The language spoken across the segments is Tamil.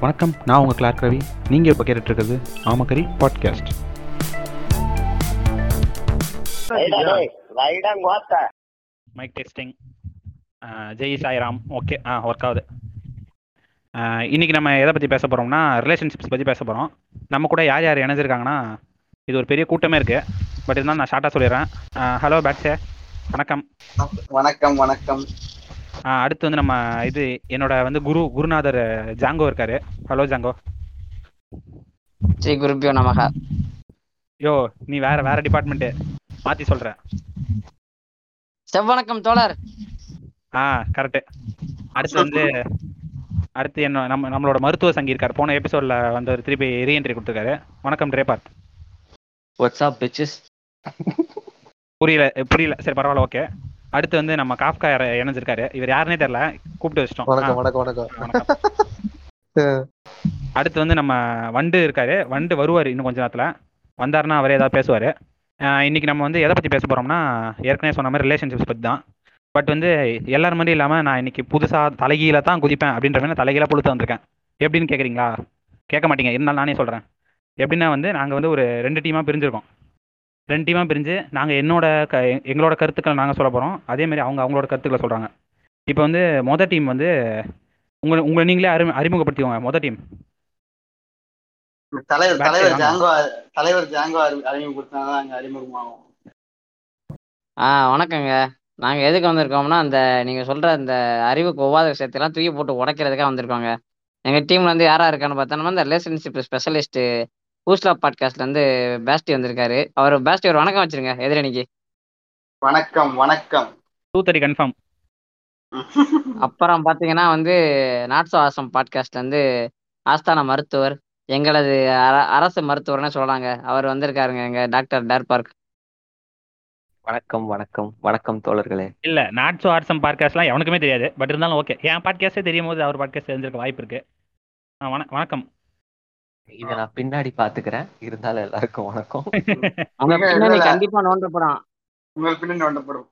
வணக்கம் நான் உங்கள் கிளார்க் ரவி நீங்கள் இப்போ கேட்டுட்ருக்கிறது ஆமக்கரி podcast mic testing Jai Sairam. Okay ஆ ஒர்க் ஆகுது. ஆஹ் இன்னைக்கு நம்ம எதை பற்றி பேச போகிறோம்னா ரிலேஷன்ஷிப்ஸ் பற்றி பேச போகிறோம் நம்ம கூட யார் யார் இணைஞ்சிருக்காங்கன்னா இது ஒரு பெரிய கூட்டமே இருக்குது பட் இருந்தாலும் நான் ஷார்ட்டாக சொல்லிடுறேன். ஹலோ பேட்ஸே வணக்கம். வணக்கம் வணக்கம். அடுத்து வந்து நம்ம இது என்னோட வந்து குரு குருநாதர் ஜாங்கோ இருக்காரு. Hello Django. ஸ்ரீ குருப்பியோ நமக. யோ நீ வேற வேற டிபார்ட்மெண்ட்டு மாற்றி சொல்கிறேன் செவ்வணக்கம் தோழர். ஆ கரெக்டு அடுத்து வந்து அடுத்து என்ன நம்ம நம்மளோட மருத்துவ சங்கி இருக்கார். போன எபிசோட்ல வந்து ஒரு திருப்பி ரீஎன்ட்ரி கொடுத்துருக்காரு. வணக்கம் ட்ரேபார்ட் வாட்ஸ் அப் பிச்சஸ் புரியல புரியல. சரி பரவாயில்ல ஓகே அடுத்து வந்து நம்ம காஃப்கா யார- இணைஞ்சிருக்காரு. இவர் யாருன்னே தெரியல. கூப்பிட்டு வச்சிட்டோம். வணக்கம் வணக்கம் வணக்கம். அடுத்து வந்து நம்ம வண்டு இருக்காரு. வண்டு வருவார் இன்னும் கொஞ்ச நேரத்துல. வந்தாருன்னா அவரே ஏதாவது பேசுவார். இன்னைக்கு நம்ம வந்து எதை பற்றி பேச போகிறோம்னா ஏற்கனவே சொன்ன மாதிரி ரிலேஷன்ஷிப்ஸ் பற்றி தான். பட் வந்து எல்லார் மாதிரி இல்லாமல் நான் இன்னைக்கு புதுசாக தலைகீழ தான் குதிப்பேன் அப்படின்ற மாதிரி நான் தலைகீழ புழுத்து வந்திருக்கேன். எப்படின்னு கேட்குறீங்களா கேட்க மாட்டீங்க. இருந்தாலும் நானே சொல்கிறேன் எப்படின்னா வந்து நாங்கள் வந்து ஒரு ரெண்டு டீமாக பிரிஞ்சிருக்கோம். ரெண்டு டீமாக பிரிஞ்சு நாங்கள் என்னோட க எங்களோட கருத்துக்களை நாங்கள் சொல்ல போகிறோம் அதேமாரி அவங்க அவங்களோட கருத்துக்களை சொல்கிறாங்க இப்போ வந்து மொதல் டீம் வந்து உங்களை உங்களை நீங்களே அறிமு அறிமுகப்படுத்திக்கோங்க மொதல் டீம் தலைவர் தலைவர் ஜாங்கோ தலைவர் ஜாங்கோ அறி- அறிமுகப்படுத்தினாதான் அங்க அறிமுகமாகும். ஆ வணக்கங்க. நாங்க எதுக்கு வந்திருக்கோம்னா அந்த நீங்க சொல்ற அந்த அறிவுக்கு ஒவ்வாத விஷயத்தெல்லாம் தூக்கி போட்டு உடைக்கிறதுக்காக வந்திருக்கோங்க. எங்க டீம்ல வந்து யாரா இருக்கான்னு பார்த்தோம்னா இந்த ரிலேஷன்ஷிப் ஸ்பெஷலிஸ்ட் பூஸ்லா பாட்காஸ்ட்ல இருந்து பேஸ்டி வந்திருக்காரு. அவர் பேஸ்டி ஒரு வணக்கம் வச்சிருங்க எதிரணிக்கு. வணக்கம் வணக்கம். டூ தேர்ட்டி கன்ஃபார்ம் அப்புறம் பாத்தீங்கன்னா வந்து நாட்ஸோ ஆசம் பாட்காஸ்ட்ல இருந்து ஆஸ்தான மருத்துவர் எங்களது அர- அரசு மருத்துவர்னு சொல்லலாங்க அவர் வந்திருக்காருங்க எங்க டாக்டர் டேர் பார்க் வணக்கம் வணக்கம். வணக்கம் தோழர்களே. இல்ல நாட்ஸோ ஆர்ட்ஸம் பாட்காஸ்ட்லாம் எவனுக்குமே தெரியாது. பட் இருந்தாலும் ஓகே என் பாட்காஸ்டே தெரியும் போது அவர் பாட்காஸ்ட் தெரிஞ்சிருக்க வாய்ப்பு இருக்கு. வணக்கம். இதை நான் பின்னாடி பாத்துக்கிறேன். இருந்தாலும் எல்லாருக்கும் வணக்கம். கண்டிப்பா நோண்டப்படும் பின்னாடி நோண்டப்படும்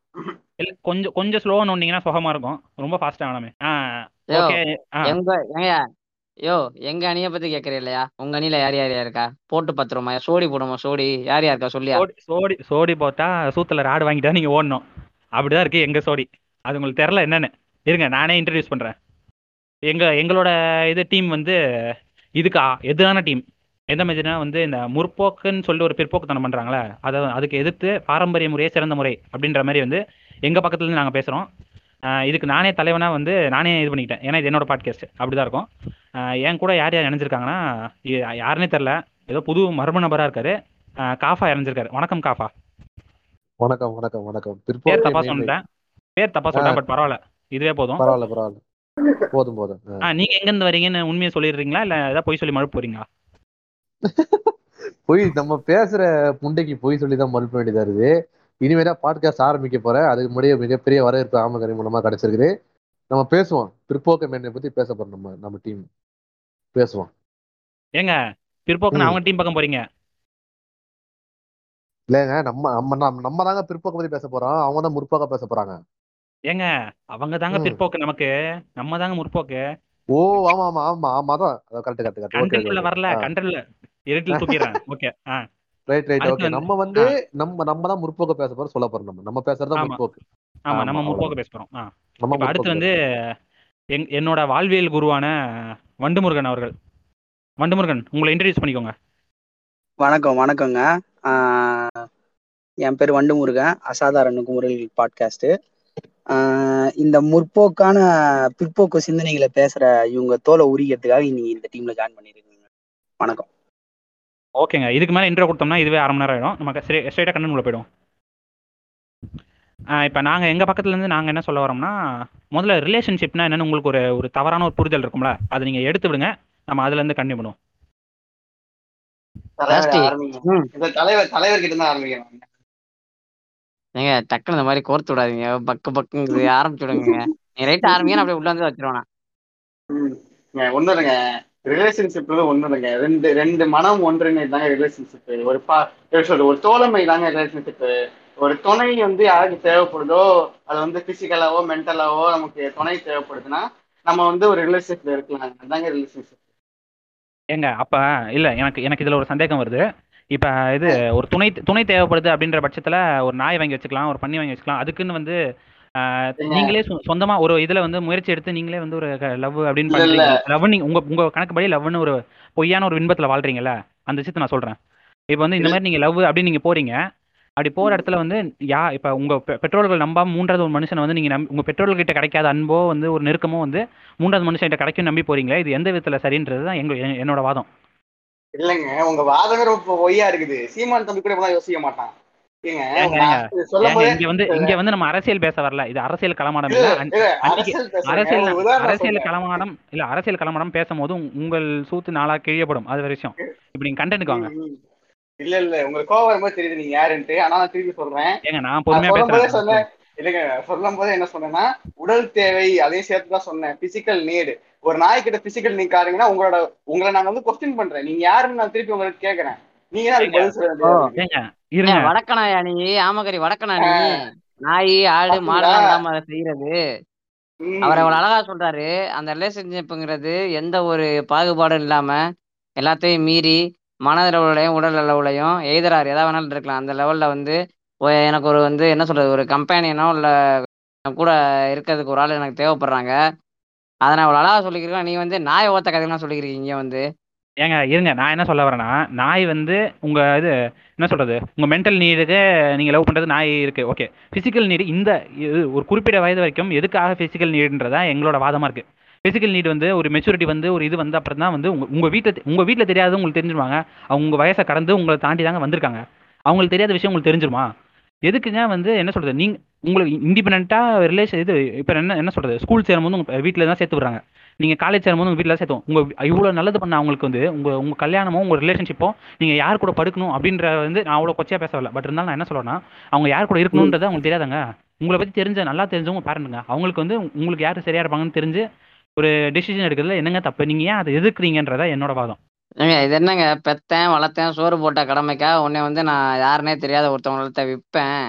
இல்ல கொஞ்சம் கொஞ்சம் ஸ்லோவா நோண்டிங்கன்னா சுகமா இருக்கும். ரொம்ப ஃபாஸ்டா வேணாமே. எங்க யோ எங்க அணிய பத்தி கேக்குறீ இல்லையா? உங்க அணியில யார் யார் யார் இருக்கா? போட்டு பத்துருமா சோடி போடுமா சோடி? யார் யாருக்கா சொல்லியா? சோடி சோடி சோடி போட்டா சூத்துல ராடு வாங்கிட்டா நீங்க ஓடணும். அப்படிதான் இருக்கு எங்க சோடி. அது உங்களுக்கு தெரியல என்னன்னு. இருங்க நானே இன்ட்ரடியூஸ் பண்றேன். எங்க எங்களோட இது டீம் வந்து இதுக்கா எதிரான டீம் எந்த மாதிரினா வந்து இந்த முற்போக்குன்னு சொல்லி ஒரு பிற்போக்குத்தனம் பண்றாங்களே அதை அதுக்கு எதிர்த்து பாரம்பரிய முறையே சிறந்த முறை அப்படின்ற மாதிரி வந்து எங்க பக்கத்துல இருந்து நாங்க பேசுறோம். இதுக்கு நானே தலைவனா வந்து நானே இது பண்ணிக்கிட்டேன். ஏன்னா இது என்னோட பாட்காஸ்ட் அப்படிதான் இருக்கும். என் கூட யார் யார் இணைஞ்சிருக்காங்கன்னா யாருன்னே தெரில ஏதோ புது மர்ம நபரா இருக்காரு. காஃபா இணைஞ்சிருக்காரு. வணக்கம் காஃபா. வணக்கம் வணக்கம் வணக்கம். பேர் தப்பா. சொல்லிட்டேன். பேர் தப்பா சொல்லிட்டேன் பட் பரவாயில்ல. இதுவே போதும். பரவாயில்ல பரவாயில்ல. போதும் போதும். நீங்க எங்க இருந்து வரீங்கன்னு உண்மையை சொல்லிடுறீங்களா? இல்ல ஏதாவது பொய் சொல்லி மழுப்பு போறீங்களா பொய் நம்ம பேசுற முண்டைக்கு பொய் சொல்லி தான் மறுக்க வேண்டியதா இருக்குது. இனிமேதான் பாட்காஸ்ட் ஆரம்பிக்க போறேன். அதுக்கு முன்னாடியே மிகப்பெரிய வரவேற்பு ஆமகரை மூலமா கிடைச்சிருக்குது. நம்ம பேசுவோம். பிற்போக்கு மேன்மை பத்தி பேச போறோம் நம்ம நம்ம டீம் பேசுவோம். ஏங்க பிற்போக்குன்னு ம். அவங்க டீம் பக்கம் போறீங்க? இல்லைங்க நம்ம நம்ம- நம்ம தாங்க பிற்போக்கு பத்தி பேச போறோம். அவங்க தான் முற்போக்கா பேச போறாங்க. ஏங்க அவங்க தாங்க ம். பிற்போக்கு நமக்கு. நம்ம தாங்க முற்போக்கு. ஓ ஆமா ஆமா ஆமா ஆமா தான் கரெக்ட் கரெக்ட் கரெக்ட் உள்ள ஓகே வரல கண்டென்ட்ல இருட்டில் தூக்கிடுறேன். ஓகே ஆ. ரைட் ரைட் அடுத்து ஓகே வந்து- நம்ம வந்து நம்ம நம்ம தான் முற்போக்கு பேச போறோம் சொல்ல போறோம் நம்ம. நம்ம பேசுறது தான் ஆமா. முற்போக்கு. ஆமா ஆமா, நம்ம அவ்வளவுதான். முற்போக்கு பேச போறோம் ஆ. நம்ம இப்ப அடுத்து முற்போக்கு வந்து என் என்னோட வாழ்வியல் குருவான வண்டுமுருகன் அவர்கள். வண்டுமுருகன் உங்களை இன்ட்ரடியூஸ் பண்ணிக்கோங்க. வணக்கம் வணக்கங்க. ஆஹ் என் பேர் வண்டு முருகன் அசாதாரண குமுறல் பாட்காஸ்ட் இந்த முற்போக்கான பிற்போக்கு சிந்தனைகளை பேசுற இவங்க தோலை உரிக்கிறதுக்காக இன்னைக்கு இந்த டீம்ல ஜாயின் பண்ணிருக்கீங்க வணக்கம். ஓகேங்க. இதுக்கு மேலே இன்ட்ரோ கொடுத்தோம்னா இதுவே அரை மணி நேரம் ஆயிடும். நமக்கு ஸ்ட்ரெயிட்டாக கண்ணன் உள்ள போயிடும் இப்போ நாங்கள் எங்கள் பக்கத்துலேருந்து நாங்கள் என்ன சொல்ல வரோம்னா முதல்ல ரிலேஷன்ஷிப்னா என்னன்னு உங்களுக்கு ஒரு ஒரு தவறான ஒரு புரிதல் இருக்கும்ல? அதை நீங்கள் எடுத்து விடுங்க. நம்ம அதுலேருந்து கண்டினியூ பண்ணுவோம். தலைவர் தலைவர் கிட்ட தான் ஆரம்பிக்கணும் ஏங்க டக்குனு இந்த மாதிரி கோர்த்து விடாதீங்க. பக்கு பக்குங்கிறது ஆரம்பிச்சு விடுங்க நீ ரைட் ஆரம்பிங்க அப்படியே உள்ள வந்து வச்சிருவேன் நான். ஒன்றும் இல்லைங்க. ரிலேஷன்ஷிப்ல ஒன்றும் இல்லைங்க. ரெண்டு ரெண்டு மனம் ஒன்றிணைது தாங்க ரிலேஷன்ஷிப் ஒரு பா சொல்றது ஒரு தோழமை தாங்க ரிலேஷன்ஷிப் ஒரு துணை வந்து யாருக்கு தேவைப்படுதோ அது வந்து பிசிக்கலாவோ மென்டலாவோ நமக்கு துணை தேவைப்படுதுன்னா நம்ம வந்து ஒரு ரிலேஷன்ஷிப்ல இருக்கலாம். அதாங்க ரிலேஷன்ஷிப் ஏங்க அப்ப இல்ல எனக்கு எனக்கு இதுல ஒரு சந்தேகம் வருது. இப்ப இது ஒரு துணை துணை தேவைப்படுது அப்படின்ற பட்சத்துல ஒரு நாய் வாங்கி வச்சுக்கலாம் ஒரு பண்ணி வாங்கி வச்சுக்கலாம். அதுக்குன்னு வந்து. நீங்களே சொ- சொந்தமா ஒரு இதுல வந்து முயற்சி எடுத்து நீங்களே வந்து ஒரு லவ் அப்படின்னு. பண்றீங்க. லவ் நீங்க உங்க உங்க கணக்குப்படி லவ்னு ஒரு பொய்யான ஒரு இன்பத்துல வாழ்றீங்கல்ல? அந்த விஷயத்த நான் சொல்றேன். இப்போ வந்து இந்த மாதிரி நீங்க லவ் அப்படின்னு நீங்க போறீங்க. அப்படி போற இடத்துல வந்து யா இப்ப உங்க பெ- பெற்றோர்கள் நம்பாம மூன்றாவது ஒரு மனுஷனை வந்து நீங்க நம்பி உங்க பெற்றோர்கள் கிட்ட கிடைக்காத அன்போ வந்து ஒரு நெருக்கமோ வந்து மூன்றாவது மனுஷன் கிட்ட கிடைக்கும் நம்பி போறீங்களே இது எந்த விதத்துல சரின்றது தான் எங்க என்னோட வாதம். இல்லைங்க உங்க வாதமே ரொம்ப பொய்யா இருக்குது. சீமான் தம்பி கூட யோசிக்க மாட்டான். இங்க வந்து இங்க வந்து நம்ம அரசியல் பேச வரல. இது அரசியல் களமாடம் அரசியல். அரசியல். களமாடம் இல்ல அரசியல் களமாடம் பேசும்போது உங்- உங்கள் சூத்து நாளா கிழியப்படும். அது விஷயம். இப்ப நீங்க கண்டென்ட்க்கு வாங்க. இல்ல இல்ல உங்களுக்கு கோவம் தெரியுது நீங்க யாருன்ட்டு. ஆனா நான் திருப்பி சொல்றேன். ஏங்க நான் பொறுமையா பேசுறேன். இல்லைங்க சொல்லும் போதே என்ன சொன்னேன்னா உடல் தேவை அதையும் சேர்த்து தான் சொன்னேன். பிசிக்கல் நீடு ஒரு நாய்க்கிட்ட பிசிக்கல் நீட் காருங்கன்னா உங்களோட உங்களை நாங்க வந்து கொஸ்டின் பண்றேன். நீங்க யாருன்னு நான் திருப்பி உங்களுக்கு கேக்குறேன் நீங்க தான் அதுக்கு பதில் சொல்ல வடக்கனாயா நீ ஆமகரி வடக்கனா நீ நாய் ஆடு? மாடெல்லாம் செய்யறது. அவர் எவ்வளவு அழகா சொல்றாரு. அந்த ரிலேஷன்ஷிப்புங்கிறது எந்த ஒரு பாகுபாடும் இல்லாம எல்லாத்தையும் மீறி மனதளவுலையும் உடல் அளவுலையும் எய்தரார் எதா வேணாலும் இருக்கலாம். அந்த லெவல்ல வந்து எனக்கு ஒரு வந்து என்ன சொல்றது ஒரு கம்பேனியனோ இல்லை கூட இருக்கிறதுக்கு ஒரு ஆள் எனக்கு தேவைப்படுறாங்க. அதை நான் இவ்வளவு அழகாக சொல்லிக்கிறேன். நீ வந்து நாய் ஓத்த கதைகள்லாம் சொல்லிக்கிறீங்க இங்கே வந்து. ஏங்க இருங்க. நான் என்ன சொல்ல வரேன்னா நாய் வந்து உங்கள் இது என்ன சொல்கிறது உங்கள் மென்டல் நீடுக்கு நீங்கள் லவ் பண்ணுறது நாய் இருக்குது ஓகே ஃபிசிக்கல் நீடு இந்த இது ஒரு குறிப்பிட்ட வயது வரைக்கும் எதுக்காக ஃபிசிக்கல் நீடுன்றதான் எங்களோட வாதமாக இருக்குது ஃபிசிக்கல் நீட் வந்து ஒரு மெச்சூரிட்டி வந்து ஒரு இது வந்து அப்புறம் தான் வந்து உங்கள் உங்கள் வீட்டில் உங்கள் வீட்டில் தெரியாத உங்களுக்கு தெரிஞ்சிருவாங்க. அவங்க வயசை கடந்து உங்களை தாண்டி தாங்க வந்திருக்காங்க. அவங்களுக்கு தெரியாத விஷயம் உங்களுக்கு தெரிஞ்சிருமா? எதுக்குங்க வந்து என்ன சொல்றது? நீங்க உங்களுக்கு இண்டிபெண்டா ரிலேஷன் இது இப்போ என்ன என்ன சொல்றது? ஸ்கூல் சேரும்போது உங்க வீட்டில் தான் சேர்த்து விடுறாங்க. நீங்க காலேஜ் சேரும்போது உங்க வீட்டில் தான் சேர்த்தோம் உங்க இவ்வளோ நல்லது பண்ண அவங்களுக்கு வந்து உங்க உங்க கல்யாணமோ உங்க ரிலேஷன்ஷிப்போ நீங்க யார் கூட படுக்கணும் அப்படின்ற வந்து நான் அவ்வளோ கொச்சையா பேச வரல. பட் இருந்தாலும் நான் என்ன சொல்றேன்னா அவங்க யார் கூட இருக்கணும்ன்றது அவங்களுக்கு தெரியாதாங்க. உங்களை பத்தி தெரிஞ்ச நல்லா தெரிஞ்சவங்க பாருங்க அவங்களுக்கு வந்து உங்களுக்கு யார் சரியா இருப்பாங்கன்னு தெரிஞ்சு ஒரு டிசிஷன் எடுக்கிறதுல என்னங்க தப்பு? நீங்க ஏன் அதை எதிர்க்கிறீங்கன்றதா என்னோட வாதம். ஏங்க இது என்னங்க பெத்தேன் வளர்த்தேன் சோறு போட்ட கடமைக்கா? உன்னை வந்து நான் யாருனே தெரியாத ஒருத்தவங்கள்ட்ட விற்பேன்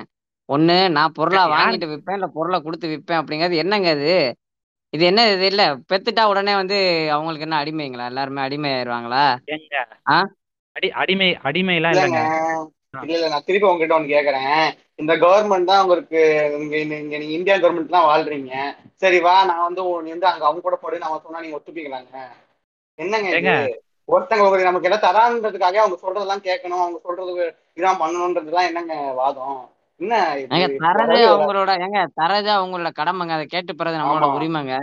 ஒண்ணு நான் பொருளா யார்- வாங்கிட்டு விற்பேன் இல்ல பொருளை கொடுத்து விற்பேன் அப்படிங்கிறது என்னங்க இது? இது என்ன இது? இல்ல பெத்துட்டா உடனே வந்து அவங்களுக்கு என்ன அடிமைங்களா? எல்லாருமே அடிமை ஆயிருவாங்களா ஏங்க. ஆ? அடி அடிமை அடிமைலாம் இல்லைங்க. இல்லைங்க. இல்ல இல்ல நான் திருப்பி உங்ககிட்ட ஒண்ணு கேக்குறேன். இந்த கவர்மெண்ட் தான் உங்களுக்கு இங்க இங்க- இங்க நீங்க இந்தியா கவர்மெண்ட் தான் வாழ்றீங்க. சரி வா நான் வந்து உன் நீ வந்து அங்க அவங்க கூட போடு நான் சொன்னா நீங்க ஒத்துப்பீங்களாங்க? என்னங்க ஏங்க இது ஒருத்தங்க ஒரு நமக்கு எல்லாம் தரான்றதுக்காக அவங்க சொல்றதெல்லாம் கேட்கணும். அவங்க சொல்றது இதான் பண்ணணுன்றதுலாம் என்னங்க வாதம்? என்ன தரது அவங்களோட ஏங்க தரது அவங்களோட கடமைங்க. அதை கேட்டு பெறது நம்மளோட. உரிமைங்க.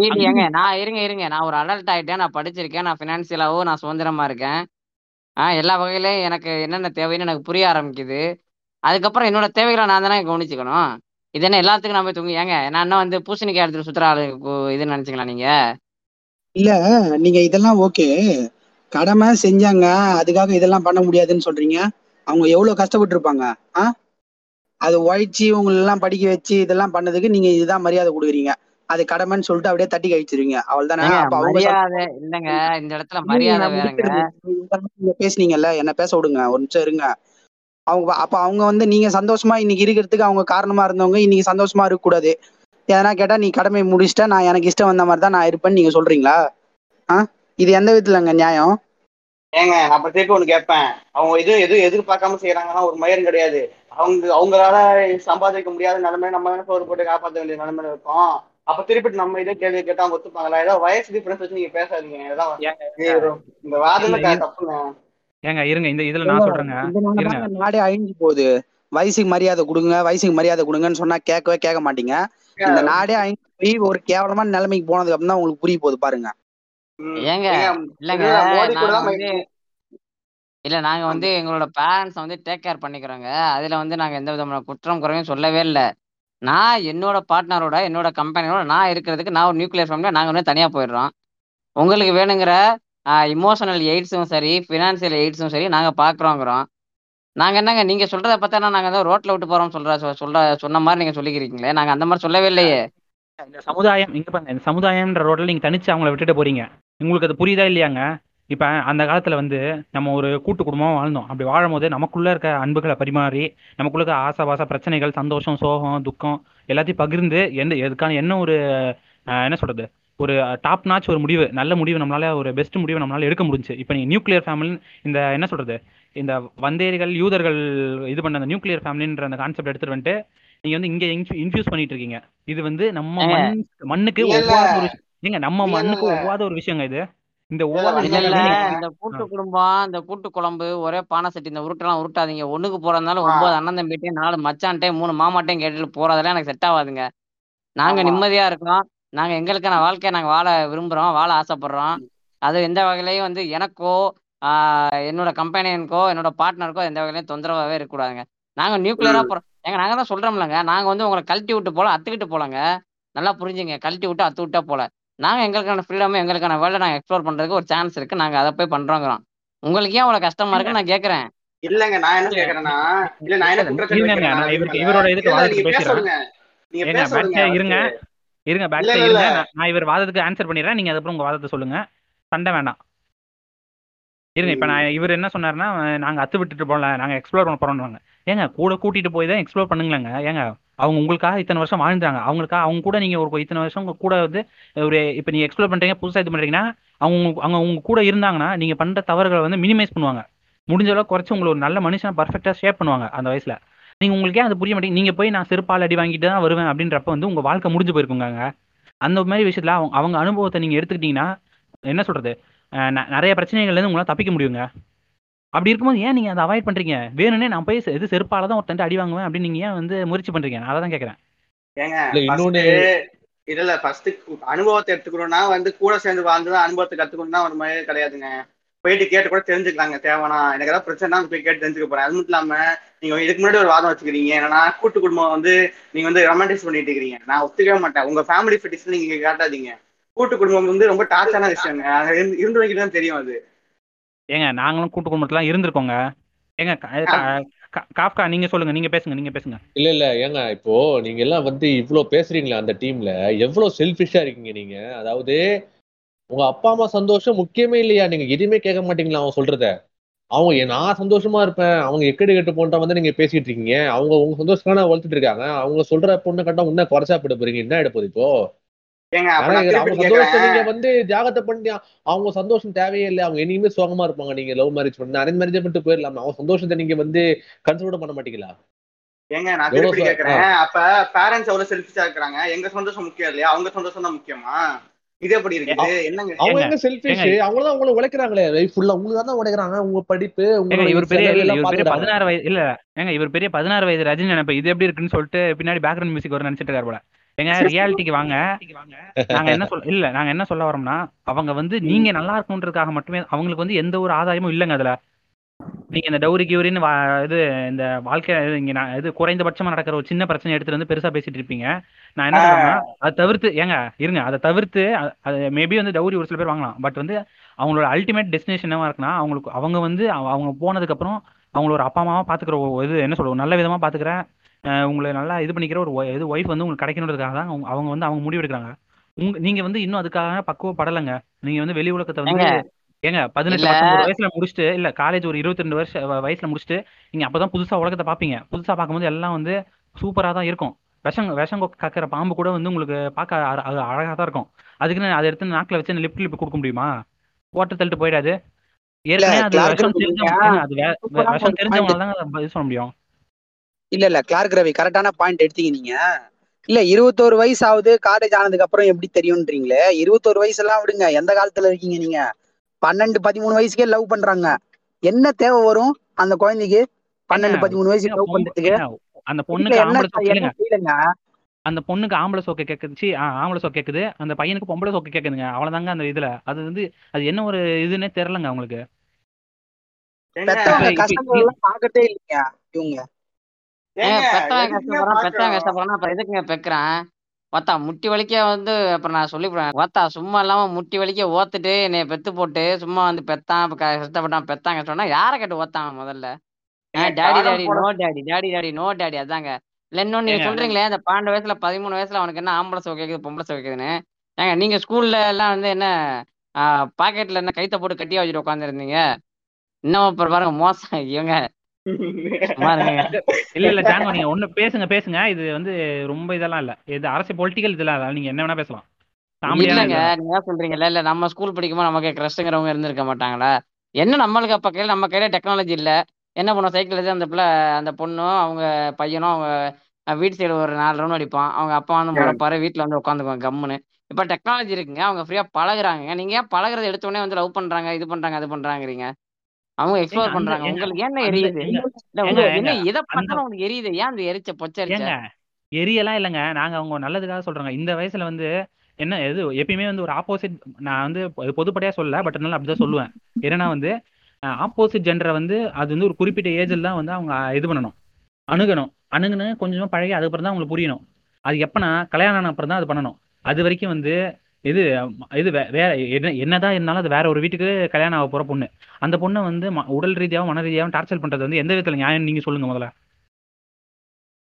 மீறி ஏங்க நான் இருங்க இருங்க. நான் ஒரு அடல்ட் ஆயிட்டேன். நான் படிச்சிருக்கேன். நான் ஃபினான்சியலாவும் நான் சுதந்திரமா இருக்கேன். ஆ எல்லா வகையிலயும் எனக்கு என்னென்ன தேவைன்னு எனக்கு புரிய ஆரம்பிக்குது. அதுக்கப்புறம் என்னோட தேவைகளை நான் தானே கவனிச்சுக்கணும். இது என்ன எல்லாத்துக்கும் நான் போய் தூங்கி ஏங்க நான் என்ன வந்து பூசணிக்காய் எடுத்துட்டு சுத்துற ஆளு இதுன்னு நினைச்சீங்களா நீங்க? இல்ல நீங்க இதெல்லாம் ஓகே கடமை செஞ்சாங்க அதுக்காக இதெல்லாம் பண்ண முடியாதுன்னு சொல்றீங்க. அவங்க எவ்வளவு கஷ்டப்பட்டு இருப்பாங்க ஆ? அது உழைச்சி உங்களை எல்லாம் படிக்க வச்சு இதெல்லாம் பண்ணதுக்கு நீங்க இதுதான் மரியாதை கொடுக்குறீங்க. அது கடமைன்னு சொல்லிட்டு அப்படியே தட்டி கழிச்சிருவீங்க. அவள் தானே இல்லைங்க இந்த இடத்துல மரியாதை வேறங்க. நீங்க பேசுனீங்கல்ல என்ன பேச விடுங்க ஒரு நிமிஷம் இருங்க. அவங்க அப்ப அவங்க வந்து நீங்க சந்தோஷமா இன்னைக்கு இருக்கிறதுக்கு அவங்க காரணமா இருந்தவங்க இன்னைக்கு சந்தோஷமா இருக்க கூடாது எதனா கேட்டா நீ கடமை முடிச்சிட்ட நான் எனக்கு இஷ்டம் வந்த மாதிரி தான் நான் இருப்பேன்னு நீங்க சொல்றீங்களா? ஆ? இது எந்த விதத்துலங்க நியாயம்? ஏங்க நான் அப்ப திருப்பி ஒண்ணு கேட்பேன். அவங்க இது எதுவும் எதிர்பார்க்காம செய்யறாங்கன்னா ஒரு மயம் கிடையாது. அவங்க அவங்களால சம்பாதிக்க முடியாத நிலைமை நம்ம தானே சோறு போட்டு காப்பாற்ற வேண்டிய நிலைமையில இருக்கோம். அப்ப திருப்பி நம்ம இதே கேள்வி கேட்டா அவங்க ஒத்துப்பாங்களா? ஏதோ வயசு டிஃபரன்ஸ் வச்சு நீங்க பேசாதீங்க. ஏதாவது இந்த வாதமே தப்புங்க. ஏங்க இருங்க இந்த இதுல நான் சொல்றேங்க. நாடே அழிஞ்சு போகுது. வயசுக்கு மரியாதை கொடுங்க வயசுக்கு மரியாதை கொடுங்கன்னு சொன்னா கேட்கவே கேட்க மாட்டீங்க. இந்த நாடே அழிஞ்சு போய் ஒரு கேவலமான நிலைமைக்கு போனதுக்கு அப்புறம் தான் உங்களுக்கு புரிய போகுது பாருங்க. ஏங்க, இல்லைங்க இல்ல நாங்க வந்து எங்களோட பேரண்ட்ஸ் வந்து டேக் கேர் பண்ணிக்கிறோங்க. அதுல வந்து நாங்க எந்த விதமான குற்றம் குறையும் சொல்லவே இல்லை. நான் என்னோட பார்ட்னரோட என்னோட கம்பெனியோட நான் இருக்கிறதுக்கு நான் ஒரு நியூக்ளியர் ஃபேமிலியா நாங்க வந்து தனியா போயிடுறோம். உங்களுக்கு வேணுங்கிற இமோஷனல் எய்ட்ஸும் சரி ஃபினான்சியல் எய்ட்ஸும் சரி நாங்க பாக்குறோங்கிறோம். நாங்க என்னங்க நீங்க சொல்றத பார்த்தா நாங்க ஏதோ ரோட்ல விட்டு போறோம் சொல்ற சொல்ற சொன்ன மாதிரி நீங்க சொல்லிக்கிறீங்களே நாங்க அந்த மாதிரி சொல்லவே இல்லையே. இந்த சமுதாயம் இங்க பாருங்க இந்த சமுதாயம்ன்ற ரோட்ல நீங்க தனிச்சு அவங்கள விட்டுட்டு போறீங்க. உங்களுக்கு அது புரியுதா இல்லையாங்க? இப்ப அந்த காலத்துல வந்து நம்ம ஒரு கூட்டு குடும்பமா வாழ்ந்தோம். அப்படி வாழும்போது நமக்குள்ள இருக்க அன்புகளை பரிமாறி நமக்குள்ள இருக்க ஆசாபாச பிரச்சனைகள் சந்தோஷம் சோகம் துக்கம் எல்லாத்தையும் பகிர்ந்து எந்த எதுக்கான என்ன ஒரு என்ன சொல்றது? ஒரு டாப் நாச் ஒரு முடிவு நல்ல முடிவு நம்மளால ஒரு பெஸ்ட் முடிவு நம்மளால எடுக்க முடிஞ்சு இப்போ நீங்க நியூக்ளியர் ஃபேமிலி இந்த என்ன சொல்றது? இந்த வந்தேரிகள் யூதர்கள் இது பண்ண அந்த நியூக்ளியர் ஃபேமிலின்ற அந்த கான்செப்ட் எடுத்துட்டு வந்துட்டு நீங்க வந்து இங்க இன்ஃபியூஸ் பண்ணிட்டு இருக்கீங்க. இது வந்து நம்ம மண்ணுக்கு. ஒவ்வாத ஒரு ஏங்க நம்ம மண்ணுக்கு. ஒவ்வாத ஒரு விஷயங்க இது. இந்த. இந்த கூட்டு குடும்பம் இந்த கூட்டு குழம்பு ஒரே பானை சட்டி இந்த உருட்டெல்லாம் உருட்டாதீங்க. ஒண்ணுக்கு போறதுனால ஒன்பது அண்ணன் தம்பிட்டையும் நாலு மச்சான்ட்டையும் மூணு மாமாட்டையும் கேட்டுட்டு போறதெல்லாம் எனக்கு செட் ஆகாதுங்க நாங்க. நிம்மதியா இருக்கோம். நாங்க எங்களுக்கான வாழ்க்கையை நாங்க வாழ விரும்புறோம் வாழ ஆசைப்படுறோம். அது எந்த வகையிலையும் வந்து எனக்கோ ஆஹ் என்னோட கம்பெனியனுக்கோ என்னோட பார்ட்னருக்கோ எந்த வகையிலையும் தொந்தரவாகவே இருக்கக்கூடாதுங்க. நாங்க நியூக்ளியரா போறோம். ஏங்க நாங்க தான் சொல்றோம்லங்க. நாங்க வந்து உங்களை கழட்டி விட்டு போல அத்துக்கிட்டு போலங்க. நல்லா புரிஞ்சுங்க. கழட்டி விட்டு அத்து விட்டா போல. நாங்க எங்களுக்கான ஃப்ரீடம் எங்களுக்கான வேலை நாங்க எக்ஸ்ப்ளோர் பண்றதுக்கு ஒரு சான்ஸ் இருக்கு. நாங்க அதை போய் பண்றோங்கிறோம். உங்களுக்கு ஏன் அவ்வளவு கஷ்டமா இருக்குன்னு நான் கேக்குறேன். இல்லங்க நான் என்ன கேக்குறேன்னா இல்ல நான் என்ன இவரோட இதுக்கு நீங்க பேச பேசுறேன். விடுங்க. நீங்க ஏங்க பேச விடுங்க பேட்சே இருங்க இருங்க இல்ல, இருங்க. நான் இவர் வாதத்துக்கு ஆன்சர் பண்ணிடுறேன். நீங்க அதுக்கப்புறம் உங்க வாதத்தை சொல்லுங்க. சண்டை வேண்டாம் இருங்க இப்ப நான் இவர் என்ன சொன்னாருன்னா நாங்க அத்து விட்டுட்டு போகல நாங்க எக்ஸ்ப்ளோர் பண்ண போறோம்னாங்க ஏங்க கூட கூட்டிட்டு போய் தான் எக்ஸ்ப்ளோர் பண்ணுங்களேங்க. ஏங்க அவங்க உங்களுக்காக இத்தனை வருஷம் வாழ்ந்தாங்க. அவங்களுக்காக அவங்க கூட நீங்க ஒரு இத்தனை வருஷம் உங்க கூட வந்து ஒரு இப்ப நீங்க எக்ஸ்ப்ளோர் பண்றீங்க புதுசா இது பண்றீங்கன்னா அவங்க அவங்க உங்க கூட இருந்தாங்கன்னா நீங்க பண்ற தவறுகளை வந்து மினிமைஸ் பண்ணுவாங்க. முடிஞ்ச அளவுக்கு குறைச்சு உங்களை ஒரு நல்ல மனுஷனை பர்ஃபெக்டா ஷேப் பண்ணுவாங்க அந்த வயசுல. நீங்க உங்களுக்கே அது புரிய மாட்டேங்க நீங்க போய் நான் செருப்பால் அடி வாங்கிட்டு தான் வருவேன் அப்படின்றப்ப வந்து உங்க வாழ்க்கை முடிஞ்சு போயிருக்குங்க அந்த மாதிரி விஷயத்துல அவங்க அவங்க அனுபவத்தை நீங்க எடுத்துக்கிட்டீங்கன்னா என்ன ந- நிறைய பிரச்சனைகள்ல இருந்து உங்களால தப்பிக்க முடியுங்க. அப்படி இருக்கும்போது ஏன் நீங்க அதை அவாய்ட் பண்றீங்க? வேணும்னே நான் போய் இது செருப்பால தான் ஒருத்தன் அடி வாங்குவேன் அப்படின்னு நீங்க ஏன் வந்து முயற்சி பண்றீங்க? நான் அதை தான் கேட்கறேன் ஏங்க இல்ல ஃபர்ஸ்ட் அனுபவத்தை எடுத்துக்கணும்னா வந்து கூட சேர்ந்து வாழ்ந்துதான் அனுபவத்தை கத்துக்கணும்னா ஒரு மாதிரி கிடையாதுங்க. போயிட்டு கேட்டு கூட தெரிஞ்சுக்கலாங்க தேவைனா எனக்கு ஏதாவது பிரச்சனை போய் கேட்டு தெரிஞ்சுக்க போறேன். அது மட்டும் இல்லாம நீங்க இதுக்கு முன்னாடி ஒரு வாதம் வச்சுக்கிறீங்க. என்னன்னா கூட்டு குடும்பம் வந்து நீங்க வந்து ரொமான்டைஸ் பண்ணிட்டு இருக்கிறீங்க. நான் ஒத்துக்கவே மாட்டேன். உங்க ஃபேமிலி ஃபிட்டிஸ் நீங்க காட்டாதீங்க. கூட்டு குடும்பம் வந்து ரொம்ப டார்ச்சான விஷயங்க. இருந்து- தான் தெரியும் அது. ஏங்க நாங்களும் கூட்டு குடும்பத்துல இருந்திருக்கோங்க. ஏங்க கா- கா- கா- காஃப்கா நீங்க சொல்லுங்க. நீங்க பேசுங்க நீங்க பேசுங்க. இல்ல இல்ல. ஏங்க இப்போ நீங்க எல்லாம் வந்து இவ்ளோ பேசுறீங்களா அந்த டீம்ல எவ்வளவு செல்ஃபிஷா இருக்கீங்க நீங்க? அதாவது உங்க அப்பா அம்மா சந்தோஷம் முக்கியமே இல்லையா? நீங்க எதுவுமே கேட்க மாட்டீங்களா அவன் சொல்றத? அவங்க நான் சந்தோஷமா இருப்பேன். அவங்க எக்கடி கெட்டு போன்ற வந்து நீங்க பேசிட்டு இருக்கீங்க. அவங்க உங்க சந்தோஷமான வளர்த்துட்டு இருக்காங்க. அவங்க சொல்ற பொண்ணு கட்டா இன்னும் குறைச்சா போயிட போறீங்க. என்ன ஆயிட போகுது இப்போ? நீங்க வந்து தியாகத்தை பண்ணி அவங்க சந்தோஷம் தேவையே இல்லை. அவங்க இனிமே சுகமா இருப்பாங்க. நீங்க லவ் மேரேஜ் பண்ணி அரேஞ்ச் மேரேஜ் பண்ணிட்டு போயிடலாம் அவங்க சந்தோஷத்தை நீங்க வந்து கன்சிடர் பண்ண மாட்டீங்களா? ஏங்க நான் திருப்பி கேக்குறேன். அப்ப பேரண்ட்ஸ் எவ்வளவு செல்ஃபிஷா இருக்கிறாங்க எங்க சந்தோஷம் முக்கியம் இல்லையா? அவங்க சந்தோஷம் தான் முக்கியமா? இது எப்படி இருக்குது? என்னங்க? அவங்க ஏங்க, எங்க செல்ஃபிஷ் ஏங்க. அவங்க தான் உங்களை உழைக்கிறாங்களே. லைஃப் ஃபுல்லா உங்களுக்கு தான் உழைக்கிறாங்க. உங்க படிப்பு இவர் பெரிய இவர் பெரிய பாத்துக்கிறாங்க. பதினாறு வயது இல்ல ஏங்க இவர் பெரிய பதினாறு வயது ரஜினி நினைப்பு இது எப்படி இருக்குன்னு சொல்லிட்டு பின்னாடி பேக்ரவுண்ட் மியூசிக் வரும் நினைச்சிட்டு இருக்காரு போல. ஏங்க ரியாலிட்டிக்கு வாங்க. நாங்க என்ன சொல்ல இல்ல நாங்க என்ன சொல்ல வரோம்னா அவங்க வந்து நீங்க நல்லா இருக்கணுன்றதுக்காக மட்டுமே அவங்களுக்கு வந்து எந்த ஒரு ஆதாயமும் இல்லைங்க அதுல. நீங்க இந்த டௌரி கியூரின்னு இது இந்த வாழ்க்கை இங்க நான் இது குறைந்தபட்சமா நடக்கிற ஒரு சின்ன பிரச்சனை எடுத்துட்டு வந்து பெருசா பேசிட்டு இருப்பீங்க. நான் என்ன சொல்றேன்னா அதை தவிர்த்து ஏங்க இருங்க அதை தவிர்த்து அது மேபி வந்து டௌரி ஒரு சில பேர் வாங்கலாம். பட் வந்து அவங்களோட அல்டிமேட் டெஸ்டினேஷன் என்னவா இருக்குன்னா அவங்களுக்கு அவங்க வந்து அவ- அவங்க போனதுக்கு அப்புறம் அவங்களோட அப்பா அம்மாவா பாத்துக்கிற இது என்ன சொல்றது நல்ல விதமா பாத்துக்கிற உங்களை நல்லா இது பண்ணிக்கிற ஒரு இது ஒய்ஃப் வந்து உங்களுக்கு கிடைக்கணுன்றதுக்காக தான் அவங்க அவங்க வந்து அவங்க முடிவு எடுக்கிறாங்க உங்க நீங்க வந்து இன்னும் அதுக்காக பக்குவப்படலைங்க. நீங்க வந்து வெளி உலகத்தை வந்து ஏங்க பதினெட்டு இல்ல. வயசுல முடிச்சுட்டு இல்ல காலேஜ் ஒரு இருபத்தி ரெண்டு வருஷம் வ- வயசுல முடிச்சுட்டு நீங்க அப்பதான் புதுசா உலகத்தை பாப்பீங்க. புதுசா பார்க்கும்போது எல்லாம் வந்து சூப்பரா தான் இருக்கும். விஷம் விஷம் கொ- கக்கிற பாம்பு கூட வந்து உங்களுக்கு பார்க்க அ- அ- அழகா தான் இருக்கும். அதுக்குன்னு அதை எடுத்து நாக்குல வச்சு லிப் லிப் கொடுக்க முடியுமா? ஓட்ட தள்ளிட்டு போயிடாது. ஏற்கனவே அது கிளார்க் விஷம் ரவி தெரிஞ்சவங்க நீங்க ஏங்க, அது வே- சூப்பரா விஷம் ஒரு தெரிஞ்சவங்க தான் இது சொல்ல முடியும். இல்ல இல்ல கிளார்க் ரவி கரெக்டான பாயிண்ட் எடுத்தீங்க நீங்க. இல்ல இருபத்தோரு வயசு ஆகுது காலேஜ் ஆனதுக்கு அப்புறம் எப்படி தெரியும்ன்றீங்களே? இருபத்தோரு வயசு எல்லாம் விடுங்க எந்த காலத்துல இருக்கீங்க நீங்க? பன்னெண்டு பதிமூணு வயசுக்கே லவ் பண்றாங்க. என்ன தேவை வரும்? அந்த குழந்தைக்கு பன்னெண்டு பதிமூணு வயசுக்கு லவ் பண்றதுக்கு? அந்த பொண்ணுக்கு என்ன ஆம்பளை அந்த பொண்ணுக்கு ஆம்பளை சோக்கு கேக்குது சி, ஆ, ஆம்பளை சோக்கு கேக்குது. அந்த பையனுக்கு பொம்பளை சோக்கு கேக்குதுங்க. அவ்வளவுதாங்க அந்த இதுல. அது வந்து அது என்ன ஒரு இதுன்னே தெரியலங்க அவங்களுக்கு. பாக்கட்டே இல்லைங்க இவங்க. பெத்தவன் கஷ்டப்படுறான் பெத்தவன்? கஷ்டப்படுறான் அப்புறம் எதுக்குங்க பெக்குறான்? வாத்தா முட்டி வலிக்க வந்து அப்புறம் நான் சொல்லிவிடுவேன் வாத்தா சும்மா இல்லாம முட்டி வலிக்க ஓத்துட்டு என்னைய பெத்து போட்டு சும்மா வந்து பெத்தான் கஷ்டப்பட்டான் பெத்தான் கஷ்டம்னா யாரை கேட்டு ஓத்தான் முதல்ல? Daddy daddy no daddy daddy daddy no daddy அதாங்க. இல்ல இன்னொன்னு நீங்க. சொல்றீங்களே இந்த பன்னெண்டு வயசுல பதிமூணு வயசுல அவனுக்கு என்ன ஆம்பளை சோ கேக்குது பொம்பளை சோ கேக்குதுன்னு? ஏங்க நீங்க ஸ்கூல்ல எல்லாம் வந்து என்ன பாக்கெட்ல என்ன கைத்த போட்டு கட்டியா வச்சுட்டு உட்காந்துருந்தீங்க இன்னும் அப்புறம் பாருங்க மோசம் இவங்க. இல்ல இல்ல ஜாங்கோ நீங்க ஒண்ணு பேசுங்க பேசுங்க. இது வந்து ரொம்ப இதெல்லாம் இல்ல. இது அரசு பொலிட்டிக்கல் இதெல்லாம் இல்ல நீங்க என்ன வேணா பேசலாம். இல்லங்க நீங்க சொல்றீங்கல்ல இல்ல நம்ம ஸ்கூல் படிக்கும்போது நமக்கு கிரஷ்ங்கிறவங்க இருந்திருக்க மாட்டாங்களா? என்ன நம்மளுக்கு அப்ப கையில நம்ம கையில டெக்னாலஜி இல்ல? என்ன பண்ணோம்? சைக்கிள் எடுத்து அந்த பிள்ளை அந்த பொண்ணும் அவங்க பையனும் அவங்க வீட்டு சைடு ஒரு நாலு ரவுண்ட் அடிப்பான். அவங்க அப்பா வந்து முறைப்பாரு வீட்டுல வந்து உட்காந்துக்குவாங்க கம்முன்னு. இப்ப டெக்னாலஜி இருக்குங்க அவங்க ஃப்ரீயா பழகுறாங்க நீங்க ஏன் பழகுறத எடுத்த உடனே வந்து லவ் பண்றாங்க இது பண்றாங்க அது பண்றாங்கிறீங்க அவங்க எக்ஸ்ப்ளோர் பண்றாங்க. உங்களுக்கு என்ன எரியுது? இல்ல உங்களுக்கு என்ன எதை பார்த்தாலும் உங்களுக்கு எரியுது? ஏன் அந்த எரிச்ச பொச்ச எரிச்ச எரியெல்லாம் இல்லைங்க. நாங்க அவங்க நல்லதுக்காக சொல்றோங்க. இந்த வயசுல வந்து என்ன எது எப்பயுமே வந்து ஒரு ஆப்போசிட் நான் வந்து பொதுப்படையா சொல்லல பட் இருந்தாலும் அப்படிதான் சொல்லுவேன். என்னன்னா வந்து ஆப்போசிட் ஜெண்டரை வந்து அது வந்து ஒரு குறிப்பிட்ட ஏஜில் தான் வந்து அவங்க இது பண்ணணும். அணுகணும். அணுகுன்னு கொஞ்சமா பழகி அதுக்கப்புறம் தான் அவங்களுக்கு புரியணும். அது எப்பனா கல்யாணம் ஆன அப்புறம் தான் அது பண்ணணும். அது வரைக்கும் வந்து இது இது வே- வேற என்ன என்னதான் இருந்தாலும் அது வேற ஒரு வீட்டுக்கு கல்யாணம் ஆக போற பொண்ணு. அந்த பொண்ணை வந்து ம- உடல் ரீதியாகவும் மன ரீதியாகவும் டார்ச்சர் பண்றது வந்து எந்த விதத்துல நியாயம் நீங்க சொல்லுங்க முதல்ல.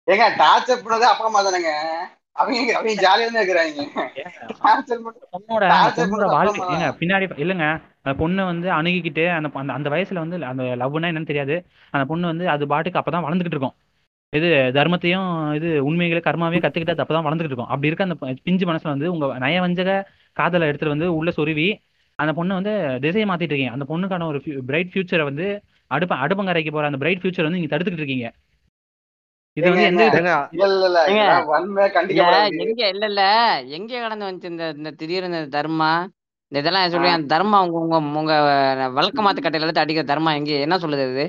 ஏங்க டார்ச்சர் பண்ணதே அப்பா அம்மா தானேங்க. அவங்க அவங்க ஜாலியா தான் இருக்கிறாங்க. டார்ச்சர் பண்ண பொண்ணோட அந்த பொண்ணோட வாழ்க்கை ஏங்க பின்னாடி இல்லைங்க அந்த பொண்ணை வந்து அணுகிக்கிட்டு அந்த அந்த அந்த வயசுல வந்து அந்த லவ்னா என்னன்னு தெரியாது. அந்த பொண்ணு வந்து அது பாட்டுக்கு அப்பதான் வளர்ந்துகிட்டு இருக்கும். இது தர்மத்தையும் இது உண்மைகளை கர்மாவையும் கத்துக்கிட்டு அப்பதான் வளர்ந்துகிட்டு இருக்கும். அப்படி இருக்க அந்த பிஞ்சு மனசுல வந்து உங்க நயவஞ்சக காதலை எடுத்துட்டு வந்து உள்ள சொருவி அந்த பொண்ணை வந்து திசையை மாத்திட்டு இருக்கீங்க. அந்த பொண்ணுக்கான ஒரு பிரைட் ஃபியூச்சரை வந்து அடுப்ப அடுப்பங்கரைக்கு போற அந்த பிரைட் ஃபியூச்சர் வந்து நீங்க தடுத்துக்கிட்டு இருக்கீங்க. இது வந்து எங்க இல்ல இல்ல எங்க கடந்து வந்துச்சு இந்த இந்த திடீர்னு இந்த தர்மா. இந்த இதெல்லாம் சொல்லி அந்த தர்மா உங்க உங்க உங்க வழக்கமாத்து கட்டையில எடுத்து அடிக்கிற தர்மா எங்க என்ன சொல்லுது இது?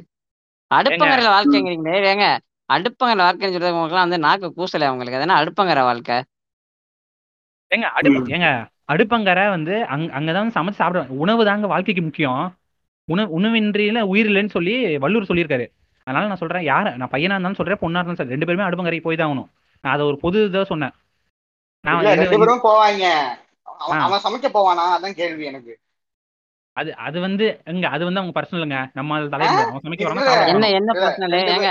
அடுப்பங்கரையில வாழ்க்கைங்கிறீங்களே ஏங்க. அடுப்பங்கரை வாழ்க்கைன்னு சொல்றது உங்களுக்குலாம் வந்து நாக்கு கூசல உங்களுக்கு. அதனா அடுப்பங்கரை வாழ்க்கை? ஏங்க அடுப்பு ஏங்க அடுப்பங்கரை வந்து அங் அங்கதான் வந்து சமைச்சு சாப்பிட உணவு தாங்க வாழ்க்கைக்கு முக்கியம். உணவு உணவின்றியில உயிர் இல்லைன்னு சொல்லி வள்ளுவர் சொல்லியிருக்காரு. அதனால நான் சொல்றேன் யார நான் பையனா இருந்தாலும் சொல்றேன் பொண்ணா இருந்தாலும் சரி ரெண்டு பேருமே அடுப்பங்கரைக்கு போய் தான் ஆகணும். நான் அதை ஒரு பொது இதாக சொன்னேன். நான் ரெண்டு பேரும் போவாங்க. அவன் சமைக்க போவானா? அதான் கேள்வி எனக்கு. அது அது வந்து எங்க அது வந்து அவங்க பர்சனலுங்க நம்ம? தலையிட அவன் சமைக்க வரணும் என்ன என்ன பர்சனல் ரெண்டு ஏங்க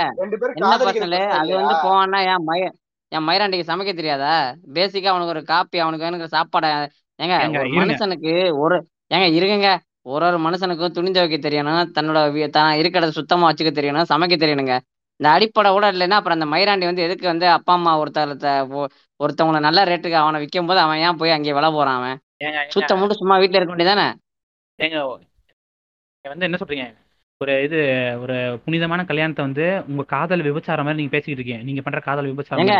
என்ன பர்சனல் பிரச்சனை அது வந்து போவான்னா என் மய என் மயிராண்டிக்கு சமைக்க தெரியாதா? பேசிக்கா அவனுக்கு ஒரு காப்பி அவனுக்கு வேணுங்கிற சாப்பாடை ஏங்க மனுஷனுக்கு ஒரு ஏங்க இருங்க ஒரு ஒரு மனுஷனுக்கும் துணி துவைக்க தெரியணும் தன்னோட தான் இருக்கிறத சுத்தமா வச்சுக்க தெரியணும் சமைக்க தெரியணுங்க. இந்த அடிப்படை கூட இல்லைன்னா அப்புறம் அந்த மயிராண்டி வந்து எதுக்கு வந்து அப்பா அம்மா ஒருத்தர் ஒருத்தவங்களை நல்ல ரேட்டுக்கு அவனை விற்கும் போது அவன் ஏன் போய் அங்கே விலை போறான் அவன்? ஏங்க ஏங்க. சுத்த மூட்டு சும்மா வீட்டுல இருக்க வேண்டியதானே ஏங்க வந்து என்ன சொல்றீங்க? ஒரு இது ஒரு புனிதமான கல்யாணத்தை வந்து உங்க காதல் விபச்சாரம் மாதிரி நீங்க பேசிக்கிட்டு இருக்கீங்க. நீங்க பண்ற காதல் விபச்சாரம்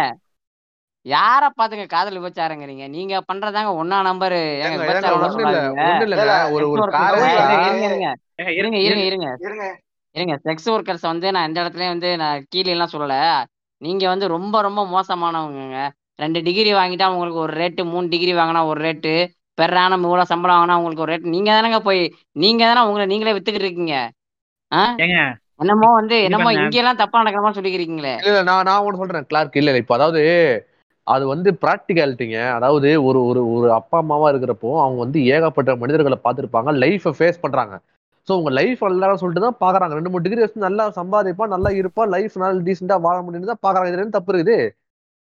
யார பாத்துங்க காதல் விபச்சாரங்கிறீங்க? நீங்க பண்றதாங்க ஒன்னா நம்பர் இருங்க ஏங்க இருங்க இருங்க இருங்க. செக்ஸ் ஒர்க்கர்ஸ் வந்து நான் எந்த இடத்துலயும் வந்து நான் கீழே எல்லாம் சொல்லல. நீங்க வந்து ரொம்ப ரொம்ப மோசமானவங்கங்க. ரெண்டு டிகிரி வாங்கிட்டா உங்களுக்கு ஒரு ரேட்டு மூணு டிகிரி வாங்கினா ஒரு ரேட்டு பெறான இவ்வளவு சம்பளம் வாங்கினா உங்களுக்கு ஒரு ரேட் நீங்க தானங்க போய் நீங்க தானே உங்களை நீங்களே வித்துக்கிட்டு இருக்கீங்க. என்னமோ வந்து இது என்னமோ இங்க எல்லாம் தப்பா நடக்கிற மாதிரி சொல்லிக்கிறீங்களே. இல்ல நான் நான் ஒண்ணு சொல்றேன் கிளார்க் இல்ல இப்ப அதாவது அது வந்து ப்ராக்டிகாலிட்டிங்க அதாவது ஒரு ஒரு ஒரு அப்பா அம்மாவா இருக்கிறப்போ அவங்க வந்து ஏகப்பட்ட மனிதர்களை பார்த்திருப்பாங்க லைஃபை ஃபேஸ் பண்றாங்க. ஸோ உங்க லைஃப் எல்லாரும் சொல்லிட்டு தான் பாக்குறாங்க. ரெண்டு மூணு டிகிரி வச்சு நல்லா சம்பாதிப்பா நல்லா இருப்பா லைஃப் நல்லா டீசெண்டா வாழ முடியும்னு தான் பாக்குறாங்க. இதுல என்ன தப்பு இருக்குது?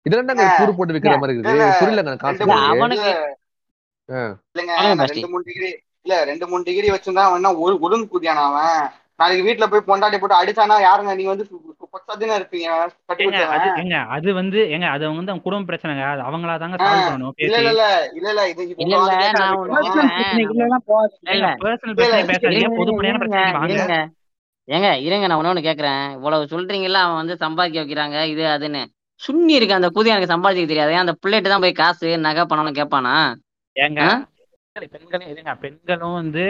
இதுல என்னங்க கூறு போட்டு விக்கிற மாதிரி இருக்குது? புரியலங்க கான்செப்ட் இல்லைங்க ரெண்டு மூணு டிகிரி இல்ல ரெண்டு மூணு டிகிரி வச்சிருந்தா அவன் என்ன ஒரு ஒழுங்கு குதியானா அவன்? நாளைக்கு வீட்டுல போய் பொண்டாட்டி போட்டு அடிச்சானா யாருங்க? நீங்க வந்து அது வச்சவன் ஏங்க அது வந்து ஏங்க அது வந்து அவங்க குடும்ப பிரச்சனைங்க. அது அவங்களா தாங்க சால்வ் பண்ணணும் இல்ல இல்ல இல்ல இல்ல இல்ல இது இல்ல இல்ல நான் ஒண்ணு ஏங்க இருங்க நான் ஒண்ணு கேக்குறேன். இவ்வளவு சொல்றீங்கல்ல அவன் வந்து சம்பாதிக்க வைக்கிறாங்க இது அதுன்னு. சுண்ணி இருக்கு அந்த புதிய எனக்கு சம்பாதிக்க தெரியாது. அந்த பிள்ளைட்டு தான் போய் காசு நகை பணம்னு கேட்பானா? ஏங்க? பெண்களும் இதுங்க பெண்களும் வந்து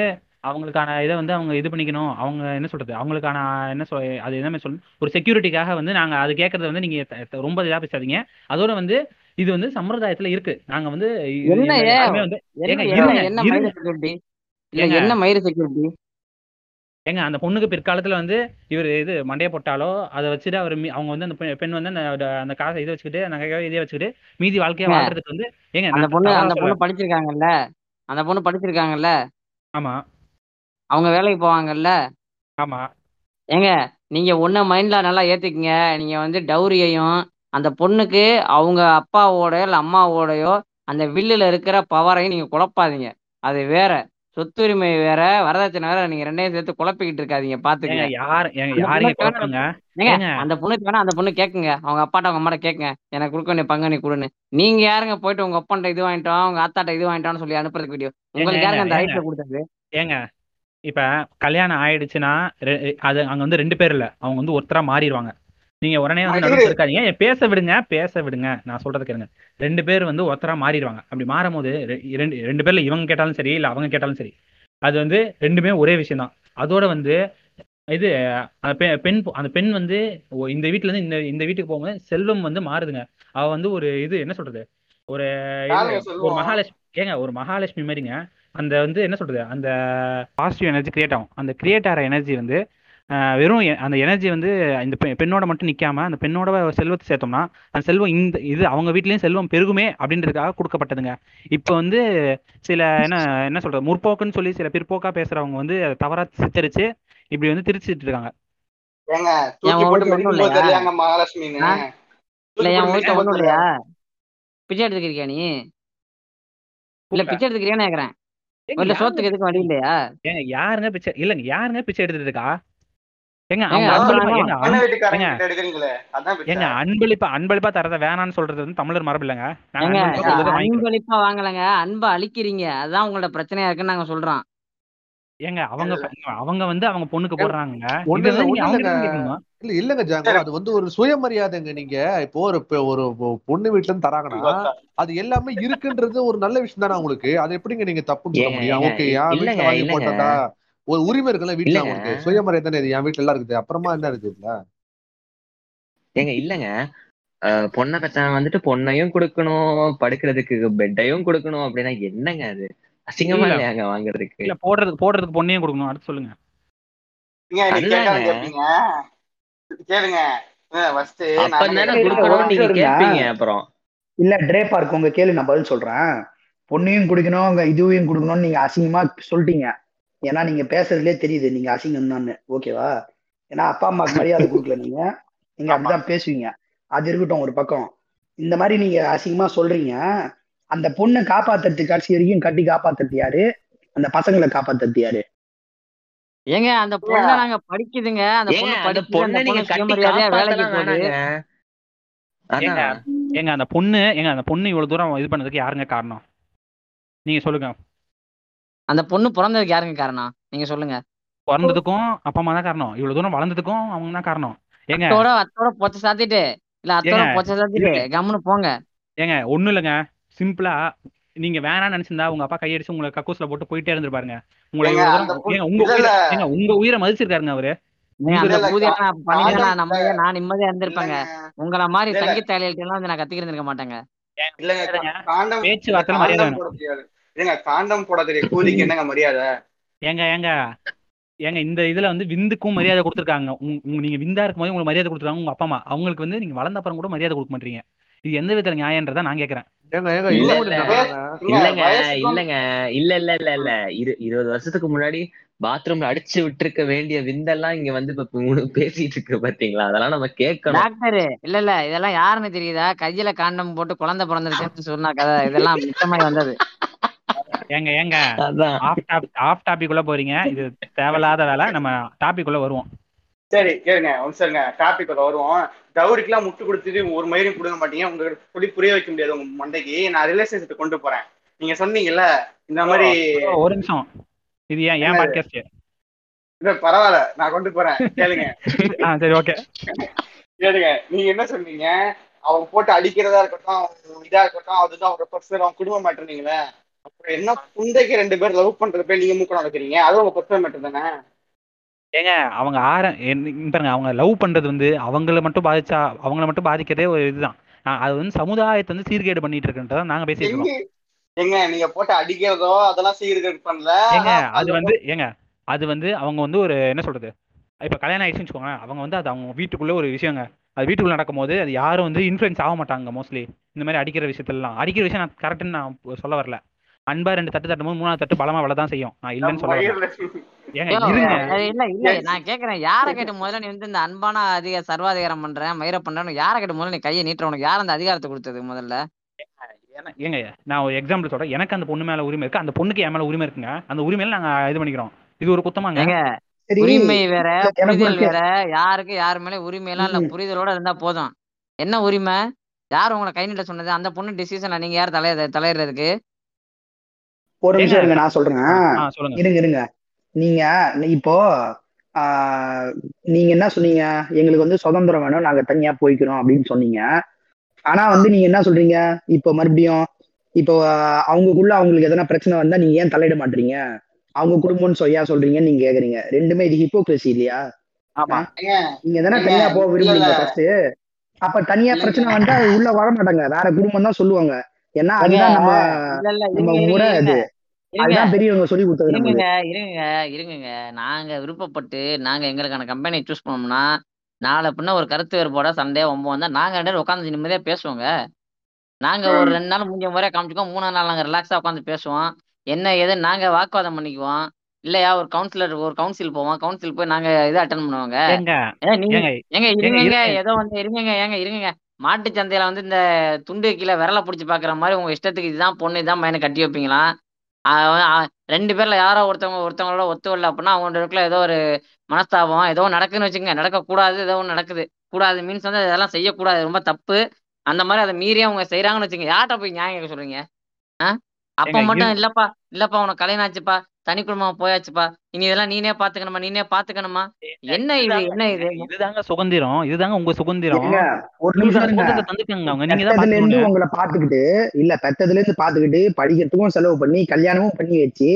அவங்களுக்கான இதை வந்து அவங்க இது பண்ணிக்கணும். அவங்க என்ன சொல்றது? அவங்களுக்கான என்ன சொல் அது என்ன சொல்லணும் ஒரு செக்யூரிட்டிக்காக வந்து நாங்க அது கேட்கறத வந்து நீங்க ரொம்ப இதா பேசாதீங்க. அதோட வந்து இது வந்து சம்பரதாயத்துல இருக்கு. நாங்க வந்து என்ன மயிறு செக்யூரிட்டி ஏங்க அந்த பொண்ணுக்கு பிற்காலத்துல வந்து இவர் இது மண்டைய போட்டாலோ அதை வச்சுட்டு அவர் அவங்க வந்து அந்த பெண் பெண் வந்து அந்த அந்த காசை இதை வச்சுக்கிட்டு நகையோ இதை வச்சுக்கிட்டு மீதி வாழ்க்கையை வாழ்றதுக்கு வந்து ஏங்க அந்த பொண்ணு அந்த பொண்ணு படிச்சிருக்காங்கல்ல? அந்த பொண்ணு படிச்சிருக்காங்கல்ல? ஆமா. அவங்க வேலைக்கு போவாங்கல்ல? ஆமா. ஏங்க நீங்க ஒன்ன மைண்ட்ல நல்லா ஏத்துக்கங்க. நீங்க வந்து டௌரியையும் அந்த பொண்ணுக்கு அவங்க அப்பாவோடயோ இல்ல அம்மாவோடயோ அந்த வில்லுல இருக்கிற பவரையும் நீங்க குழப்பாதீங்க. அது வேற. சொத்துரிமை வேற வரதட்சணை வேற நீங்க ரெண்டையும் சேர்த்து குழப்பிக்கிட்டு இருக்காதீங்க பாத்துக்கங்க. யார் அந்த யாரையும் பொண்ணு அந்த பொண்ணுக்கு வேணா அந்த பொண்ணு கேக்குங்க. அவங்க அப்பாட்ட அவங்க அம்மாட்ட கேக்குங்க. எனக்கு கொடுக்க வேண்டிய பங்கு நீ கொடுன்னு. நீங்க யாருங்க போயிட்டு உங்க அப்பாட்ட இது வாங்கிட்டோம் உங்க அத்தாட்ட இது வாங்கிட்டோம்னு சொல்லி அனுப்புறதுக்கு வீடியோ உங்களுக்கு யாருங்க அந்த ரைட்ல கொடுத்தது? ஏங்க இப்ப கல்யாணம் ஆயிடுச்சுன்னா அது அங்க வந்து ரெண்டு பேர் இல்ல. அவங்க வந்து ஒருத்தரா மாறிடுவாங்க நீங்க உடனே வந்து நடுவுல இருக்காதீங்க. பேச விடுங்க பேச விடுங்க. நான் சொல்றது கேளுங்க. ரெண்டு பேர் வந்து ஒருத்தரா மாறிடுவாங்க. அப்படி மாறும்போது ரெ- ரெண்டு ரெண்டு பேர்ல இவங்க கேட்டாலும் சரி இல்ல அவங்க கேட்டாலும் சரி அது வந்து ரெண்டுமே ஒரே விஷயம் தான் அதோட வந்து இது பெண் அந்த பெண் வந்து இந்த வீட்ல இருந்து இந்த இந்த வீட்டுக்கு போகும்போது செல்வம் வந்து மாறுதுங்க. அவ வந்து ஒரு இது என்ன சொல்றது? ஒரு ஒரு மகாலட்சுமி ஏங்க ஒரு மகாலட்சுமி மாதிரிங்க. அந்த வந்து என்ன சொல்றது? அந்த பாசிட்டிவ் எனர்ஜி கிரியேட் ஆகும். அந்த கிரியேட் ஆகிற எனர்ஜி வந்து வெறும் அந்த எனர்ஜி வந்து இந்த பெண்ணோட மட்டும் நிக்காம அந்த பெண்ணோட செல்வத்தை சேர்த்தோம்னா அந்த செல்வம் இந்த இது அவங்க வீட்லயும் செல்வம் பெருகுமே அப்படின்றதுக்காக கொடுக்கப்பட்டதுங்க. இப்போ வந்து சில என்ன என்ன சொல்றது முற்போக்குன்னு சொல்லி சில பிற்போக்கா பேசுறவங்க வந்து அதை தவறா சித்தரிச்சு இப்படி வந்து திரிச்சிட்டு இருக்காங்க. பிச்சை எடுத்துக்கிறியா நீ? இல்ல பிச்சை எடுத்துக்கிறியான்னு கேக்குறேன். சோத்துக்கு எதுக்கும் வழி இல்லையா? ஏங்க யாருங்க பிச்சை இல்லங்க யாருங்க பிச்சை எடுத்துட்டு இருக்கா? ஏங்க ஏங்க அன்பளிப்பா தரத வேணாம்னு சொல்றது வந்து தமிழர் மரபு இல்லைங்க. அன்பளிப்பா வாங்கலங்க அன்பை அழிக்கிறீங்க அதான் உங்களோட பிரச்சனையா இருக்குன்னு நாங்க சொல்றோம். ஏங்க அவங்க அவங்க வந்து அவங்க பொண்ணுக்கு போடுறாங்க இல்ல இல்லைங்க ஜாங்கோ அது வந்து ஒரு சுயமரியாதைங்க நீங்க. இப்போ ஒரு ஒரு பொ- பொண்ணு வீட்டுல இருந்து தராங்கன்னா அது எல்லாமே இருக்குன்றது ஒரு நல்ல விஷயம் தானே உங்களுக்கு? அது எப்படிங்க நீங்க தப்புன்னு சொல்ல முடியும்? ஓகே என் இல்லங்க வீட்டுல வாங்கி இல்லங்க. போட்டா ஒரு உரிமை இருக்குல்ல வீட்டுல உங்களுக்கு சுயமரியாதை தானே இது என் வீட்டுல எல்லாம் இருக்குது அப்புறமா என்ன இருக்குதுல்ல ஏங்க இல்லங்க. பொண்ணை பெத்தவன் வந்துட்டு பொண்ணையும் கொடுக்கணும் படுக்கிறதுக்கு பெட்டையும் கொடுக்கணும் அப்படின்னா என்னங்க அது? அசிங்கமா இல்ல. இல்லையாங்க வாங்குறதுக்கு? இல்ல போடுறதுக்கு போடுறதுக்கு பொண்ணையும் கொடுக்கணும். அடுத்து சொல்லுங்க. கேளுங்க. அப்புறம். இல்ல ட்ரே பார்க் உங்க கேள்வி நான் பதில் சொல்றேன். பொண்ணையும் குடிக்கணும் உங்க இதுவையும் கொடுக்கணும்னு நீங்க அசிங்கமா சொல்லிட்டீங்க. ஏன்னா நீங்க பேசுறதுலயே தெரியுது நீங்க அசிங்கம் தான் ஓகேவா? ஏன்னா அப்பா அம்மாக்கு மரியாதை கொடுக்கல நீங்க. நீங்க அப்படிதான் பேசுவீங்க. அது இருக்கட்டும் ஒரு பக்கம். இந்த மாதிரி நீங்க அசிங்கமா சொல்றீங்க. அந்த பொண்ணை காப்பாத்துறது கடைசி வரைக்கும் கட்டி காப்பாத்துறது யாரு? அந்த பசங்களை காப்பாத்துறது யாரு? ஏங்க அந்த பொண்ணை நாங்க படிக்குதுங்க. அந்த பொண்ணு அந்த நீங்க கட்டி வேலைக்கு போகுது. ஏங்க அந்த பொண்ணு ஏங்க அந்த பொண்ணு இவ்வளவு தூரம் இது பண்ணதுக்கு யாருங்க காரணம்? நீங்க சொல்லுங்க. அந்த பொண்ணு பிறந்ததுக்கு யாருங்க காரணம்? நீங்க சொல்லுங்க. பிறந்ததுக்கும் அப்பா அம்மா தான் காரணம். இவ்வளவு தூரம் வளர்ந்ததுக்கும் அவங்க தான் காரணம். ஏங்க. அத்தோட அத்தோட பொச்சை சாத்திட்டு. இல்ல அத்தோட பொச்சை சாத்திட்டு. கம்முன்னு போங்க. ஏங்க ஒண்ணும் இல்லைங்க. சிம்பிளா நீங்க வேணாம்னு நினைச்சிருந்தா உங்க அப்பா கையடிச்சு உங்களை கக்கூஸ்ல போட்டு போயிட்டே இருந்திருப்பாருங்க. உங்களை உங்க உங்க உயிரை மதிச்சிருக்காருங்க அவரு. நான் நிம்மதியா இருந்திருப்பேங்க. உங்களை மாதிரி சங்கீத தலையில எல்லாம் வந்து நான் கத்திக்கிட்டு மாட்டேங்க. இல்லங்க கா- ஏங்க காண்டம் இல்ல பேச்சுவார்த்தையில மரியாதை ஏங்க காண்டம் போட தெரிய கூலிக்கு என்னங்க மரியாதை? ஏங்க ஏங்க. ஏங்க இந்த இதுல வந்து விந்துக்கும் மரியாதை கொடுத்துருக்காங்க. நீங்க விந்தா இருக்கும்போது உங்களுக்கு மரியாதை கொடுத்துருக்காங்க. உங்க அப்பா அம்மா. அவங்களுக்கு வந்து நீங்க வளர்ந்த அப்புறம் கூட மரியாதை கொடுக்க மாட்டீங்க. இது எந்த விதத்துல நியாயன்றதை நான் கேக்குறேன். இல்லங்க இல்லங்க. இல்ல இல்ல இல்ல இல்ல. இரு இருபது வருஷத்துக்கு முன்னாடி பாத்ரூம்ல அடிச்சு விட்டுருக்க வேண்டிய விந்தெல்லாம் இங்க வந்து இப்ப மூணு பேசிட்டு இருக்கு பாத்தீங்களா? அதெல்லாம் நம்ம கேட்கணும். டாக்டர் இல்ல இல்ல. இதெல்லாம் யாருன்னு தெரியுதா? கையில காண்டம் போட்டு குழந்தை பிறந்துருச்சுன்னு சொன்னா கதை. இதெல்லாம் மிச்சமாய் வந்தது. ஏங்க ஏங்க ஆஃப் டாபிக் ஆஃப் டாபிக் உள்ள போறீங்க. இது தேவையில்லாத வேலை நம்ம டாபிக் உள்ள வருவோம். சரி கேளுங்க ஒன்று சரிங்க டாபிக் வருவோம். டவுரிக்கெல்லாம் முட்டு கொடுத்துட்டு ஒரு மயிரும் கொடுக்க மாட்டீங்க. உங்களுக்கு சொல்லி புரிய வைக்க முடியாது உங்க மண்டைக்கு. நான் ரிலேஷன்ஷிப் கொண்டு போறேன். நீங்க சொன்னீங்கல்ல இந்த மாதிரி ஒரு நிமிஷம். இது ஏன் ஏன் பாட்காஸ்ட் இல்ல பரவாயில்ல. நான் கொண்டு போறேன். கேளுங்க. ஆ சரி ஓகே கேளுங்க. நீங்க என்ன சொன்னீங்க? அவன் போட்டு அடிக்கிறதா இருக்கட்டும் இதா இருக்கட்டும் அதுதான் அவங்க பர்சனல் அவன் குடும்ப மாட்டேனீங்களே. அப்புறம் என்ன குந்தைக்கு ரெண்டு பேர் லவ் பண்றது போய் நீங்க மூக்கம் நடக்கிறீங்க அது உங்க பர்சனல் மேட்டர் தானே? ஏங்க அவங்க ஆர பாருங்க அவங்க லவ் பண்றது வந்து அவங்கள மட்டும் பாதிச்சா அவங்கள மட்டும் பாதிக்கிறதே ஒரு இதுதான். அது வந்து சமுதாயத்தை வந்து சீர்கேடு பண்ணிட்டு இருக்குன்றத நாங்க பேசிட்டு இருக்கோம். எங்க நீங்க போட்டு அடிக்கிறதோ அதெல்லாம் சீர்கேடு பண்ணல. ஏங்க அது வந்து ஏங்க அது வந்து அவங்க வந்து ஒரு என்ன சொல்றது? இப்ப கல்யாணம் ஆயிடுச்சுன்னு வச்சுக்கோங்க அவங்க வந்து அது அவங்க வீட்டுக்குள்ள ஒரு விஷயங்க. அது வீட்டுக்குள்ள நடக்கும்போது அது யாரும் வந்து இன்ஃப்ளூயன்ஸ் ஆக மாட்டாங்க மோஸ்ட்லி இந்த மாதிரி அடிக்கிற விஷயத்துலலாம். அடிக்கிற விஷயம் நான் கரெக்டுன்னு நான் சொல்ல வரல. அன்பா ரெண்டு தட்டு தட்டும் போது மூணாவது தட்டு பலமா விழதான் செய்யும். நான் இல்லைன்னு சொல்ல இல்ல. இல்ல நான் கேக்குறேன். யார கேட்டு முதல்ல நீ வந்து இந்த அன்பான அதிக சர்வாதிகாரம் பண்றேன் மயிர பண்றேன்னு யார கேட்டு முதல்ல நீ கையை நீட்டுற? உனக்கு யார் அந்த அதிகாரத்தை கொடுத்தது முதல்ல? ஏங்க நான் ஒரு எக்ஸாம்பிள் சொல்றேன். எனக்கு அந்த பொண்ணு மேல உரிமை இருக்கு. அந்த பொண்ணுக்கு என் மேல உரிமை இருக்குங்க. அந்த உரிமையில நாங்க இது பண்ணிக்கிறோம். இது ஒரு குத்தமாங்க. உரிமை வேற புரிதல் வேற. யாருக்கு யாரு மேல உரிமை எல்லாம் இல்ல. புரிதலோட இருந்தா போதும். என்ன உரிமை? யார் உங்களை கை நீட்ட சொன்னது? அந்த பொண்ணு டிசிஷன்ல நீங்க யார் தலைய தலையிடுறதுக்கு? ஒரு நிமிஷம் இருங்க நான் சொல்றேன் இருங்க இருங்க. நீங்க நீ- இப்போ ஆஹ், நீங்க என்ன சொன்னீங்க? எங்களுக்கு வந்து சுதந்திரம் வேணும் நாங்க தனியா போய்க்கிறோம் அப்படின்னு சொன்னீங்க. ஆனா வந்து நீங்க என்ன சொல்றீங்க? இப்போ மறுபடியும் இப்போ அவங்களுக்குள்ள அவங்களுக்கு எதனா பிரச்சனை வந்தா நீங்க ஏன் தலையிட மாட்டீங்க? அவங்க குடும்பம்னு சொய்யா சொல்றீங்கன்னு நீங்க கேக்குறீங்க. ரெண்டுமே இது ஹிப்போக்ரஸி இல்லையா? ஆமா. நீங்க தானே ஏங்க, தனியா போக விரும்புறீங்க. ஃபர்ஸ்ட் அப்ப தனியா. பிரச்சனை வந்தா அது உள்ள வர மாட்டாங்க வேற குடும்பம் தான் சொல்லுவாங்க. ஏன்னா அதுதான் நம்ம இல்ல இல்ல நம்ம இருங்க முறை இருங்க. அது. இருங்க. இருங்க நாங்க விருப்பப்பட்டு நாங்க எங்களுக்கான கம்பெனியை சூஸ் பண்ணோம்னா நாளை பின்ன ஒரு கருத்து வேறுபாடா சண்டே ஒம்பது வந்தா நாங்க ரெண்டு பேரும் உட்காந்து நிம்மதியா பேசுவோங்க. நாங்க ஒரு ரெண்டு நாள் முடிஞ்ச முறையா காமிச்சுக்கோம் மூணாவது நாள் நாங்க ரிலாக்ஸா உட்காந்து பேசுவோம். என்ன ஏது நாங்க வாக்குவாதம் பண்ணிக்குவோம். இல்லையா ஒரு கவுன்சிலர் ஒரு கவுன்சில் போவோம். கவுன்சில் போய் நாங்க இதை அட்டன் பண்ணுவாங்க. ஏங்க ஏங்க ஏதோ வந்து இருங்க ஏங்க இருங்க மாட்டு சந்தையில வந்து இந்த துண்டு கீழே விரல பிடிச்சி பாக்குற மாதிரி உங்க இஷ்டத்துக்கு இதுதான் பொண்ணு இதுதான் பையனை கட்டி வைப்பீங்களா? ரெண்டு பேர்ல யாரோ ஒருத்தவங்க ஒருத்தவங்களோட ஒத்து வரல அப்படின்னா அவங்களுக்குள்ள ஏதோ ஒரு மனஸ்தாபம் ஏதோ ஒண்ணு நடக்குதுன்னு வச்சுக்கோங்க நடக்கக்கூடாது ஏதோ ஒன்று நடக்குது. கூடாது மீன்ஸ் வந்து அதெல்லாம் செய்யக்கூடாது ரொம்ப தப்பு. அந்த மாதிரி அதை மீறி அவங்க செய்யறாங்கன்னு வச்சுக்கோங்க. யார்கிட்ட போய் நியாயம் கேட்க சொல்றீங்க? ஆ? அப்ப மட்டும் இல்லப்பா இல்லப்பா உனக்கு கல்யாணம் ஆச்சுப்பா. தனி குடும்பமா போயாச்சுப்பா. இனி இதெல்லாம் நீனே பாத்துக்கணுமா? நீனே பாத்துக்கணுமா? என்ன இது? என்ன இது? இதுதாங்க சுதந்திரம். இதுதாங்க உங்க சுதந்திரம். ஒரு நிமிஷம் தந்துக்கங்க அவங்க. நீங்க தான் இருந்து உங்களை பாத்துக்கிட்டு இல்ல பெத்ததுல இருந்து பாத்துக்கிட்டு படிக்கிறதுக்கும் செலவு பண்ணி கல்யாணமும் பண்ணி வச்சு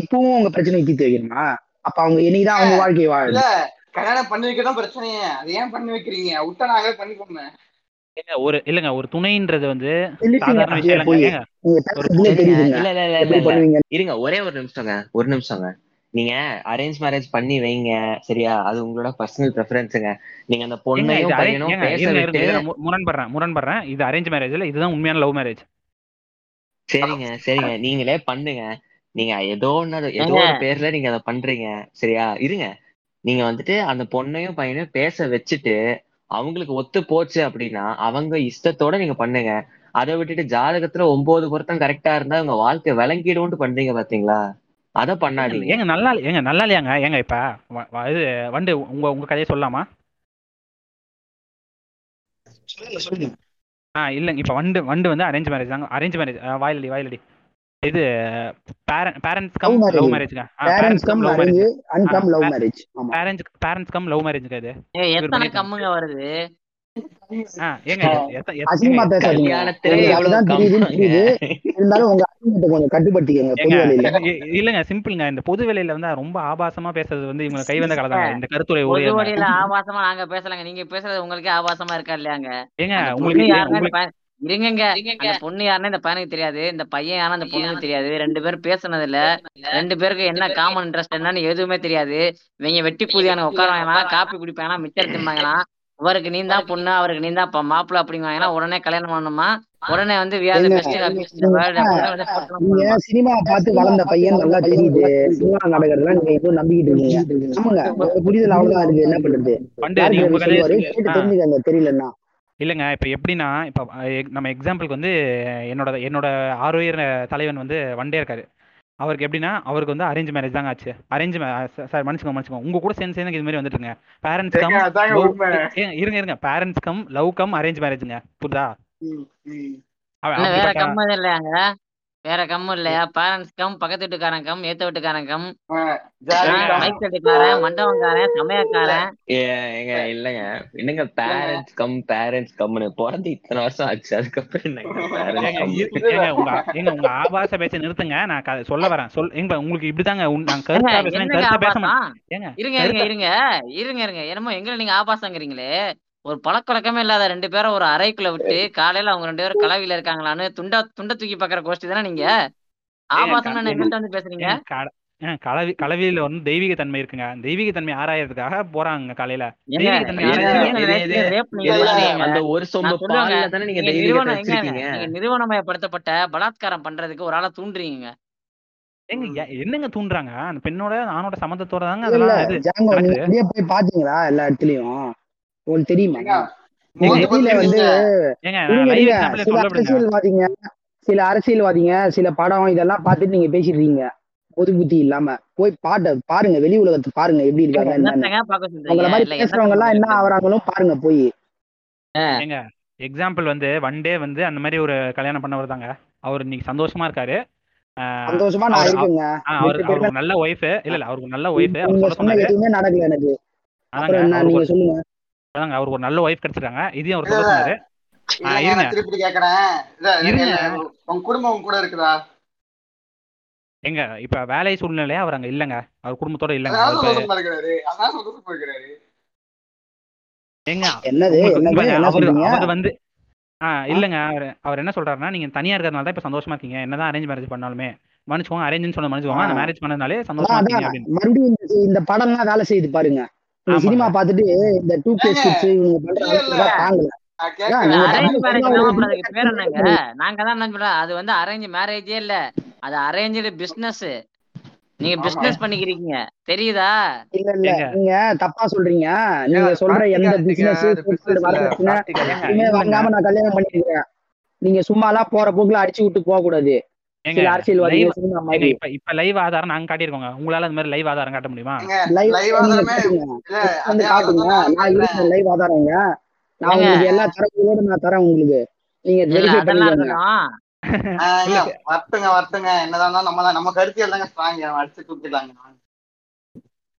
இப்பவும் உங்க பிரச்சனையை தீர்த்து வைக்கணுமா அப்ப அவங்க என்னைக்குதான் அவங்க வாழ்க்கையை இல்ல கல்யாணம் பண்ணி வைக்கதான் பிரச்சனையே. அது ஏன் பண்ணி வைக்கிறீங்க? விட்டா நாங்களே பண்ணிக்கோமே ஏங்க, ஒரு இல்லங்க ஒரு துணைன்றது வந்து சாதாரண விஷயம் இல்ல இல்ல இல்ல இல்ல இல்ல. இருங்க ஒரே ஒரு நிமிஷங்க ஒரு நிமிஷங்க. நீங்க அரேஞ்ச் மேரேஜ் பண்ணி வைங்க சரியா? அது உங்களோட பர்சனல் ப்ரெஃபரன்ஸுங்க நீங்க அந்த பொண்ணையும் பையனும் முரண்படுறேன் முரண்படுறேன். இது அரேஞ்ச் மேரேஜ்ல இதுதான் உண்மையான லவ் மேரேஜ் சரிங்க சரிங்க. நீங்களே பண்ணுங்க. நீங்க ஏதோ ஒண்ணு ஏதோ ஒரு பேர்ல நீங்க அதை பண்றீங்க சரியா? இருங்க. நீங்க வந்துட்டு அந்த பொண்ணையும் பையனையும் பேச வச்சுட்டு அவங்களுக்கு ஒத்து போச்சு அப்படின்னா அவங்க இஷ்டத்தோட நீங்க பண்ணுங்க. அதை விட்டுட்டு ஜாதகத்துல ஒன்பது பொருத்தம் கரெக்டா இருந்தா உங்க வாழ்க்கை விளங்கிடும்னு பண்றீங்க பாத்தீங்களா? அத பண்ணாதீங்க. ஏங்க நல்லா இல்ல- ஏங்க நல்லா இல்லையாங்க? ஏங்க இப்ப இது வண்டு உங்க உங்க கதையை சொல்லலாமா? ஆ இல்லைங்க இப்ப வண்டு வண்டு வந்து அரேஞ்ச் மேரேஜ் தாங்க அரேஞ்ச் மேரேஜ் வாயிலடி வாயிலடி. இது parents cum love marriage parents cum love marriage and cum love marriage ஆமா. பேரண்ட்ஸ் பேரண்ட்ஸ் கம் லவ் ஏய், இவர் எத்தனை கம்முங்க வருது? இல்லைங்க சிம்பிளுங்க. இந்த பொது வேலையில வந்து ரொம்ப ஆபாசமா பேசுறது வந்து இவங்க கை வந்த கலை தாங்க இந்த கருத்துரை ஆபாசமா நாங்க பேசலாங்க. நீங்க பேசுறது உங்களுக்கே ஆபாசமா இருக்கா இல்லையாங்க? ஏங்க உங்களுக்கு இருங்கங்க. அந்த பொண்ணு யாருன்னா இந்த பையனுக்கு தெரியாது. இந்த பையன் யாருன்னா அந்த பொண்ணுக்கு தெரியாது. ரெண்டு பேரும் பேசுனது இல்ல ரெண்டு பேருக்கு என்ன காமன் இன்ட்ரெஸ்ட் என்னன்னு எதுவுமே தெரியாது. இவங்க வெட்டி கூதியானுங்க உட்காருவாங்களாம் காப்பி குடிப்பாங்களாம் மிச்சர் திம்பாங்களாம் இவருக்கு நீ தான் பொண்ணு அவருக்கு நீ தான் மாப்பிள்ள அப்படிங்குவாங்கன்னா உடனே கல்யாணம் பண்ணணுமா? உடனே வந்து சினிமா பார்த்து வளர்ந்த பையன் நல்லா தெரியுது. சினிமா நாடகத்தெல்லாம் நீங்க எதுவும் நம்பிக்கிட்டு இருக்கீங்க ஆமாங்க. புரிதல் அவ்வளவுதான் இருக்கு. என்ன பண்றது? தெரிஞ்சுக்கங்க. தெரியலன்னா. இல்லைங்க இப்போ எப்படின்னா இப்போ நம்ம எக்ஸாம்பிளுக்கு வந்து என்னோட என்னோட ஆரோயர் தலைவன் வந்து வண்டே இருக்காரு. அவருக்கு எப்படின்னா அவருக்கு வந்து அரேஞ்ச் மேரேஜ் தாங்க ஆச்சு. அரேஞ்ச் சார் மன்னிச்சுக்கோங்க மன்னிச்சுக்கோங்க. உங்க கூட சேர்ந்து சேர்ந்து இது மாதிரி வந்துட்டுங்க பேரண்ட்ஸ் கம் இருங்க இருங்க. Parents cum love cum arrange மேரேஜுங்க புரியுதா? வேற கம்மு இல்லையா? பேரண்ட்ஸ் கம் பக்கத்து வீட்டுக்காரன் கம் ஏத்த வீட்டுக்காரன் கம் கம். மைக் செட்டுக்காரன் சமயக்காரன். ஏங்க இல்லங்க. என்னங்க பேரண்ட்ஸ் கம் பேரண்ட்ஸ் கம்னு பிறந்து இத்தனை வருஷம் ஆச்சு. அதுக்கப்புறம் என்னங்க கம் உங்க ஆபாச பேச்ச நிறுத்துங்க. நான் சொல்ல வரேன். சொல் எங்க உங்களுக்கு இப்படிதாங்க உன்- நான் கருத்தா பேசுறேன் கருத்தா பேச மாட்டேன் இருங்க இருங்க இருங்க இருங்க இருங்க. என்னமோ எங்களை நீங்க ஆபாசங்கிறீங்களே. ஒரு பழக்கவழக்கமே இல்லாத ரெண்டு பேரும் ஒரு அறைக்குள்ள விட்டு காலையில அவங்க ரெண்டு பேரும் கலவில இருக்காங்களான்னு துண்டா துண்ட தூக்கி பாக்குற கோஷ்டி தானே நீங்க? ஆபாசம்னு எங்கள்கிட்ட வந்து பேசுறீங்க? கலவி கலவியில வந்து தெய்வீக தன்மை இருக்குங்க. தெய்வீக தன்மை ஆராயறதுக்காக போறாங்க. காலையில நிறுவனமயப்படுத்தப்பட்ட பலாத்காரம் பண்றதுக்கு ஒரு ஆளை தூண்டுறீங்க. ஏங்க என்னங்க தூண்டுறாங்க? அந்த பெண்ணோட ஆணோட சம்மந்தத்தோட தாங்க அதெல்லாம் போய் பாத்தீங்களா எல்லா இடத்துலயும்? உங்களுக்கு தெரியுமா? வந்து சில அரசியல்வாதிங்க சில அரசியல்வாதிங்க சில படம் இதெல்லாம் பார்த்துட்டு நீங்க பேசிடுறீங்க. பொது புத்தி இல்லாம. போய் பாட்ட பாருங்க வெளி உலகத்தை பாருங்க எப்படி இருக்காங்க உங்களை மாதிரி பேசுறவங்க எல்லாம் என்ன ஆகுறாங்களும் பாருங்க போய். ஏங்க எக்ஸாம்பிள் வந்து ஒன் டே வந்து அந்த மாதிரி ஒரு கல்யாணம் பண்ணவர் தாங்க. அவர் இன்னைக்கு சந்தோஷமா இருக்காரு. ஆஹ் சந்தோஷமா நான் இருக்கேங்க. அவருக்கு நல்ல ஒய்ஃப் இல்ல இல்ல அவருக்கு நல்ல ஒய்ஃப் நடக்கல எனக்கு. நீங்க சொல்லுங்க. அதாங்க அவருக்கு ஒரு நல்ல ஒய்ஃப் கிடைச்சிருக்காங்க. இதையும் அவர் ஆஹ் திருப்பி கேக்குறேன் உங்க குடும்பம் கூட இருக்குதா? எங்க இப்ப வேலை சூழ்நிலையா அவர் அங்க இல்லங்க. அவர் குடும்பத்தோட இல்லங்க. அதனால அவர் என்னது? வந்து ஆ ஆ? இல்லங்க. அவர் அவர் என்ன சொல்றாருன்னா நீங்க தனியா இருக்கிறதுனால தான் இப்ப சந்தோஷமா இருக்கீங்க. என்னதான் அரேஞ்ச் மேரேஜ் பண்ணாலுமே. மன்னிச்சுக்கோங்க அரேஞ்சுன்னு சொன்ன மன்னிச்சுக்கோங்க. அந்த ஆஹ் மேரேஜ் பண்ணதுனாலே சந்தோஷமா இருக்கீங்க அப்படின்னு. இந்த படம்லாம் வேலை செய்யுது பாருங்க. சினிமா ஆமாங்க. பார்த்துட்டு இந்த டூ கே ஸ்கிட்ஸ் இவங்க பண்ற தாங்கல. நீங்க தான் என்ன சொல்றோம்? அது வந்து அரேஞ்ச் மேரேஜே இல்ல. அது அரேஞ்சு பிசினஸ் நீங்க பிசினஸ் பண்ணிக்கிறீங்க. தெரியுதா? இல்ல நீங்க தப்பா சொல்றீங்க. நீங்க சொல்ற எந்த பிசினஸ் வாங்காம நான் கல்யாணம் பண்ணிருக்கேன் நீங்க சும்மாலாம் போற போக்குல அடிச்சு விட்டு போக கூடாது இப்ப லைவ் ஆதாரம் நாங்க காட்டியிருக்கோங்க உங்களால அந்த மாதிரி லைவ் ஆதாரம் காட்ட முடியுமா? லைவ் நான் ஆதாரங்க. உங்களுக்கு எல்லா தரேன் உங்களுக்கு. நீங்க வரட்டுங்க வரட்டுங்க. என்னதான் நம்ம நம்ம கருத்தியல் தாங்க ஸ்ட்ராங் அடிச்சு தூக்கிடலாங்க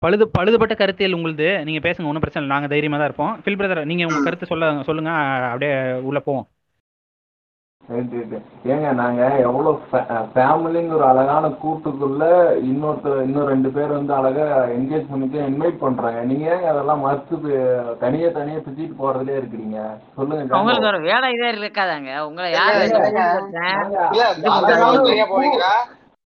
பழுது பழுதுபட்ட கருத்தியல் உங்களுது. நீங்க பேசுங்க ஒன்றும் பிரச்சனை இல்லை. நாங்க தைரியமா தான் இருப்போம். ஃபில் பிரதர் நீங்க உங்க. கருத்து சொல்ல சொல்லுங்க. அப்படியே உள்ள போவோம். ரைட் ஏங்க நாங்க எவ்வளவு ஃபேமிலிங்க ஒரு அழகான கூட்டுக்குள்ள இன்னொருத்தர் இன்னும் ரெண்டு பேர் வந்து அழகா என்கேஜ் பண்ணிட்டு இன்வைட் பண்றாங்க. நீங்க ஏங்க அதெல்லாம் மறுத்து பே- தனியா தனியா சுத்திட்டு போறதுலயே இருக்கிறீங்க? சொல்லுங்க உங்களுக்கு ஒரு வேலை இதே இருக்காதாங்க. உங்களை இல்ல யார் இல்ல பண்றது தனியா போவீங்களா?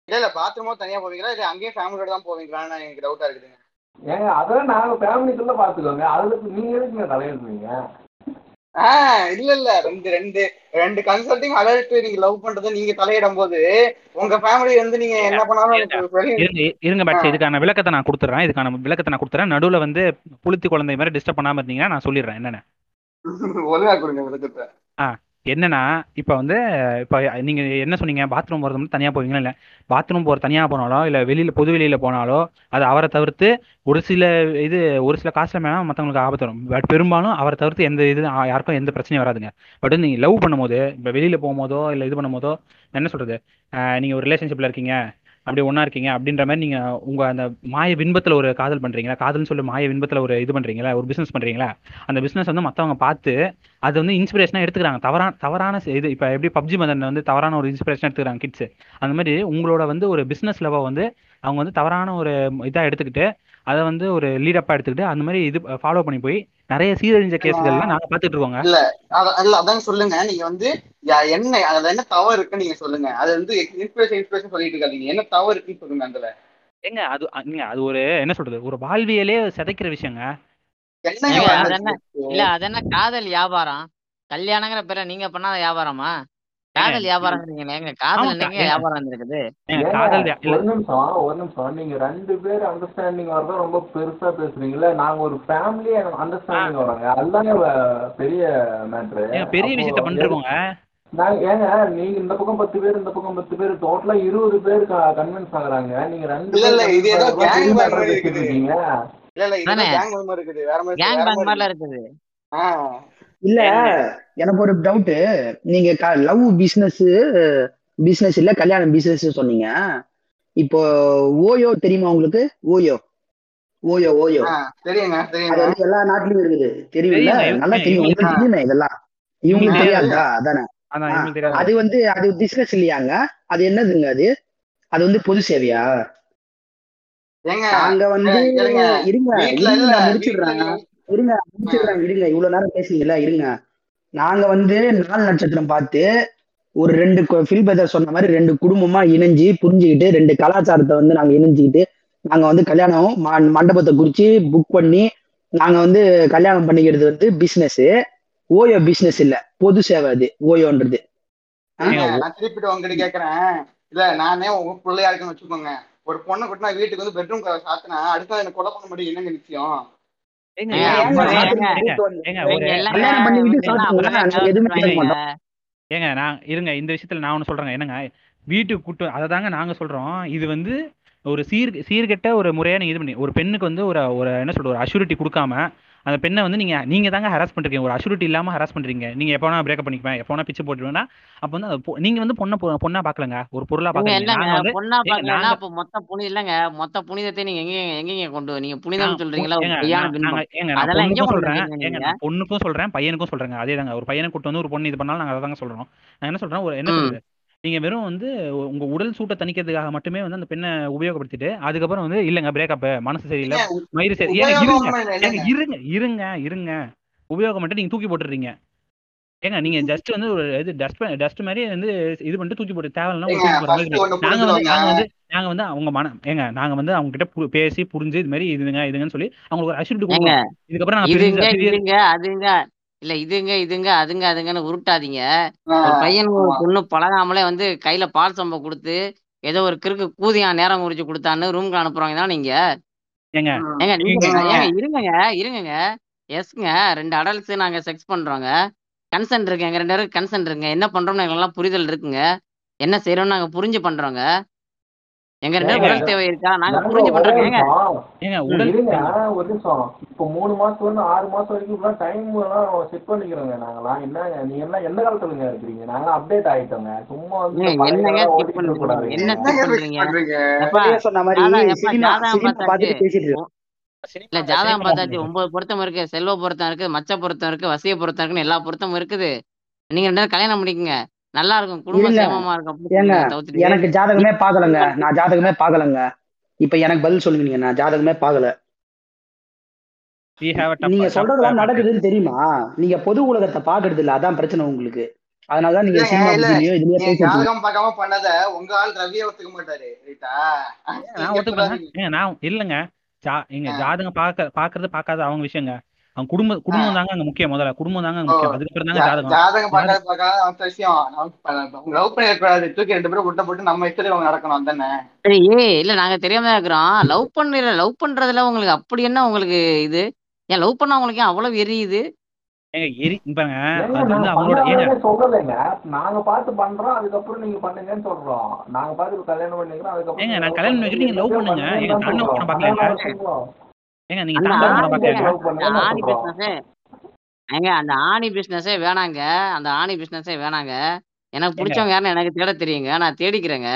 இல்ல இல்ல பாத்ரூமும் தனியா போவீங்களா? இல்ல அங்கேயும் ஃபேமிலியோட தான் போவீங்களான்னு எனக்கு டவுட்டா இருக்குதுங்க. ஏங்க அதெல்லாம் நாங்க ஃபேமிலிக்குள்ள பாத்துக்கோங்க. அதுக்கு நீங்க எதுக்குங்க தலையிடுறீங்க? ஆஹ் இல்ல இல்ல ரெண்டு ரெண்டு ரெண்டு கன்சல்டிங் அடல்ட் நீங்க லவ் பண்றதை நீங்க தலையிடும் போது உங்க ஃபேமிலி வந்து நீங்க என்ன பண்ணாலும் இருங்க இருங்க பேட்ச். இதுக்கான விளக்கத்தை நான் கொடுத்துறேன். இதுக்கான விளக்கத்தை நான் கொடுத்துறேன். நடுவுல வந்து புளுத்தி குழந்தை மாதிரி டிஸ்டர்ப் பண்ணாம இருந்தீங்கன்னா நான் சொல்லிடுறேன். என்னென்ன? ஒழுங்கா கொடுங்க விளக்கத்தை. என்னன்னா இப்போ வந்து இப்போ நீங்கள் என்ன சொன்னீங்க? பாத்ரூம் போகிறது மட்டும் தனியாக போவீங்களா இல்லை? பாத்ரூம் போகிற தனியாக போனாலோ இல்லை வெளியில் பொது வெளியில் போனாலோ அது அவரை தவிர்த்து ஒரு சில இது ஒரு சில காசில் மேலே மற்றவங்களுக்கு ஆபத்து வரும். பட் பெரும்பாலும் அவரை தவிர்த்து எந்த இது யாருக்கும் எந்த பிரச்சனையும் வராதுங்க. பட் வந்து நீங்கள் லவ் பண்ணும்போது இப்போ வெளியில் போகும்போதோ இல்லை இது பண்ணும்போதோ என்ன சொல்கிறது நீங்கள் ஒரு ரிலேஷன்ஷிப்பில் இருக்கீங்க. அப்படி ஒன்றா இருக்கீங்க. அப்படின்ற மாதிரி நீங்கள் உங்கள் அந்த மாய பின்பத்தில் ஒரு காதல் பண்ணுறீங்களா காதல்னு சொல்லி மாய பின்பத்தில் ஒரு இது பண்ணுறீங்களா ஒரு பிஸ்னஸ் பண்ணுறீங்களா அந்த பிஸ்னஸ் வந்து மற்றவங்க பார்த்து அது வந்து இன்ஸ்பிரேஷனாக எடுத்துக்கிறாங்க. தவறான தவறான இது இப்போ எப்படி பப்ஜி மதன் வந்து தவறான ஒரு இன்ஸ்பிரேஷன் எடுத்துக்கிறாங்க கிட்ஸ் அந்த மாதிரி உங்களோட வந்து ஒரு பிஸ்னஸ் லெவல் வந்து அவங்க வந்து தவறான ஒரு இதாக எடுத்துக்கிட்டு அதை வந்து ஒரு லீடப்பாக எடுத்துக்கிட்டு அந்த மாதிரி இது ஃபாலோ பண்ணி போய் நிறைய சீரழிஞ்ச கேஸ்கள்லாம் நாங்கள் பார்த்துட்டு இருக்கோங்க. இல்ல அத- இல்ல அதான் சொல்லுங்க. நீங்க வந்து என்ன அதுல என்ன தவறு இருக்குன்னு நீங்க சொல்லுங்க. அது வந்து இன்ஸ்பிரேஷன் இன்ஸ்பிரேஷன் சொல்லிட்டு இருக்காதீங்க. என்ன தவறு இருக்குன்னு சொல்லுங்க அதுல. ஏங்க அது நீங்க அது ஒரு என்ன சொல்றது? ஒரு வாழ்வியலே சிதைக்கிற விஷயங்க. இல்ல அது என்ன காதல் வியாபாரம்? கல்யாணங்கிற பேர்ல நீங்க பண்ணாத வியாபாரமா? காதல் வியாபாரங்கிறீங்களே எங்க காதல். வியாபாரம் இருக்குது காதல் ஒரு நிமிஷம் ஒரு நிமிஷம் நீங்க ரெண்டு பேர் அண்டர்ஸ்டாண்டிங் வரத ரொம்ப பெருசா பேசுறீங்களே நாங்க ஒரு ஃபேமிலி அண்டர்ஸ்டாண்டிங் வரோங்க அதுதாங்க வ- பெரிய மேட்ரு பெரிய விஷயத்த பண்ணிருக்கோங்க நாங்க ஏங்க நீங்க இந்த பக்கம் பத்து பேர் இந்த பக்கம் பத்து பேர் டோட்டலா இருபது பேர் கன்வின்ஸ் ஆகுறாங்க. நீங்க ரெண்டு இல்ல, இது ஏதோ மாதிரி பேசிட்டு இருக்குது. இல்ல இல்ல இது? கேங் மாதிரி இருக்குது. வேற மாதிரி கேங் மாதிரிலாம் இருக்குது. ஆஹ் இல்ல எனக்கு ஒரு டவுட் நீங்க லவ் பிசினஸ் பிசினஸ் இல்ல கல்யாணம் பிசினஸ் சொன்னீங்க. இப்போ ஓயோ தெரியுமா உங்களுக்கு? ஓயோ. OYO OYO. தெரியுங்க அது தெரியுங்க வந்து எல்லா நாட்டிலும் இருக்குது. தெரியும்ல? நல்லா தெரியும். இவங்களுக்கு உங்களுக்கு தெரியுமே? இதெல்லாம்? இவங்களுக்கு தெரியாதா. அதானே. அது வந்து அது பிசினஸ் இல்லையாங்க? அது என்னதுங்க அது? அது வந்து பொது சேவையா? நாங்க வந்து. இருங்க வீட்ல இருங்க இல்ல இருங்க இவ்வளவு நேரம் பேசுனீங்கல்ல இருங்க. நாங்க வந்து நாலு நட்சத்திரம் பார்த்து ஒரு ரெண்டு ஃபில் பெதர் சொன்ன மாதிரி ரெண்டு குடும்பமா இணைஞ்சு புரிஞ்சுக்கிட்டு ரெண்டு கலாச்சாரத்தை வந்து நாங்க இணைஞ்சுக்கிட்டு நாங்க வந்து கல்யாணம் மண்டபத்தை குறிச்சு புக் பண்ணி நாங்க வந்து கல்யாணம் பண்ணிக்கிறது வந்து பிசினஸ் ஓயோ பிசினஸ் இல்ல. பொது சேவை அது ஓயோன்றது. நான் திருப்பிட்டு உங்ககிட்ட கேக்குறேன். இல்ல நானே உங்க பிள்ளையா இருக்குன்னு வச்சுக்கோங்க. ஒரு பொண்ணை கூட்டினா வீட்டுக்கு வந்து பெட்ரூம் சாத்தினா அடுத்தது எனக்கு கொலை பண்ண முடியும்? என்னங்க நிச்சயம்? ஏங்க நான் இருங்க இந்த விஷயத்துல நான் ஒன்று சொல்றேங்க. என்னங்க வீட்டுக்கு கூட்டு அதை தாங்க நாங்க சொல்றோம். இது வந்து ஒரு சீர் சீர்கெட்ட ஒரு முறையா நீங்க இது பண்ணி ஒரு பெண்ணுக்கு வந்து ஒரு ஒரு என்ன சொல்றது ஒரு அஷூரிட்டி கொடுக்காம அந்த பெண்ணை வந்து நீங்க நீங்க தாங்க ஹராஸ் பண்றீங்க. ஒரு அஷூரிட்டி இல்லாம ஹராஸ் பண்றீங்க. நீங்க எப்போ வேணா பிரேக்கப் பண்ணிப்பேன் எப்போ வேணா பிச்சு போட்டுருவேன்னா அப்போ வந்து அது பொ- நீங்க வந்து பொண்ணை பொண்ணா பாக்கலங்க. ஒரு பொருளா நீங்க பாக்குறீங்க இல்லங்க நாங்க வந்து பொண்ணா ஏங்க பாக்கலன்னா நாங்க அப்ப மொத்த புனி இல்லங்க மொத்த புனிதத்தை நீங்க எங்க எங்கங்க கொண்டு நீங்க புனிதம் சொல்றீங்களா? அதெல்லாம் எங்க பொண்ணுக்கும் சொல்றேன். ஏங்க பொண்ணுக்கும் சொல்றேன் பையனுக்கும் சொல்றேங்க. அதே தாங்க ஒரு பையனை கூட்டு வந்து ஒரு பொண்ணு இது பண்ணாலும் நாங்க அதை தாங்க சொல்றோம். நான் என்ன சொல்றேன் ஒரு என்ன ம். சொல்றது? நீங்க வெறும் வந்து உங்க உடல் சூட்டை தணிக்கிறதுக்காக மட்டுமே வந்து அந்த பெண்ணை உபயோகப்படுத்திட்டு அதுக்கப்புறம் வந்து இல்லங்க பிரேக்கப் மனசு சரியில்லை மயிறு சரி ஏங்க இருங்க இருங்க இருங்க இருங்க. உபயோகம் மட்டும் நீங்க தூக்கி போட்டுறீங்க. ஏங்க நீங்க ஜஸ்ட் வந்து ஒரு இது டஸ்ட் டஸ்ட் மாதிரி வந்து இது பண்ணிட்டு தூக்கி போட்டு ஒண்ணு நாங்க வந்து நாங்க வந்து நாங்க வந்து அவங்க மன ஏங்க நாங்க வந்து அவங்க கிட்ட பேசி புரிஞ்சு இது மாதிரி இதுங்க இதுங்கன்னு சொல்லி அவங்களுக்கு ஒரு கொடுக்குறோம் இதுக்கப்புறம் நாங்க அதுங்க இல்ல இதுங்க இதுங்க அதுங்க அதுங்கன்னு உருட்டாதீங்க. ஒரு பையன் ஒரு பொண்ணு பழகாமலே வந்து கையில பால் சம்பை கொடுத்து ஏதோ ஒரு கிறுக்கு கூதியான் நேரம் குறிச்சு கொடுத்தான்னு ரூம்க்கு அனுப்புறவங்க தான் நீங்க? ஏங்க. ஏங்க நீங்க ஏங்க ஏங்க. இருங்கங்க இருங்கங்க. எஸ்ங்க ரெண்டு அடல்ட்ஸ் நாங்க செக்ஸ் பண்றோங்க. கன்சென்ட் இருக்கு எங்க ரெண்டு பேரும் கன்சென்ட் இருக்குங்க. என்ன பண்றோம்னு எங்களுக்கு புரிதல் இருக்குங்க. என்ன செய்யறோம்னு நாங்க புரிஞ்சு பண்றோங்க. எங்க ரெண்டு பேரும் ஏங்க உடல் தேவை இருக்கா நாங்க புரிஞ்சு பண்றோங்க ஏங்க. ஏங்க உடல் ஒரு நிமிஷம். இப்போ மூணு மாசத்துல இருந்து ஆறு மாசம் வரைக்கும் இப்பெல்லாம் டைம் எல்லாம் செட் பண்ணிக்கிறோங்க நாங்களாம் என்னங்க நீங்க எல்லாம் எந்த காலத்துலங்க இருக்கிறீங்க நாங்க அப்டேட் ஆயிட்டோங்க. சும்மா வந்து என்னங்க இருக்க பண்றீங்க? கூடாதுங்க என்ன பண்றீங்க? இல்ல ஜாதகம் பார்த்தாச்சு. ஒன்பது பொருத்தம் இருக்கு செல்வ பொருத்தம் இருக்கு மச்ச பொருத்தம் இருக்கு வசிய பொருத்தம் இருக்குன்னு எல்லா பொருத்தமும் இருக்குது. நீங்க ரெண்டு கல்யாணம் பண்ணிக்கங்க. நல்லா இருக்கும் குடும்ப சேமமா இருக்கும். எனக்கு ஜாதகமே பார்க்கலங்க நான் ஜாதகமே பார்க்கலங்க இப்ப எனக்கு பதில் சொல்லுங்க நீங்க நான் ஜாதகமே tough நீங்க சொல்றதெல்லாம் நடக்குதுன்னு தெரியுமா? நீங்க பொது உலகத்தை பாக்குறது இல்ல. அதான் பிரச்சனை உங்களுக்கு. அதனாலதான் நீங்க ஜாதகம் பார்க்காம பண்ணத உங்க ஆள் ரவியே ஒத்துக்க மாட்டாரு நான் ஏங்க நான் இல்லைங்க. ஜா எங்க ஆ. ஜாதகம் பார்க்க பார்க்கறது பார்க்காத அவங்க விஷயங்க. அவங்க குடும்ப குடும்பம் தாங்க அங்க முக்கியம் முதல்ல. குடும்பம் தாங்க முக்கியம். அதுக்கப்புறம் தாங்க ஜாதகம். ஜாதகம் பார்க்காத பார்க்காத விஷயம். லவ் பண்ணிடக்கூடாது. தூக்கி ரெண்டு பேரும் விட்ட போட்டு நம்ம இஷ்டத்துக்கு அவங்க நடக்கணும். தானே சரி ஏய் இல்ல நாங்க தெரியாம தான் இருக்கிறோம். லவ் பண்ணல லவ் பண்றதுல உங்களுக்கு அப்படி என்ன உங்களுக்கு இது? ஏன் லவ் பண்ணா உங்களுக்கு ஏன் அவ்வளவு எரியுது? ஏங்க எரி பாருங்க. அது வந்து நாங்க அவங்களோட ஏங்க. சொல்லலைங்க நாங்க பார்த்து பண்றோம். அதுக்கப்புறம் நீங்க பண்ணுங்கன்னு சொல்றோம். நாங்க பார்த்து கல்யாணம் பண்ணிக்கிறோம். அதுக்கப்புறம் ஏங்க நான் லவ் கல்யாணம் பண்ணுங்க. பண்ணிட்டு நீங்க லவ் பண்ணுங்க. ஏங்க பார்க்கலையாங்க அதான் சொல்றோம். ஏங்க நீங்க ஆணி பிசினஸே ஏங்க அந்த ஆணி பிசினஸே வேணாங்க. அந்த ஆணி பிசினஸே வேணாங்க. எனக்கு பிடிச்சவங்க யாருன்னு எனக்கு தேட தெரியுங்க. நான் தேடிக்கிறேங்க.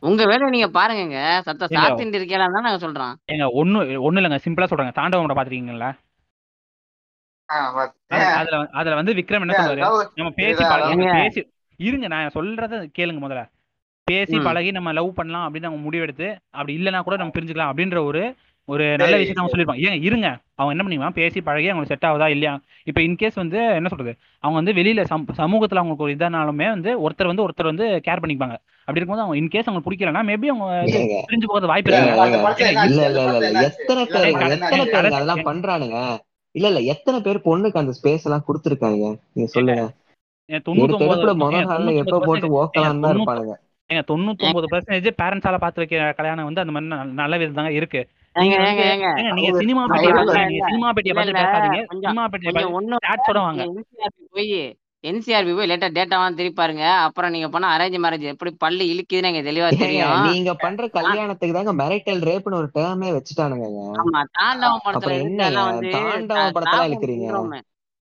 உங்க வேலையை நீங்க பாருங்கங்க. சத்த ஏங்க சாத்திட்டு இருக்கேன் தான் நாங்க சொல்றோம். ஏங்க ஒண்ணு ஒண்ணு இல்லைங்க. சிம்பிளா சொல்றேங்க. தாண்டவ படம் பாத்திருக்கீங்களா அதுல அதுல வந்து விக்ரம் என்ன love- நம்ம பேசி பழகி நம்ம பேசி இருங்க நான் சொல்றத கேளுங்க முதல்ல. பேசி பழகி நம்ம லவ் பண்ணலாம் அப்படின்னு அவங்க முடிவெடுத்து அப்படி இல்லைன்னா கூட நம்ம பிரிஞ்சுக்கலாம் அப்படின்ற ஒரு ஒரு நல்ல விஷயத்த அவங்க சொல்லிருப்பாங்க ஏங்க இருங்க. அவங்க என்ன பண்ணிக்கலாம் பேசி பழகி அவங்களுக்கு செட் ஆகுதா இல்லையா? இப்போ இன்கேஸ் வந்து என்ன சொல்றது? அவங்க வந்து வெளியில சம் சமூகத்துல அவங்களுக்கு ஒரு இதானாலுமே வந்து ஒருத்தர் வந்து ஒருத்தர் வந்து கேர் பண்ணிப்பாங்க அப்படி இருக்கும்போது அவங்க இன்கேஸ் அவங்களுக்கு பிடிக்கலன்னா மேபி அவங்க பிரிஞ்சு போகிறது வாய்ப்பு பேருங்க அதெல்லாம் பண்றானுங்க? இல்ல இல்ல. எத்தனை பேர் பொண்ணுக்கு அந்த ஸ்பேஸ் எல்லாம் கொடுத்துருக்காங்க நீங்க சொல்லுங்க. ஏன் தொண்ணூத்தி ஒன்பது பர்சன்டேஜ் பேரண்ட்ஸால பார்த்து வைக்கிற கல்யாணம் வந்து அந்த மாதிரி நல்ல விதம் தாங்க இருக்கு. நீங்க ஏங்க வந்து ஏங்க. ஏங்க நீங்க அவங்க சினிமா பெட்டியை இல்ல சினிமா பெட்டியை பார்த்து பேசாதீங்க. சினிமா பெட்டியை பார்த்து போய் என்சிஆர்பி போய் லேட்டா டேட்டாவான் திருப்பி பாருங்க. அப்புறம் நீங்க பண்ண அரேஞ்ச் மேரேஜ் எப்படி பள்ளி இழுக்குதுன்னு எனக்கு தெளிவா தெரியும். நீங்க பண்ற கல்யாணத்துக்கு தாங்க மெரைட்டல் ரேப்னு ஒரு டேர்மே வச்சுட்டானுங்க ஆமா தாண்டவம் படத்துல அப்புறம் இருக்க என்னங்க எல்லாம் வந்து தாண்டவ படத்தெல்லாம் ஸ்டாஃப் இழுக்கிறீங்க? சிண்ட்ரோம் இல்ல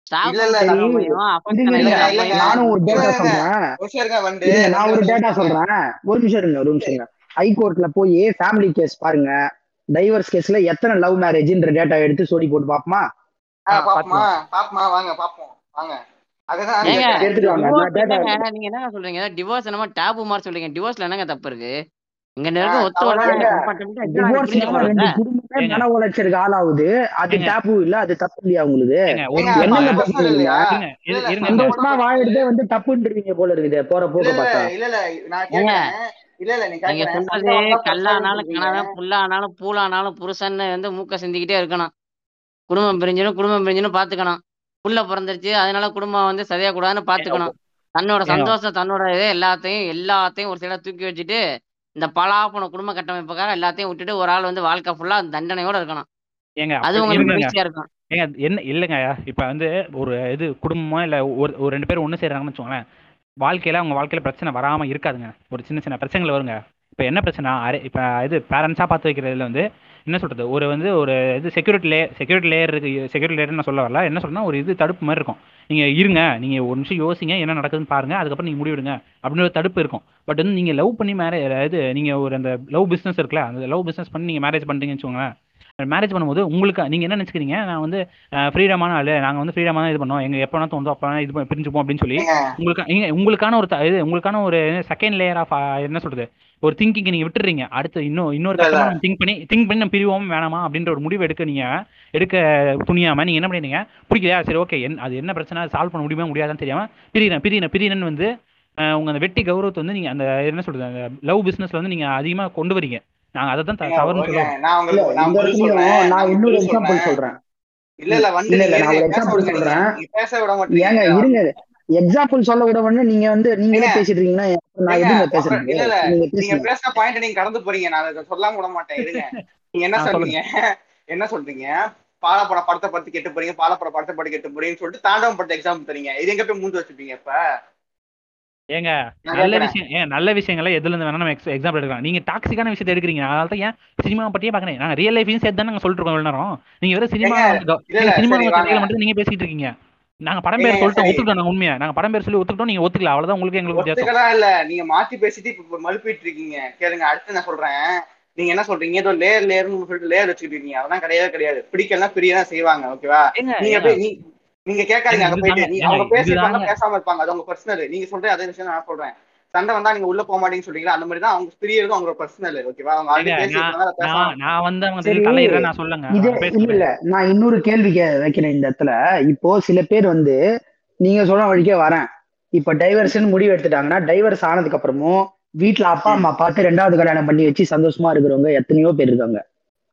ஸ்டாஃப் இல்ல சரி சிண்ட்ரோமையும் இருங்க அஃபெக்ஷனை இருங்க இல்லங்க இல்லங்க நானும் ஒரு டேட்டா சொல்றேன். நான் ஒரு நிமிஷம் டேட்டா சொல்றேன். ஒரு நிமிஷம் இருங்க ஒரு நிமிஷம் இருங்க. ஹைகோர்ட்ல போய் ஃபேமிலி கேஸ் பாருங்க. டைவர்ஸ் கேஸ்ல எத்தனை லவ் மேரேஜ்ன்ற டேட்டா எடுத்து சோடி போட்டு பாப்போமா? பாப்போமா. பாப்போமா. வாங்க பாப்போம். வாங்க. நீங்க என்னங்க சொல்றீங்க? டிவோர்ஸ் என்னமோ டேபு மாதிரி சொல்றீங்க. டிவோர்ஸ்ல என்னங்க தப்பு இருக்கு? மன உளைச்சலுக்கு ஆளாகுது. அது டேப்பு இல்ல அது தப்பு இல்லையா உங்களுக்கு? சந்தோஷமா வாழறதே வந்து தப்புன்றீங்க போல இருக்குது. போற இல்ல பார்த்தா. இல்ல நீங்க சொல்றது கல்லானாலும் கணவன் புல்லானாலும் பூலானாலும் புருஷன் வந்து மூக்க சிந்திக்கிட்டே இருக்கணும். குடும்பம் பிரிஞ்சிடும் குடும்பம் பிரிஞ்சிடும் பாத்துக்கணும். புள்ள பிறந்துருச்சு அதனால குடும்பம் வந்து சதையா கூடாதுன்னு பாத்துக்கணும். தன்னோட சந்தோஷம் தன்னோட இது எல்லாத்தையும் எல்லாத்தையும் ஒரு சைடா தூக்கி வச்சுட்டு இந்த பலாப்பண குடும்ப கட்டமைப்புக்காக எல்லாத்தையும் விட்டுட்டு ஒரு ஆள் வந்து வாழ்க்கை ஃபுல்லா தண்டனையோட இருக்கணும். ஏங்க அது உங்களுக்கு ஈஸியா இருக்கும். ஏங்க என்ன இல்லைங்க இப்ப வந்து ஒரு இது குடும்பமோ இல்ல ஒரு ஒரு ரெண்டு பேரும் ஒண்ணு சேர்றாங்கன்னு வச்சுக்கோங்களேன். வாழ்க்கையில் அவங்க வாழ்க்கையில் பிரச்சனை வராமல் இருக்காதுங்க. ஒரு சின்ன சின்ன பிரச்சனைகள் வருங்க. இப்போ என்ன பிரச்சனை அரே இப்போ இது பேரண்ட்ஸாக பார்த்து வைக்கிறதுல வந்து என்ன சொல்கிறது ஒரு வந்து ஒரு இது செக்யூரிட்டி லே செக்யூரிட்டி லேயர் இருக்குது செக்யூரிட்டி லேயர்னு நான் சொல்ல வரல. என்ன சொல்றேன்னா ஒரு இது தடுப்பு மாதிரி இருக்கும். நீங்கள் இருங்க நீங்கள் ஒரு நிமிஷம் யோசிங்க என்ன நடக்குதுன்னு பாருங்க அதுக்கப்புறம் நீங்கள் முடிவிடுங்க. அப்படின்னு ஒரு தடுப்பு இருக்கும். பட் வந்து நீங்கள் லவ் பண்ணி மேரேஜ் இது நீங்கள் ஒரு அந்த லவ் பிஸ்னஸ் இருக்குல்ல அந்த லவ் பிஸ்னஸ் பண்ணி நீங்கள் மேரேஜ் பண்ணுறீங்கன்னு வச்சுக்கோங்களேன் மேரேஜ் பண்ணும்போது உங்களுக்கு நீங்க என்ன நினைச்சுக்கிறீங்க? நான் வந்து ஃப்ரீடமான ஆளு. நாங்க வந்து ஃப்ரீடமா தான் இது பண்ணோம் எங்க எப்ப வேணா தோணுதோ அப்ப இது பிரிஞ்சுப்போம் அப்படின்னு சொல்லி உங்களுக்கு உங்களுக்கான ஒரு இது உங்களுக்கான ஒரு செகண்ட் லேயர் ஆஃப் என்ன சொல்றது? ஒரு திங்கிங் நீங்க விட்டுறீங்க. அடுத்து இன்னும் இன்னொரு. கட்டமா திங்க் பண்ணி திங்க் பண்ணி நம்ம பிரிவோம் வேணாமா அப்படின்ற ஒரு முடிவு எடுக்க நீங்க எடுக்க துணியாம நீங்க என்ன பண்ணிடுங்க பிடிக்கலையா சரி ஓகே அது என்ன பிரச்சனை? சால்வ் பண்ண முடியுமா முடியாதான்னு தெரியாம பிரியிறேன் பிரியிறேன் பிரியிறேன்னு வந்து அஹ், உங்க அந்த வெட்டி கௌரவத்தை வந்து நீங்க அந்த என்ன சொல்றது? அந்த லவ் பிசினஸ்ல வந்து நீங்க அதிகமா கொண்டு வரீங்க. நாங்க அதை தான் தவறுன்னு சொல்லுவோம். நான் சொல்றேன். இன்னொரு எக்ஸாம்பிள் இல்ல இல்ல வந்து இல்ல நான் ஒரு எக்ஸாம்பிள் சொல்றேன். பேச விட மாட்டீங்க. ஏங்க இருங்க. எக்ஸாம்பிள் சொல்ல விட வேணா நீங்க வந்து நீங்களே பேசிட்டு இருக்கீங்கன்னா நான் அப்புறம் பேசுறது இல்ல இல்ல. நீங்க பேசின பாயிண்ட் நீங்க கடந்து போறீங்க. நான் அதை சொல்லாம விட மாட்டேன். இருங்க. நீங்க என்ன சொல்றீங்க? என்ன சொல்றீங்க? பாலப்பட படத்தை பத்தி கெட்டு போறீங்க. பாலப்பட படத்தை பத்தி கெட்டு போறீங்கன்னு சொல்லிட்டு தாண்டவம் படத்தை எக்ஸாம்பிள் தரீங்க இது எங்க போய் மூந்து வச்சுப்பீங்க இப்ப? ஏங்க நல்ல விஷயம் ஏன் நல்ல விஷயங்களை எதுல இருந்து வேணா நம்ம எக்ஸாம்பிள் எடுக்கலாம். நீங்க டாக்ஸிக்கான விஷயத்தை எடுக்கிறீங்க. அதனால தான் ஏன் சினிமா பத்தியே பாக்குறேன் நாங்க ரியல் லைஃபையும் சேர்த்து தான் நாங்க சொல்லிட்டு இருக்கோம் நேரம். நீங்க வெறும் சினிமா சினிமா கதைகளை மட்டும் நீங்க பேசிட்டு இருக்கீங்க. நாங்க படம் பேர் சரி. ஒத்துக்கிட்டோம் நாங்க உண்மையா? நாங்க படம் பேர் சொல்லி ஒத்துக்கிட்டோம் நீங்க ஒத்துக்கல. அவ்வளவுதான் உங்களுக்கு எங்களுக்கு வித்தியாசம். இல்ல. நீங்க மாத்தி பேசிட்டு இப்ப மழுப்பிட்டு இருக்கீங்க. கேளுங்க அடுத்து நான் சொல்றேன். நீங்க என்ன சொல்றீங்க? ஏதோ லேயர் லேயர்னு சொல்லிட்டு லேயர் வச்சுக்கிட்டு இருக்கீங்க. அதெல்லாம் கிடையவே கிடையாது. பிடிக்கலாம் பிரியதான் செய்வாங்க ஓகேவா நீங்க நீங்க கேட்காதீங்க அங்க போயிட்டு. அவங்க பேசிருப்பாங்க. பேசாம இருப்பாங்க. அது உங்க பர்சனல் நீங்க சொல்ற அதே விஷயம் நான் சொல்றேன். சண்டை வந்தா நீங்க உள்ள போக மாட்டீங்கன்னு சொல்றீங்களா? அந்த மாதிரி தான் அவங்க பிரியறதும் அவங்களோட பர்சனல் ஓகேவா அவங்க ஆல்ரெடி நான் வந்து அவங்க நான் சொல்லுங்க. இது அவங்க இல்ல நான் இன்னொரு கேள்வி கே வைக்கிறேன் இந்த இடத்துல. இப்போ சில பேர் வந்து நீங்க சொன்ன வழிக்கே வரேன். இப்ப டைவர்ஷன் முடிவு எடுத்துட்டாங்கன்னா டைவர்ஸ் ஆனதுக்கு அப்புறமும் வீட்டுல அப்பா அம்மா பார்த்து ரெண்டாவது கல்யாணம் பண்ணி வச்சு சந்தோஷமா இருக்கிறவங்க எத்தனையோ பேர் இருக்காங்க.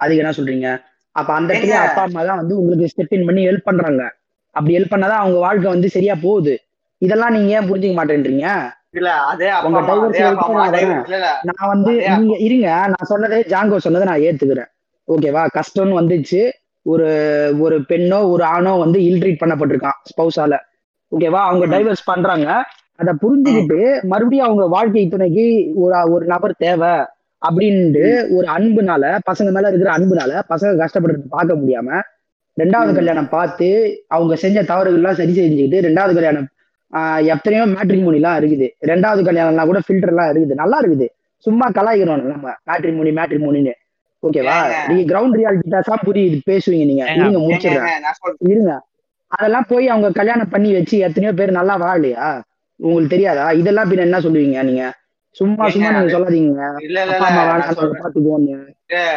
அதுக்கு என்ன சொல்றீங்க? அப்ப அந்த இடத்துல. அப்பா அம்மா தான் வந்து உங்களுக்கு ஸ்டெப் இன் பண்ணி ஹெல்ப் பண்றாங்க. அப்படி ஹெல்ப் பண்ணாதான் அவங்க வாழ்க்கை வந்து சரியா போகுது. இதெல்லாம் நீங்க ஏன் புரிஞ்சுக்க மாட்டேன்றீங்க? நான் வந்து நீங்க இருங்க நான் சொன்னதே ஜாங்கோ சொன்னதை நான் ஏத்துக்கிறேன். ஓகேவா கஷ்டம்னு வந்துச்சு. ஒரு ஒரு பெண்ணோ ஒரு ஆணோ வந்து இல்ட்ரீட் பண்ணப்பட்டிருக்கான் ஸ்பௌஸால ஓகேவா அவங்க. டைவர்ஸ் பண்றாங்க. அதை புரிஞ்சுக்கிட்டு மறுபடியும் அவங்க வாழ்க்கை துணைக்கு ஒரு ஒரு நபர் தேவை அப்படின்ட்டு ஒரு அன்புனால பசங்க மேல இருக்கிற அன்புனால பசங்க கஷ்டப்படுறது பார்க்க முடியாம ரெண்டாவது. கல்யாணம் பார்த்து அவங்க செஞ்ச தவறுகள்லாம் சரி செஞ்சுக்கிட்டு ரெண்டாவது கல்யாணம் எத்தனையோ மேட்ரிமோனிலாம் இருக்குது. ரெண்டாவது கல்யாணம்லாம் கூட ஃபில்டர் எல்லாம் இருக்குது. நல்லா இருக்குது. சும்மா கலாய்க்கிறோம் நம்ம. மேட்ரிமோனி மேட்ரிமோனின்னு ஓகேவா ஏங்க. நீங்க கிரவுண்ட் ரியாலிட்டி தான் புரியுது. பேசுவீங்க நீங்க. இருங்க முடிச்சிடுறேன். இருங்க. அதெல்லாம் போய் அவங்க கல்யாணம் பண்ணி வச்சு எத்தனையோ பேர் நல்லா வாழலையா? உங்களுக்கு தெரியாதா? இதெல்லாம் பின்ன என்ன சொல்லுவீங்க நீங்க? சும்மா சும்மா நீங்க சொல்லாதீங்க. இல்ல இல்ல,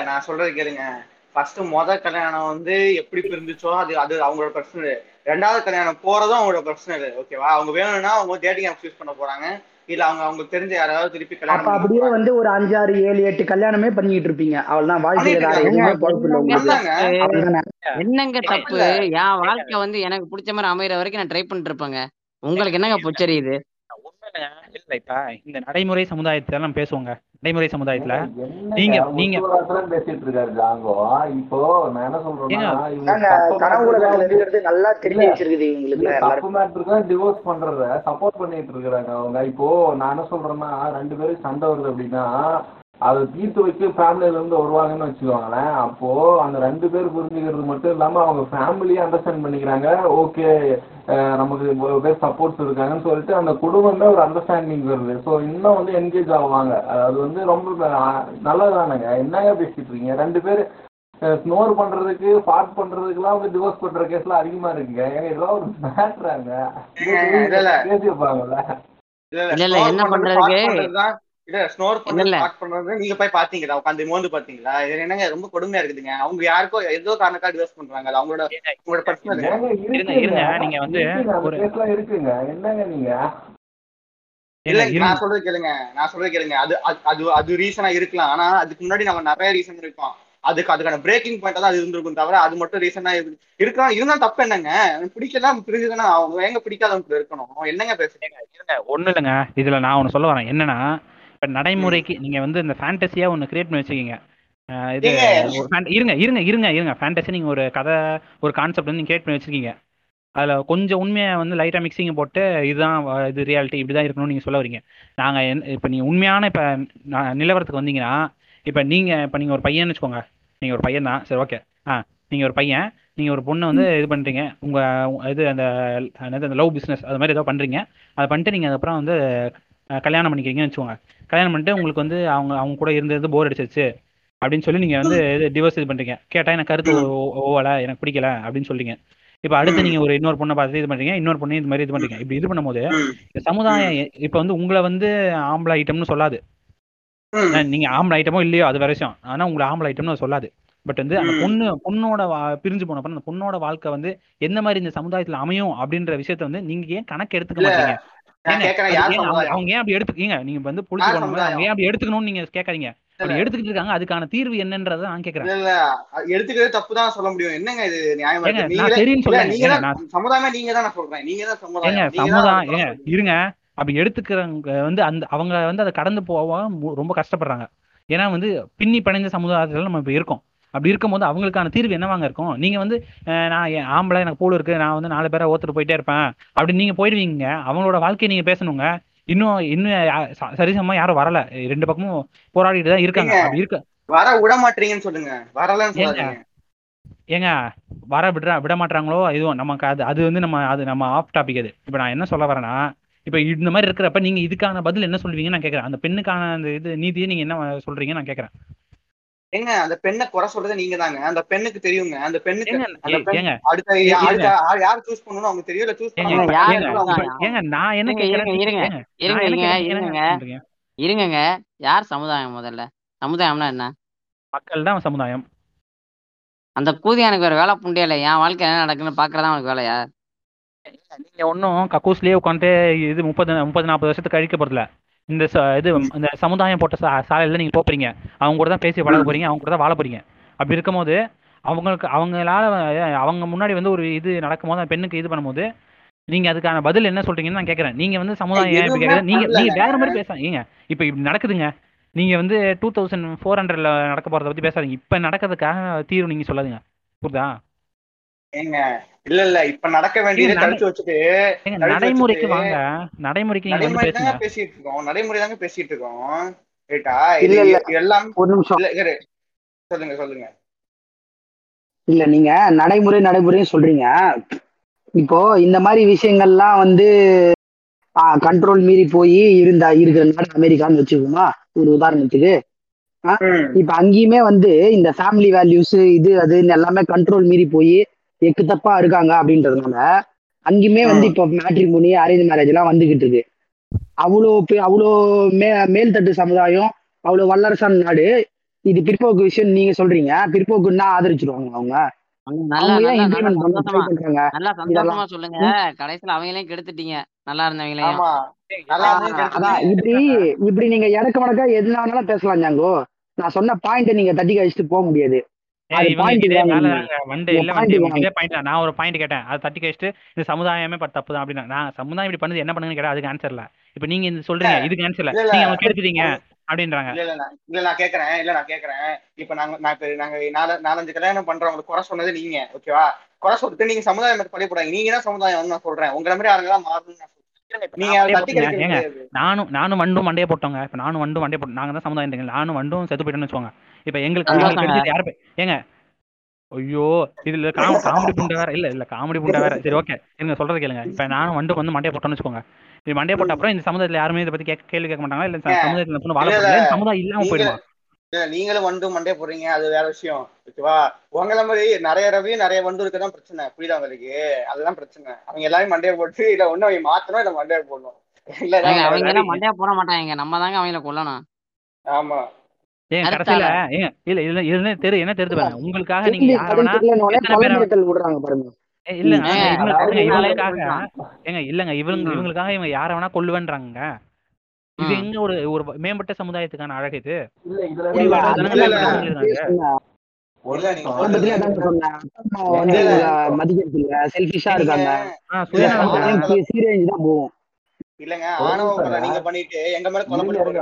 நான் சொல்றது கேளுங்க. ஃபர்ஸ்ட் முத கல்யாணம் வந்து எப்படி பிரிஞ்சுச்சோ அது அது அவங்களோட பர்சனல் ரெண்டாவது கல்யாணம் போறதும் அவங்களோட பர்சனல் ஓகேவா அவங்க வேணும்னா அவங்க டேட்டிங் ஆப் யூஸ் பண்ண போறாங்க. இல்ல அவங்க அவங்களுக்கு தெரிஞ்ச யாராவது திருப்பி அப்ப கல்யாணம் அப்படியே வந்து ஒரு அஞ்சாறு ஏழு எட்டு கல்யாணமே பண்ணிட்டு இருப்பீங்க. வாழ்க்கையில இல்லை உங்களுக்கு. பண்ணாங்க அவ்வளவுதானே என்னங்க தப்பு? இல்ல. என் வாழ்க்கை வந்து எனக்கு பிடிச்ச மாதிரி அமைகிற வரைக்கும் நான் ட்ரை பண்ணிட்டு இருப்பேங்க. உங்களுக்கு என்னங்க பொச்சரியுது? இல்ல இப்ப இந்த நடைமுறை சமுதாயத்துல நம்ம பேசுவோங்க. நடைமுறை சமுதாயத்துல. நீங்க நீங்க பேசிட்டு இருக்காரு ஜாங்கோ? இப்போ நான் என்ன நல்லா தெரிஞ்சு. வச்சிருக்குது இவங்களுக்கு டிவோர்ஸ் பண்றத சப்போர்ட் பண்ணிட்டு இருக்காங்க அவங்க. இப்போ நான் என்ன சொல்றேன்னா ரெண்டு பேரும் சண்டை வருது அப்படின்னா அதை தீர்த்து வைக்க ஃபேமிலில இருந்து வருவாங்கன்னு வச்சுக்கோங்களேன். அப்போ அந்த ரெண்டு பேர் புரிஞ்சுக்கிறது மட்டும் இல்லாம அவங்க ஃபேமிலியே அண்டர்ஸ்டாண்ட் பண்ணிக்கிறாங்க. ஓகே நமக்கு இவ்வளவு பேர் சப்போர்ட்ஸ் இருக்காங்கன்னு சொல்லிட்டு அந்த குடும்பமே ஒரு அண்டர்ஸ்டாண்டிங் வருது. ஸோ இன்னும் வந்து என்கேஜ் ஆவாங்க. அது வந்து ரொம்ப அஹ், நல்லதானுங்க என்னங்க பேசிட்டு இருக்கீங்க? ரெண்டு பேர் ஸ்னோர் பண்றதுக்கு ஃபாட் பண்றதுக்குலாம் வந்து டிவோர்ஸ் பண்ற கேஸ்லாம் அதிகமா இருக்குங்க. ஏங்க இதெல்லாம் ஒரு மேட்ராங்க ஏங்க, இல்ல, என்ன பண்றதுதான் இல்ல ஸ்னோர் பண்றது நீங்க போய் பாத்தீங்களா? உட்காந்து மோந்து பாத்தீங்களா? இது என்னங்க ரொம்ப கொடுமையா இருக்குதுங்க. அவங்க யாருக்கோ ஏதோ காரணக்கா டிவோர்ஸ் பண்றாங்க அவங்களோட உங்களோட பர்சனல் நீங்க வந்து இருக்குங்க, என்னங்க நீங்க? இல்ல இருங்க, நான் சொல்றது கேளுங்க. நான் சொல்றது கேளுங்க. அது அது- அது ரீசனா இருக்கலாம். ஆனா அதுக்கு முன்னாடி நம்ம நிறைய ரீசன் இருக்கும். அதுக்கு அதுக்கான பிரேக்கிங் பாயிண்ட் தான் அது இருந்திருக்கும் தவிர அது மட்டும் ரீசனா இருக்கலாம். இருந்தா தப்பு என்னங்க? எனக்கு பிடிக்கலாம் பிரிஞ்சுதானே அவங்க எங்க பிடிக்காதவங்க இருக்கணும்? என்னங்க பேசுறீங்க? இருங்க ஒண்ணு இல்லைங்க. இதுல நான் ஒண்ணு சொல்ல வரேன். என்னன்னா இப்ப நடைமுறைக்கு நீங்க வந்து இந்த ஃபேண்டசியா ஒண்ணு கிரியேட் பண்ணி வச்சுக்கீங்க இது இருங்க இருங்க இருங்க இருங்க. ஃபேண்டசி நீங்க ஒரு கதை ஒரு கான்செப்ட் வந்து நீங்க கிரியேட் பண்ணி வச்சிருக்கீங்க. அதுல கொஞ்சம் உண்மையை வந்து லைட்டா மிக்சிங் போட்டு இதுதான் இது ரியாலிட்டி இப்படிதான் இருக்கணும்னு நீங்க சொல்ல வரீங்க நாங்க என்- இப்ப நீங்க உண்மையான இப்ப நிலவரத்துக்கு வந்தீங்கன்னா இப்ப நீங்க இப்ப நீங்க ஒரு பையன் வச்சுக்கோங்க. நீங்க ஒரு பையன் தான். சரி ஓகே ஆ நீங்க ஒரு பையன் நீங்க ஒரு பொண்ணை வந்து இது பண்றீங்க. உங்க உங்க இது அந்த என்னது அந்த லவ் பிசினஸ் அது மாதிரி ஏதோ பண்றீங்க. அதை பண்ணிட்டு நீங்க அதுக்கப்புறம் வந்து கல்யாணம் பண்ணிக்கிறீங்கன்னு வச்சுக்கோங்க. கல்யாணம் பண்ணிட்டு உங்களுக்கு வந்து அவங்க அவங்க கூட இருந்தது போர் அடிச்சிருச்சு. அப்படின்னு சொல்லி நீங்க வந்து இது டிவோர்ஸ் இது பண்றீங்க. கேட்டா எனக்கு கருத்து ஓவல எனக்கு பிடிக்கல அப்படின்னு சொல்றீங்க. இப்ப அடுத்து. நீங்க ஒரு இன்னொரு பொண்ணை பார்த்து இது பண்றீங்க இன்னொரு பொண்ணு இது மாதிரி இது பண்றீங்க. இப்படி இது பண்ணும்போது சமுதாயம் இப்ப வந்து உங்களை வந்து ஆம்பளை ஐட்டம்னு சொல்லாது. நீங்க ஆம்பளை ஐட்டமோ இல்லையோ அது வேற விஷயம். ஆனா உங்களை ஆம்பளை ஐட்டம்னு சொல்லாது. பட் வந்து அந்த. பொண்ணு பொண்ணோட பிரிஞ்சு போனப்ப அந்த பொண்ணோட வாழ்க்கை வந்து எந்த மாதிரி இந்த சமுதாயத்துல அமையும் அப்படின்ற விஷயத்த வந்து நீங்க ஏன் கணக்கு எடுத்துக்க மாட்டீங்க? அவங்க ஏன் அப்படி எடுத்துக்கீங்க நீங்க வந்து போனவங்க அவங்க ஏன் அப்படி எடுத்துக்கணும்னு நீங்க இல்ல அப்படி எடுத்துக்கிட்டு இருக்காங்க அதுக்கான தீர்வு என்னன்றதை நான் கேக்குறேன் இல்ல எடுத்துக்கிறது தப்பு தான் சொல்ல முடியும். என்னங்க இது நியாயமா நீங்க தான் நான் சமுதாயமே நீங்க தான் நான் சொல்றேன். நீங்க தான் சமுதாயம். ஏங்க இருங்க. அப்படி எடுத்துக்கிறவங்க வந்து அந்த அவங்க வந்து அதை கடந்து போக ரொம்ப கஷ்டப்படுறாங்க. ஏன்னா வந்து பின்னி பிணைஞ்ச சமுதாயத்துல நம்ம இப்ப இருக்கோம். அப்படி இருக்கும்போது அவங்களுக்கான தீர்வு என்னவாங்க இருக்கும்? நீங்க வந்து நான் ஆம்பளை எனக்கு போல இருக்கு நான் வந்து நாலு பேரை ஓத்துட்டு போயிட்டே இருப்பேன். அப்படி நீங்க போயிடுவீங்க அவங்களோட வாழ்க்கையை நீங்க பேசணுங்க. இன்னும் இன்னும் சரிசமமா யாரும் வரல. ரெண்டு பக்கமும் போராடிட்டு தான் இருக்காங்க. அப்படி இருக்க வர விட மாட்டீங்கன்னு சொல்லுங்க. வரலன்னு ஏங்க வர விடுற விட மாட்டாங்களோ இதுவும் நமக்கு அது அது வந்து நம்ம அது நம்ம ஆஃப் டாபிக் அது. இப்போ நான் என்ன சொல்ல வரேன்னா இப்போ இந்த மாதிரி இருக்கிறப்ப நீங்க இதுக்கான பதில் என்ன சொல்லுவீங்கன்னு நான் கேட்கறேன். அந்த பெண்ணுக்கான அந்த இது நீதியை நீங்க என்ன சொல்றீங்க நான் கேட்கறேன். ஏங்க அந்த பெண்ணை குறை சொல்றது நீங்க தாங்க அந்த பெண்ணுக்கு தெரியுங்க. அந்த பெண்ணுக்கு அடுத்த அடுத்த யார் சூஸ் பண்ணணும் அவங்க தெரியும் இல்ல சூஸ் என்ன இருங்கங்க. யார் சமுதாயம் முதல்ல? சமுதாயம்னா என்ன? மக்கள் தான் சமுதாயம். அந்த கூதியானுக்கு வேற வேலை புண்டியல என் வாழ்க்கை என்ன நடக்குன்னு பாக்குறதா அவனுக்கு வேலையா? நீங்க ஒன்றும் கக்கூஸ்லயே உட்காந்துட்டு இது முப்பது முப்பது நாற்பது வருஷத்துக்கு கழிக்க இந்த ச- இது இந்த சமுதாயம் போட்ட சா சாலையில நீங்க போறீங்க அவங்க கூட தான் பேசி பழக போறீங்க. அவங்க கூட தான் வாழ போறீங்க. அப்படி இருக்கும்போது அவங்களுக்கு அவங்களால அவங்க முன்னாடி வந்து ஒரு இது நடக்கும்போது அந்த பெண்ணுக்கு இது பண்ணும்போது நீங்க அதுக்கான பதில் என்ன சொல்றீங்கன்னு நான் கேக்குறேன் நீங்க வந்து சமுதாயம் ஏன் கேக்குறது நீங்க நீங்க வேற மாதிரி பேசாதீங்க இப்ப இப்படி நடக்குதுங்க. நீங்க வந்து டூ தௌசண்ட் ஃபோர் ஹண்ட்ரட்ல நடக்க போறத பத்தி பேசாதீங்க. இப்ப நடக்கிறதுக்காக தீர்வு நீங்க சொல்லாதீங்க. புரியுதா? இல்ல இல்ல இப்ப நடக்க வேண்டியதை கழிச்சு வச்சுட்டு நடைமுறைக்கு வாங்க. நடைமுறைக்கு நீங்க பேசிட்டு இருக்கோம் நடைமுறை தாங்க பேசிட்டு இருக்கோம் ரைட்டா? இல்ல இல்ல. எல்லாம் ஒரு நிமிஷம். சொல்லுங்க சொல்லுங்க. இல்ல நீங்க நடைமுறை நடைமுறைன்னு சொல்றீங்க. இப்போ இந்த மாதிரி விஷயங்கள்லாம் வந்து கண்ட்ரோல் மீறி போய் இருந்தா இருக்கிற நாடு அமெரிக்கான்னு வச்சுக்கோமா? ஒரு உதாரணத்துக்கு. இப்ப அங்கேயுமே வந்து இந்த ஃபேமிலி வேல்யூஸ் இது அதுன்னு எல்லாமே கண்ட்ரோல் மீறி போய் எக்கு தப்பா இருக்காங்க அப்படின்றதுனால அங்கேயுமே வந்து இப்போ மேட்ரிமோனி அரேஞ்ச் மேரேஜ் எல்லாம் வந்துகிட்டு இருக்கு. அவ்வளோ பெ- அவ்வளோ மே மேல்தட்டு சமுதாயம் அவ்வளோ வல்லரசான நாடு. இது பிற்போக்கு விஷயம் நீங்க சொல்றீங்க. பிற்போக்குன்னா ஆதரிச்சிருவாங்க அவங்க? சொல்லுங்க? கடைசியில அவங்களையும் கெடுத்துட்டீங்க. நல்லா இருந்தவங்களையும். இப்படி இப்படி நீங்க இடக்க மடக்கா எதுனா வேணாலும் பேசலாம் ஜாங்கோ நான் சொன்ன பாயிண்ட் நீங்க தட்டி கழிச்சுட்டு போக முடியாது. நீங்க நான் ஒரு பாயிண்ட் கேட்டேன். அதை தட்டி கழிச்சிட்டு இந்த சமுதாயமே தப்பு தான் அப்படின்னா நான் சமுதாயம் இப்படி பண்ணுது என்ன பண்ணுங்கன்னு கேட்டா அதுக்கு ஆன்சர் இல்ல. இப்ப நீங்க இந்த சொல்றீங்க இதுக்கு ஆன்சர் இல்ல. நீங்க அவங்க அப்படின்றாங்க. இல்ல இல்ல நான் இல்ல நான் கேக்குறேன் இல்ல நான் கேக்குறேன். இப்ப நாங்க நாங்க நாலு நாலஞ்சு கல்யாணம் பண்றவங்களுக்கு குறை சொன்னது நீங்க ஓகேவா குறை சொல்லிட்டு நீங்க சமுதாயம் மேல பழி போடாங்க நீங்க தான் சமுதாயம் நான் சொல்றேன். உங்களை மாதிரி ஆளுங்க தான் மாறணும்னு நான் நானும் நானும் வண்டும் மண்டையை போட்டோங்க. இப்ப நானும் வண்டும் மண்டையை போட்டோம் நாங்க தான் சமுதாயம் நானும் வண்டும் செத்து போயிட்டோம்னு வச்சுக்கோங்க. இப்ப எங்களுக்கு யாரு ஏங்க ஐயோ இதுல காம் காமெடி புண்டை வேற இல்ல இல்ல காமெடி புண்டை வேற. சரி ஓகே நீங்க சொல்றது கேளுங்க. இப்ப நானும் வண்டுக்கு வந்து மண்டையை போட்டோம்னு வச்சுக்கோங்க. இது மண்டையை போட்ட அப்புறம் இந்த சமுதாயத்துல யாருமே இதை பத்தி கேட்க கேள்வி கேட்க மாட்டாங்களா? இல்ல சமுதாயத்துல வாழ சமுதாயம் இல்லாம இல்ல நீங்களும் வண்டு மண்டே போடுறீங்க அது வேற விஷயம் ஓகேவா? உங்களை மாதிரி நிறைய ரவி நிறைய வண்டு இருக்கதான் பிரச்சனை புரியுதா உங்களுக்கு அதுதான் பிரச்சனை. அவங்க எல்லாரும் மண்டையை போட்டு இல்ல ஒண்ணு அவங்க மாத்தணும் இல்ல மண்டையை போடணும். இல்ல அவங்க மண்டையா போட மாட்டாங்க நம்ம தாங்க அவங்கள கொல்லணும். ஆமா. ஏன் கருத்தால கடைசியில ஏங்க இல்ல இதுல இதுல தெரு என்ன தெரிஞ்சு பாருங்க. உங்களுக்காக நீங்க கேள்வி யார பதில் வேணா தெரியலன்னு எத்தனை கொலை பேரை மிரட்டல் விடுறாங்க பாருங்க. ஏ, இல்லங்க ஏங்க இவங்க அதாவது ஏங்க நாளே இவங்களுக்காக ஏங்க இல்லங்க இவங்க. இவங்களுக்காக இவங்க யார வேணா கொல்லுவேன்றாங்க இது எங்க ஒரு ஒரு மேம்பட்ட சமுதாயத்துக்கான அழகு இது. இல்லங்க ஆணவ நீங்க பண்ணிட்டு எங்க மேல கொலை இருங்க.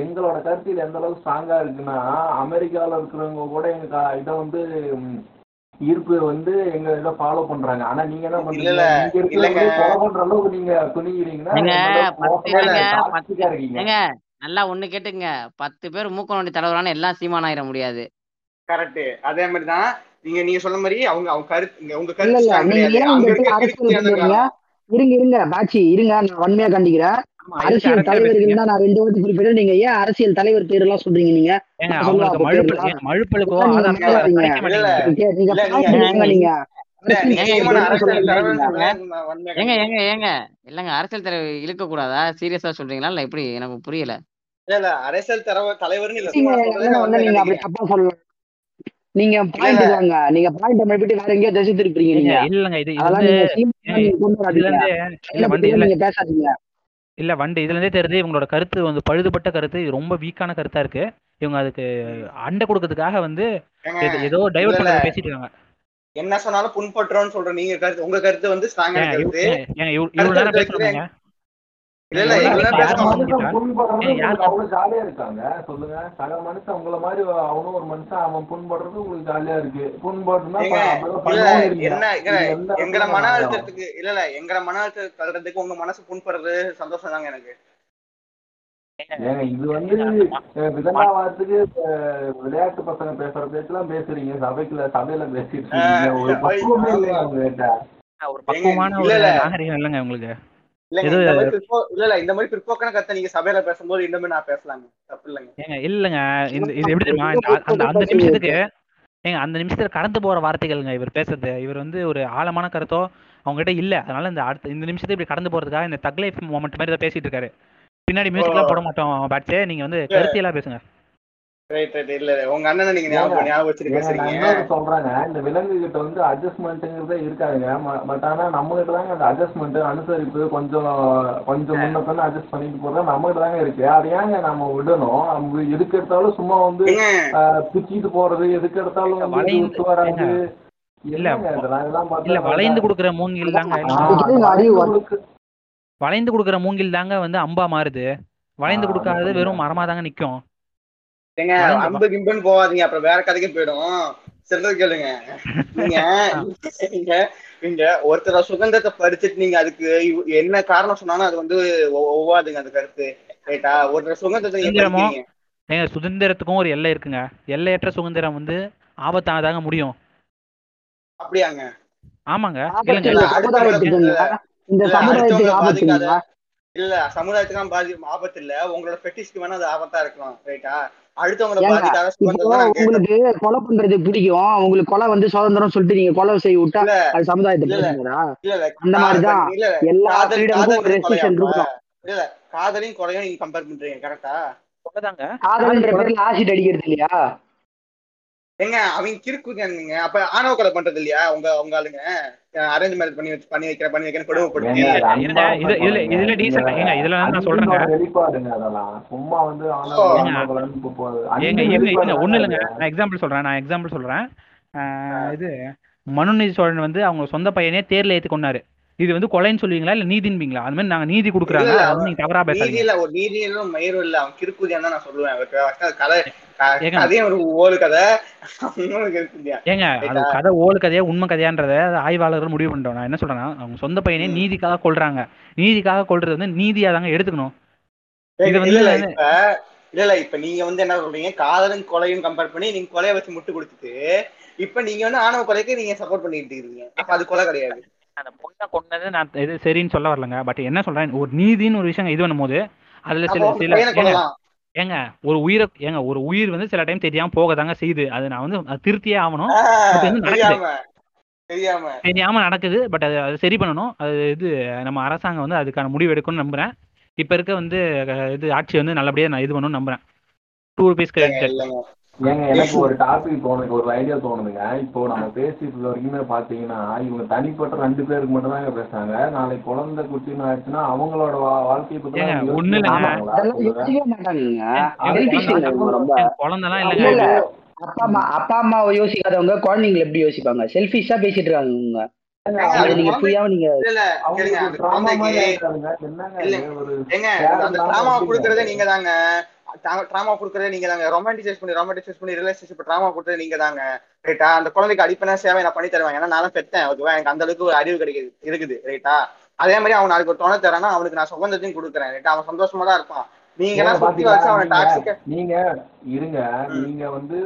எங்களோட கருத்து இது எந்த அளவுக்கு ஸ்ட்ராங்கா இருக்குன்னா அமெரிக்கால இருக்கிறவங்க கூட எங்க இதை வந்து ஈர்ப்பு வந்து எங்க இதை ஃபாலோ பண்றாங்க. ஆனா நீங்க என்ன பண்றீங்க? இல்லங்க. கொலை பண்ற அளவுக்கு நீங்க துணிகிறீங்கன்னா நல்லா ஒண்ணு கேட்டுங்க பத்து பேர் மூக்க நோண்டி தலைவரான எல்லாம் சீமானாயிர முடியாது. கரெக்ட் அதே மாதிரி தான் நீங்க நீங்க சொன்ன மாதிரி அவங்க அவங்க கருத்து உங்க இல்ல கருத்து இருங்க இருங்க. பாச்சி இருங்க. நான் வன்மையா கண்டிக்கிறேன். அரசியல் தலைவர்கள் தான் நான் ரெண்டு வாட்டி குறிப்பிட்டேன் நீங்க ஏன் அரசியல் தலைவர் பேர் எல்லாம் சொல்றீங்க நீங்க? ஏங்க ஏங்க, நீங்க ஏங்க, ஏங்க ஏங்க இல்லங்க அரசியல் தலைவர் இழுக்க கூடாதா சீரியஸா சொல்றீங்களா? இல்ல எப்படி? எனக்கு புரியல. இல்ல இல்ல அரசியல் தலைவர் தலைவர்னு நீங்க அப்படி தப்பா சொல்லலாம் நீங்க பாயிண்ட் இல்ல. வாங்க நீங்க பாயிண்ட் மறுபடியும் வேற எங்கேயோ திசை திருப்பீங்க நீங்க. இல்லங்க இது இது அதெல்லாம் நீங்க பேசாதீங்க. இல்ல வண்டி. இதுல இருந்தே தெரியுது இவங்களோட கருத்து வந்து பழுதுபட்ட கருத்து இது ரொம்ப வீக்கான கருத்தா இருக்கு. இவங்க அதுக்கு அண்டை கொடுக்கறதுக்காக வந்து ஏதோ- டைவர்ட் பேசிட்டு இருக்காங்க. என்ன சொன்னாலும் புண்பட்டுறோம்னு சொல்ற நீங்க கருத்து உங்க கருத்து வந்து ஸ்ட்ராங்கான ஏங்க இல்ல இல்ல ஜாலியா இருக்காங்க. சொல்லுங்க. சக மனுஷன் உங்களை மாதிரி அவனும் ஒரு மனுஷன் அவன் புண்படுறது உங்களுக்கு ஜாலியா இருக்கு. எந்த எங்கட மன அழுத்தத்துக்கு இல்ல இல்ல எங்கட மன அழுத்தத்தை தள்ளுறதுக்கு உங்க மனசு புண்படுறது சந்தோஷம் தாங்க எனக்கு. ஏங்க இது வந்து விதண்டாவாதத்துக்கு விளையாட்டு பசங்க பேசுற பேச்செல்லாம் பேசுறீங்க. சபைக்குள்ள சபையில பேசிட்டு இருக்கீங்க. ஒரு பக்குவமே. இல்லைங்க உங்ககிட்ட. ஒரு பக்குவமான இல்ல, ஒரு இல்ல. நாகரிகம் இல்லைங்க உங்களுக்கு. இல்லங்க இந்த மாதிரி பிற்போ இல்ல இல்ல இந்த மாதிரி பிற்போக்கான கருத்தை நீங்க சபையில பேசும்போது இன்னுமே நான் பேசலாங்க. தப்பு இல்லைங்க ஏங்க இல்லைங்க. இந்த இது எப்படி அந்த அந்த நிமிஷத்துக்கு ஏங்க அந்த நிமிஷத்துல கடந்து போற வார்த்தைகள்ங்க இவர் பேசுறது. இவர் வந்து ஒரு ஆழமான கருத்தோ அவங்க கிட்ட இல்ல. அதனால இந்த அடுத்த இந்த நிமிஷத்தை இப்படி கடந்து போறதுக்காக இந்த தக் லைஃப் மொமெண்ட் மாதிரி தான் பேசிட்டு இருக்காரு. பின்னாடி மியூசிக்லாம் போட மாட்டோம் பேட்சே. நீங்க வந்து கருத்தியெல்லாம் பேசுங்க. ரைட் ரைட் இல்ல உங்க அண்ணனை நீங்க ஞாபகம் ஞாபகம் வச்சுட்டு ஏங்க, நான் பேசுறீங்க. இன்னொரு சொல்றேங்க. இந்த விலங்கு கிட்ட வந்து அட்ஜஸ்ட்மெண்ட்டுங்கிறதே இருக்காதுங்க. பட் ஆனா நம்ம கிட்ட தாங்க அந்த அட்ஜஸ்ட்மெண்ட் அனுசரிப்பு கொஞ்சம் கொஞ்சம் முன்ன பின்ன அட்ஜஸ்ட் பண்ணிட்டு போறது நம்ம கிட்ட தாங்க இருக்கு. அது ஏங்க நம்ம விடணும்? நம்ம எதுக்கு எடுத்தாலும் சும்மா வந்து பிச்சிட்டு போறது எதுக்கு எடுத்தாலும் வந்து வராது. இல்ல, இல்ல வளைந்து கொடுக்குற மூங்கில் தாங்க. வளைந்து கொடுக்கு- வளைந்து கொடுக்குற மூங்கில் தாங்க வந்து அம்பா மாறுது. வளைந்து கொடுக்காதது வெறும் மரமா தாங்க நிக்கும். ஏங்க அம்பு கிம்புன்னு போகாதீங்க அப்புறம் வேற கதைக்கு போயிடும். சொல்றது கேளுங்க. நீங்க நீங்க நீங்க ஒருத்தர சுதந்திரத்தை பறிச்சுட்டு நீங்க அதுக்கு என்ன காரணம் சொன்னாலும் அது வந்து ஒவ்வாதுங்க அந்த கருத்து. ரைட்டா ஒருத்தர் சுதந்திரத்தை நீங்க ஏங்க சுதந்திரத்துக்கும் ஒரு எல்லை இருக்குங்க. எல்லையற்ற சுதந்திரம் வந்து ஆபத்தானதாங்க முடியும். அப்படியாங்க. ஆமாங்க. ஆபத்து இந்த இல்ல, சமுதாயத்துக்கு ஆபத்துங்க இல்ல. சமுதாயத்துக்கு பாதி ஆபத்து இல்ல. உங்களோட பெட்டிஸ்க்கு வேணா அது ஆபத்தா இருக்கலாம். ரைட்டா உங்களுக்கு கொலை பண்றது பிடிக்கும். உங்களுக்கு கொலை வந்து சுதந்திரம் சொல்லிட்டு நீங்க கொலை செய்ய விட்டா அது சமுதாயத்தை இல்ல, இல்ல. பேசுறா இல்ல இல்ல அந்த மாதிரிதான் எல்லா ஃப்ரீடமுக்கும் ஒரு ரெஸ்ட்ரிக்ஷன் இல்ல காதலையும் கொலையும் நீங்க கம்பேர் பண்றீங்க கரெக்டா காதல்ன்ற பேர்ல ஆசிட் அடிக்கிறது இல்லையா? ஏங்க அவங்க கிறுக்குங்க அப்ப ஆணவ கொலை பண்றது இல்லையா உங்க உங்க ஆளுங்க? அரேஞ்ச் மேரேஜ் பண்ணி வச்சு பண்ணி வைக்கிற பண்ணி வைக்கிற கொடுமைப்படுத்தி ஏங்க, இதுல- இதுல decent ஆ- ஏங்க, இதுல வந்து நான் சொல்றேங்க. வெளிப்பாடுங்க அதெல்லாம். சும்மா வந்து. ஏங்க இருங்க ஒண்ணு இல்லைங்க. நான் எக்ஸாம்பிள் சொல்றேன் நான் எக்ஸாம்பிள் சொல்றேன். ஆஹ் இது மனுநீதி சோழன் வந்து அவங்க சொந்த பையனே தேர்ல ஏத்தி கொண்டாரு இது வந்து கொலைன்னு சொல்லுவீங்களா? இல்ல நீதின்பீங்களா அது மாதிரி நாங்க நீதி கொடுக்குறாங்க. இல்ல, நீங்க தவறா பேசாதீங்க. நீதியில ஒரு நீதியிலும் மயிரும் இல்ல. அவன் கிறுக்குதியான் தான் நான் சொல்லுவேன். அவருக்கு கதை ஏங்க. கதையும் ஒரு ஓடு கதை. அவனும் கிறுக்குதியான் ஏங்க அது கதை ஓடு கதையா உண்மை கதையான்றத ஆய்வாளர்கள் முடிவு பண்ணிட்டோம். நான் என்ன சொல்றேன்னா அவங்க சொந்த பையனே. நீதிக்காக கொள்றாங்க நீதிக்காக கொள்றது வந்து நீதியா தாங்க எடுத்துக்கணும். இது இல்ல வந்து இல்ல இப்ப இல்ல இல்ல இப்ப நீங்க வந்து என்ன சொல்றீங்க? காதலும் கொலையும் கம்பேர் பண்ணி நீங்க கொலையை வச்சு முட்டு கொடுத்துட்டு இப்ப நீங்க வந்து ஆணவ கொலைக்கு நீங்க சப்போர்ட் பண்ணிட்டு இருக்கீங்க. அப்ப அது கொலை கிடையாது. அந்த பொண்ணை கொண்டது நான் இது சரின்னு சொல்ல வரலங்க. பட் என்ன சொல்றேன்? ஒரு நீதின்னு ஒரு விஷயம் இது பண்ணும்போது அதுல சில சில ஏங்க ஒரு உயிரை ஏங்க ஒரு உயிர் வந்து சில டைம் தெரியாம போக தாங்க செய்யுது. அது நான் வந்து திருத்தியே ஆகணும். தெரியாம நடக்குது பட் அது அது சரி பண்ணணும். அது இது நம்ம அரசாங்கம் வந்து அதுக்கான முடிவு எடுக்கணும்னு நம்புறேன். இப்ப இருக்க வந்து இது ஆட்சி வந்து நல்லபடியா நான் இது பண்ணணும்னு நம்புறேன். டூ இல்லைங்க. ஏங்க எனக்கு ஒரு டாபிக் தோணுது ஒரு ஐடியா தோணுதுங்க. இப்போ நம்ம பேசிட்டு இருக்க வரைக்குமே பாத்தீங்கன்னா இவங்க தனிப்பட்ட ரெண்டு பேருக்கு மட்டும் தாங்க பேசுறாங்க. நாளைக்கு குழந்தை குட்டின்னு ஆச்சுன்னா அவங்களோட வா- வாழ்க்கையை பத்தி இல்லைங்க. குழந்தைலாம் இல்லைங்க. இல்ல அப்பா அம்மா அப்பா அம்மாவை யோசிக்காதவங்க குழந்தைங்களை எப்படி யோசிப்பாங்க? செல்ஃபிஷா பேசிட்டு இருக்காங்க நீங்க நீங்க டிராமா நீங்க தாங்க ட்ராமா கொடுக்குறது நீங்க தாங்க ரொமான்டிசைஸ் பண்ணி ரொமான்டிசைஸ் பண்ணி ரிலேஷன்ஷிப் ட்ராமா கொடுத்தது நீங்க தாங்க ரைட்டா அந்த குழந்தைக்கு அடிப்பனா சேவை நான் பண்ணி தருவேன். ஏன்னா நான் பெத்தேன். ஓகேவா எனக்கு அந்த அளவுக்கு ஒரு அறிவு கிடைக்குது இருக்குது. ரைட்டா அதே மாதிரி அவன் நாளைக்கு ஒரு துணை தரேன்னா அவனுக்கு நான் சுகந்தத்தையும் கொடுக்குறேன். ரைட்டா அவன் சந்தோஷமா தான் இருப்பான். நீங்க இருங்க. நீங்க வந்து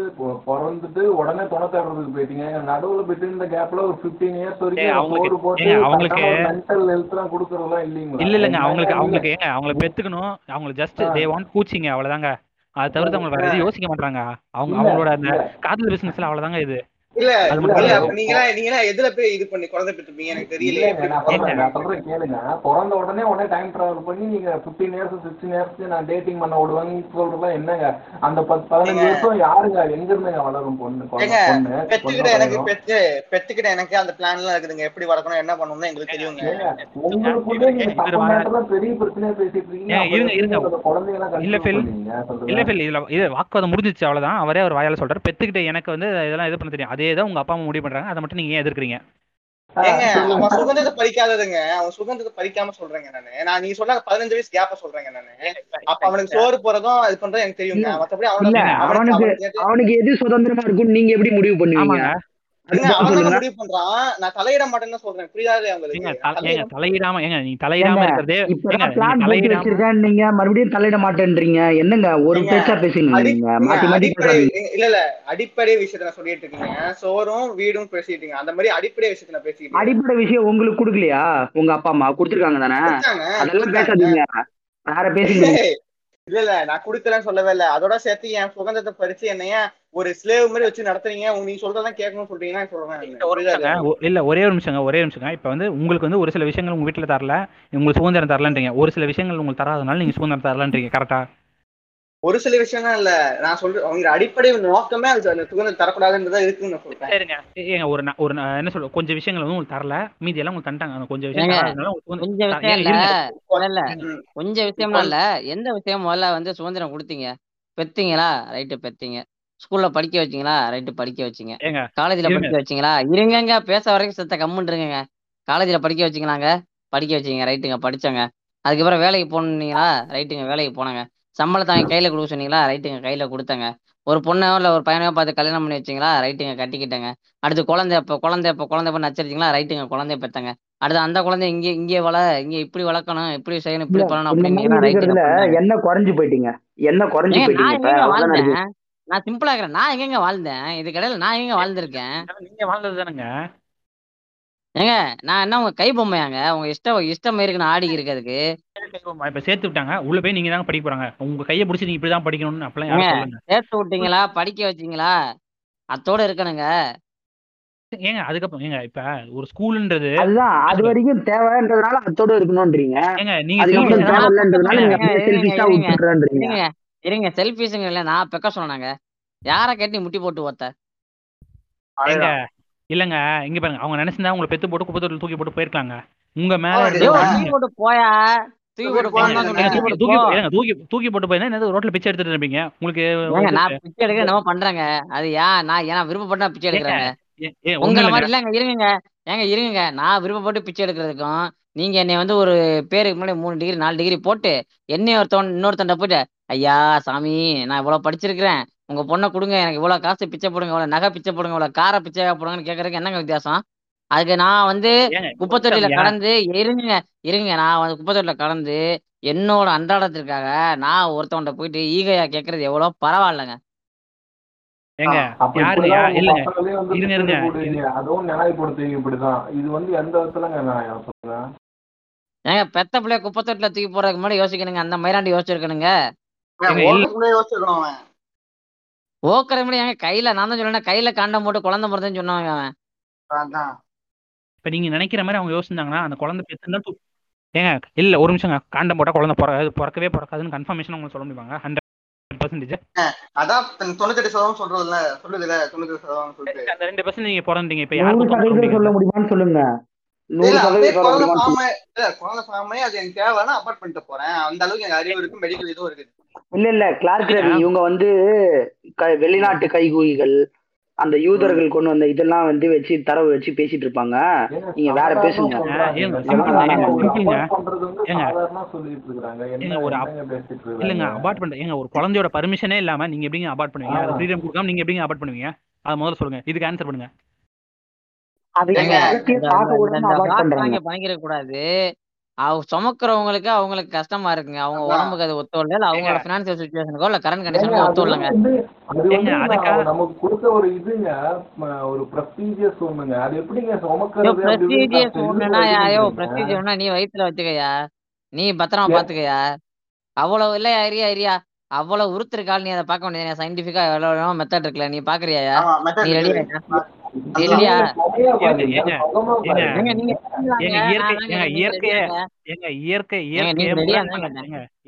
பிறந்துட்டு உடனே துணை தேடுறதுக்கு போயிட்டீங்க. நடுவுல போயிட்டு இந்த கேப்ல ஒரு 15 இயர்ஸ் வரைக்கும் அவங்களுக்கு போட்டு அவங்களுக்கு மென்டல் ஹெல்த் எல்லாம் கொடுக்கறதெல்லாம் இல்லீங்களா? இல்ல இல்லைங்க அவங்களுக்கு அவங்களுக்கு ஏங்க அவங்களை பெத்துக்கணும். அவங்களுக்கு ஜஸ்ட் தே வாண்ட் கூச்சிங்க அவ்வளவுதாங்க. அதை தவிர்த்து அவங்க வேற எதுவும் யோசிக்க மாட்டாங்க அவங்க அவங்களோட அந்த காதல் பிசினஸ்ல அவ்வளவுதாங்க இது. இல்ல அது இல்ல மட்டும் இல்ல. தான் அப்ப நீங்க நீங்க எதுல போய் இது பண்ணி குழந்தை பெற்றுப்பீங்க? எனக்கு எப்படி நான் சொல்றேன் கேளுங்க. பிறந்த உடனே உடனே டைம் டிராவல் பண்ணி நீங்க 15 இயர்ஸ் சிக்ஸ்டீன் இயர்ஸ் நான் டேட்டிங் பண்ண விடுவேன்னு சொல்றதுலாம் என்னங்க? அந்த பத்து பதினஞ்சு வருஷம் யாருங்க? எங்க இருந்துங்க வளரும் பொண்ணு பெத்துக்கிட்ட எனக்கு பெத்து பெத்துக்கிட்ட எனக்கு அந்த பிளான் எல்லாம் இருக்குதுங்க. எப்படி வளர்க்கணும் என்ன பண்ணணும்னு எங்களுக்கு தெரியுங்க. பெரிய பிரச்சனையா பேசிட்டு இருக்கீங்க. குழந்தைங்கலாம் இல்ல பண்ணுவீங்க இல்ல ஃபில் இதுல இது வாக்குவாதம் முடிஞ்சிச்சு அவ்வளவுதான். அவரே அவர் வாயால சொல்றாரு. பெத்துக்கிட்ட எனக்கு வந்து இதெல்லாம் இது பண்ண தெரியும். அதே தான் உங்க அப்பா அம்மா முடிவு பண்றாங்க. அதை மட்டும் நீங்க ஏன் எதிர்க்கிறீங்க? ஏங்க அவன் சுதந்திரத்தை பறிக்காததுங்க. அவன் சுதந்திரத்தை பறிக்காம சொல்றேங்க நானு. நான் நீங்க சொன்ன பதினஞ்சு வயசு கேப்ப சொல்றேங்க நானு. அப்ப அவனுக்கு சோறு போறதும் இது பண்றதும் எனக்கு தெரியுங்க. மத்தபடி அவனுக்கு அவனுக்கு எது- சுதந்திரமா இருக்கும்னு நீங்க எப்படி முடிவு பண்ணுவீங்க? தலையிடாம ஏங்க நீங்க தலையிடாம இருக்கிறதே நீங்க மறுபடியும் தலையிட மாட்டேன்றீங்க. என்னங்க ஒரு பேச்சா பேசுங்க இல்ல இல்ல அடிப்படை விஷயத்த நான் சொல்லிட்டு இருக்கீங்க. சோறும் வீடும் பேசிட்டு இருக்கீங்க அந்த மாதிரி அடிப்படை விஷயத்த இருக்கேன் அடிப்படை விஷயம் உங்களுக்கு கொடுக்கலையா? உங்க அப்பா அம்மா கொடுத்துருக்காங்க தானே? அதெல்லாம் பேசாதீங்க. வேற பேசுங்க. இல்ல இல்ல நான் குடுக்கலன்னு சொல்லவே இல்ல. அதோட சேர்த்து என் சுதந்திரத்தை பறிச்சு என்னைய ஒரு ஸ்லேவ் மாதிரி வச்சு நடத்துறீங்க. உங்க நீங்க சொல்றதான் கேட்கணும்னு சொல்றீங்கன்னா சொல்றேன் இல்ல ஒரு ஒரே நிமிஷங்க ஒரு நிமிஷங்க. இப்ப வந்து உங்களுக்கு வந்து ஒரு சில விஷயங்கள் உங்க வீட்டுல தரல. உங்களுக்கு சுதந்திரம் தரலன்றீங்க. ஒரு சில விஷயங்கள் உங்களுக்கு தராதனால நீங்க சுதந்திரம் தரலன்றீங்க கரெக்டா ஒரு சில விஷயம் தான் இல்ல. நான் சொல்றேன் அவங்க அடிப்படை நோக்கமே அது சுதந்திரம் தரக்கூடாதுன்றதா இருக்குன்னு நான் சொல்றேன். சரிங்க. ஏங்க ஒரு ஒரு என்ன சொல்ற கொஞ்சம் விஷயங்கள் வந்து உங்களுக்கு தரல. மீதி எல்லாம் உங்களுக்கு தந்துட்டாங்க. அந்த கொஞ்சம் விஷயம் கொஞ்சம் விஷயம் இல்ல. கொஞ்சம் விஷயம்லாம் இல்ல. எந்த விஷயம் முதல்ல வந்து சுதந்திரம் கொடுத்தீங்க? பெத்தீங்களா? ரைட்டு பெத்தீங்க. ஸ்கூல்ல படிக்க வச்சீங்களா? ரைட்டு படிக்க வச்சீங்க. ஏங்க காலேஜ்ல படிக்க வச்சீங்களா? இருங்கங்க பேச வரைக்கும் செத்த கம்முன்றுங்க காலேஜ்ல படிக்க வச்சீங்களாங்க? படிக்க வச்சீங்க. ரைட்டுங்க படிச்சங்க அதுக்கப்புறம் வேலைக்கு போனீங்களா? ரைட்டுங்க வேலைக்கு போனாங்க. சம்பளத்தை அவங்க கையில கொடுக்க சொன்னீங்களா? ரைட்டுங்க கையில கொடுத்தங்க. ஒரு பொண்ணையோ இல்ல ஒரு பையனையோ பார்த்து கல்யாணம் பண்ணி வச்சீங்களா? ரைட்டுங்க கட்டிக்கிட்டேங்க. அடுத்து குழந்தை எப்போ குழந்தை எப்போ குழந்தை எப்போ நச்சரிச்சிங்களா? ரைட்டுங்க குழந்தைய பெத்தங்க. அடுத்து அந்த குழந்தை இங்கே இங்கே வள இங்கே இப்படி வளர்க்கணும் இப்படி செய்யணும் இப்படி பண்ணணும் பண்ணாங்க என்ன குறைஞ்சு போயிட்டீங்க? என்ன குறைஞ்சு போயிட்டீங்க நான் இப்ப? சிம்பிளா இருக்கிறேன். நான் எங்கெங்க வாழ்ந்தேன்? இதுக்கு இடையில நான் எங்க வாழ்ந்திருக்கேன்? நீங்க வாழ்ந்தது தானுங்க ஏங்க நான் என்ன உங்க கை பொம்மையாங்க? உங்க இஷ்ட இஷ்டம் இருக்கு நான் ஆடி இருக்கிறதுக்கு. இப்ப சேர்த்து விட்டாங்க. உள்ள போய் நீங்க தாங்க படிக்க போறாங்க. உங்க கையை பிடிச்சி நீங்க இப்படிதான் படிக்கணும்னு அப்பெல்லாம் சேர்த்து விட்டீங்களா? படிக்க வச்சீங்களா? அத்தோட இருக்கணுங்க. ஏங்க அதுக்கப்புறம் ஏங்க இப்ப ஒரு ஸ்கூல்ன்றது அதுதான் அது வரைக்கும் தேவைன்றதுனால அத்தோட இருக்கணும்ன்றீங்க. ஏங்க நீங்க இருங்க, செல்ஃபிஷா இருங்க, விட்டுறேன்றீங்க. இருங்க இருங்க செல்ஃபிஷுங்க இல்ல நான் பெக்க சொன்னாங்க யாரை கேட்டு முட்டி போட்டு அதுதான் இல்லங்க இங்க பாருங்க அவங்க நினைச்சிருந்தா உங்களை பெத்து போட்டு குப்பை தொட்டில தூக்கி போட்டு போயிருக்காங்க. உங்க மேல இருந்த தூக்கி போட்டு போயா? தூக்கி போட்டு. தூக்கி தூக்கி போட்டு போயிருந்தா ரோட்ல பிச்சை எடுத்துட்டு இருப்பீங்க உங்களுக்கு நான் பிச்சை எடுக்க என்னமோ பண்றேங்க. அது ஏன் நான் ஏன் விருப்பப்பட்டா பிச்சை எடுக்கிறேங்க. உங்களை இல்லைங்க. மாதிரி இல்லங்க இருங்க ஏங்க இருங்க நான் விருப்பப்பட்டு பிச்சை எடுக்கிறதுக்கும் நீங்க என்னை வந்து ஒரு பேருக்கு முன்னாடி மூணு டிகிரி நாலு டிகிரி போட்டு என்னை ஒருத்தவன் இன்னொருத்தன்ட்ட போயிட்டு ஐயா சாமி நான் இவ்வளவு படிச்சிருக்கிறேன். உங்க பொண்ணை கொடுங்க எனக்கு இவ்வளவு காசு பிச்சை போடுங்க இவ்வளவு நகை பிச்சை போடுங்க இவ்வளவு கார பிச்சை போடுங்கன்னு கேட்கறதுக்கு என்னங்க வித்தியாசம்? அதுக்கு நான் வந்து குப்பைத்தொட்டியில கடந்து இருங்க இருங்க நான் வந்து குப்பைத்தொட்டியில கடந்து என்னோட அன்றாடத்திற்காக நான் ஒருத்தவன்ட்ட போயிட்டு ஈகையா கேட்கறது எவ்வளவு பரவாயில்லைங்க. ஏங்க அப்ப யாருங்க இப்படிதான் யா- உங்க இல்லங்க இருங்க இருங்க. அதுவும் நியாயப்படுத்துவீங்க இப்படிதான். இது வந்து எந்த விதத்துலங்க நியாயம் சொல்லுங்க? ஏங்க பெத்த பிள்ளைய குப்பைத்தொட்டில தூக்கி போறதுக்கு முன்னாடி யோசிக்கணுங்க அந்த மயிராண்டி யோசிச்சிருக்கணுங்க. யோசிச்சிருக்கணும் அவன் ஓக்கறது முன்னாடி ஏங்க கையில நான் தான் சொன்னேன் கையில காண்டம் போட்டு குழந்தை பிறந்தேன்னு சொன்னவங்க அவன். இப்ப நீங்க நினைக்கிற மாதிரி அவங்க யோசிச்சிருந்தாங்கன்னா அந்த குழந்தை பெத்துனா ஏங்க இல்ல ஒரு நிமிஷங்க காண்டம் போட்டா குழந்தை பிற அது பிறக்கவே பிறக்காதுன்னு கன்ஃபர்மேஷன் உங்களுக்கு சொல்ல முடியுமாங்க? ஹண்ட்ரட் பர்சன்டேஜ் அதான் தொண்ணூத்தெட்டு சதவீதம் சொல்றதுல சொல்லுதுல தொண்ணூத்தெட்டு சதவீதம் சொல்லிட்டு. அந்த ரெண்டு பர்சன்ட் நீங்க பிறந்தீங்க இப்ப யாருக்கும் சொல்ல முடியுமான்னு சொல்லுங்க. இல்ல இல்ல குழந்தை ஃபார்மே அது எனக்கு தேவைன்னா அப்பார்ட் பண்ணிட்டு போறேன். அந்த அளவுக்கு எனக்கு அறிவு இருக்கு மெடிக்கல் இதுவும் இருக்குது. இல்ல இல்ல கிளார்க் ரவி. இவங்க வந்து க- வெளிநாட்டு கைகூலிகள் அந்த யூதர்கள் கொண்டு வந்த இதெல்லாம் வந்து வச்சு தரவு வச்சு பேசிட்டு இருப்பாங்க. நீங்க வேற பேசுங்க. இல்லைங்க இருக்காங்க. அபார்ட் பண்ற ஏங்க ஒரு குழந்தையோட பர்மிஷனே இல்லாம நீங்க எப்படிங்க அபார்ட் பண்ணுவீங்க. ஃப்ரீடம் கொடுக்காம நீங்க எப்படிங்க அபார்ட் பண்ணுவீங்க? அதை முதல்ல சொல்லுங்க. இதுக்கு ஆன்சர் பண்ணுங்க. அதை ஏங்க, பத்தியே இந்த பார்க்க இந்த- விடாம இந்த அவாய்ட் வாக்கு பண்றாங்க. வாங்கி பயங்கர கூடாது அவங்க சுமக்கிறவங்களுக்கு அவங்களுக்கு கஷ்டமா இருக்குங்க. அவங்க. உடம்புக்கு அது ஒத்து வரல இல்ல அவங்களோட. பினான்சியல் சுச்சுவேஷனுக்கோ இல்ல கரண்ட் கண்டிஷனுக்கோ அது ஒத்து வரலங்க. வந்து அது வந்து ஏங்க, நான் அதுக்காக- நமக்கு கொடுத்த ஒரு இதுங்க ஒரு ப்ரொசீஜர்ஸ் ஒண்ணுங்க அது எப்படிங்க சுமக்கிறது பிரஸ்டீஜியஸ் ஒண்ணுனா இது யோ பண்றீங்க. பிரஸ்டீஜ் ஒண்ணா நீ வயித்துல வச்சுக்கயா? நீ பத்திரமா பாத்துக்கயா? அவ்வளவு இல்லையா ஐரியா ஐரியா அவ்வளவு உருத்திருக்கால் நீ அதை பார்க்க வேண்டியது சயின்டிபிக்கா எவ்வளவு மெத்தட் இருக்குல்ல நீ பாக்குறியா நீ ரெடியா இயற்கைய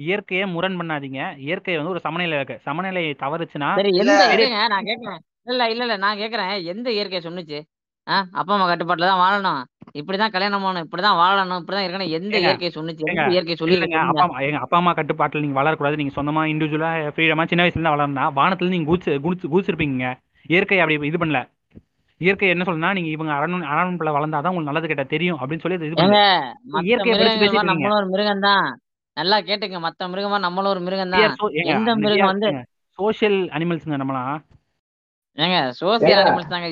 இயற்கையை முரண் தாங்க பண்ணாதீங்க. இயற்கையை வந்து ஒரு சமநிலை இருக்கு சமநிலை தவறுச்சுன்னா இல்ல. நான் கேக்குறேன். இல்ல இல்ல இல்ல நான் கேக்குறேன். எந்த இயற்கை சொன்னுச்சு? ஆ அப்பா அம்மா கட்டுப்பாட்டுல தான் வாழணும். இப்படிதான் கல்யாணம் பண்ணணும் இப்படிதான் வாழணும் இப்படிதான் இருக்கணும். எந்த இயற்கை சொன்னுச்சு? இயற்கை சொல்லி அப்பா எங்க அப்பா அம்மா கட்டுப்பாட்டில் நீங்க வளரக்கூடாது. நீங்க சொந்தமா இண்டிவிஜுவலா ஃப்ரீடமா சின்ன வயசுல இருந்து வளரணும்னா வானத்துல நீங்க குதிச்சு குதிச்சு குதிச்சிருப்பீங்க. இயற்கை அப்படி இது பண்ணல. இயற்கை என்ன சொல்லுனா நீங்க இவங்க அரணும் அரண்பிள்ள வளர்ந்தாதான் உங்களுக்கு நல்லது கெட்ட தெரியும் அப்படின்னு சொல்லி இருக்கீங்க நம்மளும் ஒரு மிருகம் தான் நல்லா கேட்டுங்க மத்த மிருகமா நம்மளும் ஒரு மிருகம் தான் எந்த மிருகம் வந்து சோஷியல் அனிமல்ஸ்ங்க நம்மளாம் ஏங்க சோசியல் அனிமல்ஸ் தாங்க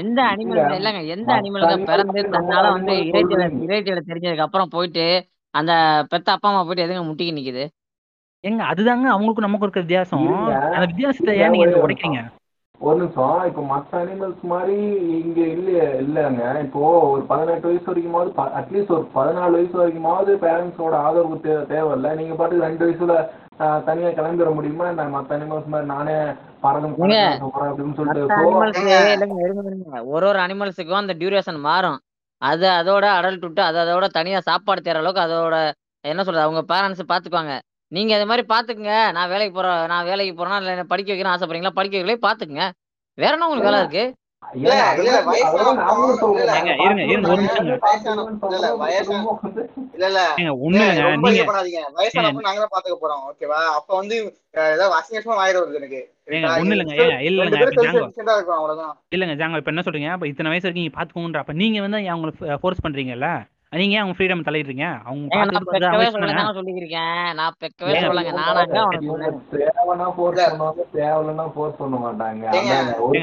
எந்த அனிமல். இல்லங்க எந்த animals பிறந்து தன்னால வந்து animals இறைச்சியில. இறைச்சியில தெரிஞ்சதுக்கு அப்புறம் போயிட்டு அந்த பெத்த அப்பா அம்மா போயிட்டு எதுங்க முட்டிக்கு நிக்குது ஏங்க அதுதாங்க அவங்களுக்கும் நமக்கும் இருக்க வித்தியாசம். அந்த வித்தியாசத்தை ஏன் நீங்க உடைக்கிறீங்க ஒரு நிமிஷம். இப்போ மற்ற அனிமல்ஸ் மாதிரி இங்க இல்ல இல்லைங்க. இப்போ ஒரு பதினெட்டு வயசு வரைக்குமாவது அட்லீஸ்ட் ஒரு பதினாலு வயசு வரைக்குமாவது பேரண்ட்ஸோட ஆதரவு தே தேவையில்ல. நீங்க பாட்டுக்கு ரெண்டு வயசுல தனியா கிளம்பிட முடியுமா? என்ன மற்ற அனிமல்ஸ் மாதிரி நானே பறந்து அப்படின்னு சொல்லிட்டு ஒரு ஒரு அனிமல்ஸுக்கும் அந்த டியூரேஷன் மாறும். அது அதோட அடல்ட் விட்டு அது அதோட தனியா சாப்பாடு தேற அளவுக்கு அதோட என்ன சொல்றது அவங்க பேரண்ட்ஸ் பாத்துக்குவாங்க. நீங்க அது மாதிரி பாத்துக்குங்க. நான் வேலைக்கு போறேன் நான் வேலைக்கு போறேன்னா இல்ல என்ன படிக்க வைக்கிறேன் ஆசைப்படுறீங்களா படிக்க வைக்கலே பாத்துக்குங்க. வேற என்ன உங்களுக்கு வேலை இருக்கு? இல்லைங்க. ஜாங்கோ. இப்ப என்ன சொல்றீங்க? அப்ப இத்தனை வயசு வரைக்கும் நீங்க பாத்துக்கோங்கன்ற அப்ப நீங்க வந்து அவங்களை ஃபோர்ஸ் பண்றீங்கல்ல? நீங்க அவங்க ஃப்ரீடம் தலையிடுறீங்க அவங்க ஏங்க நான் பெக்கவே தேவைன்னா force இல்ல. பண்ணுவாங்க, பண்ண மாட்டாங்க. ஏங்க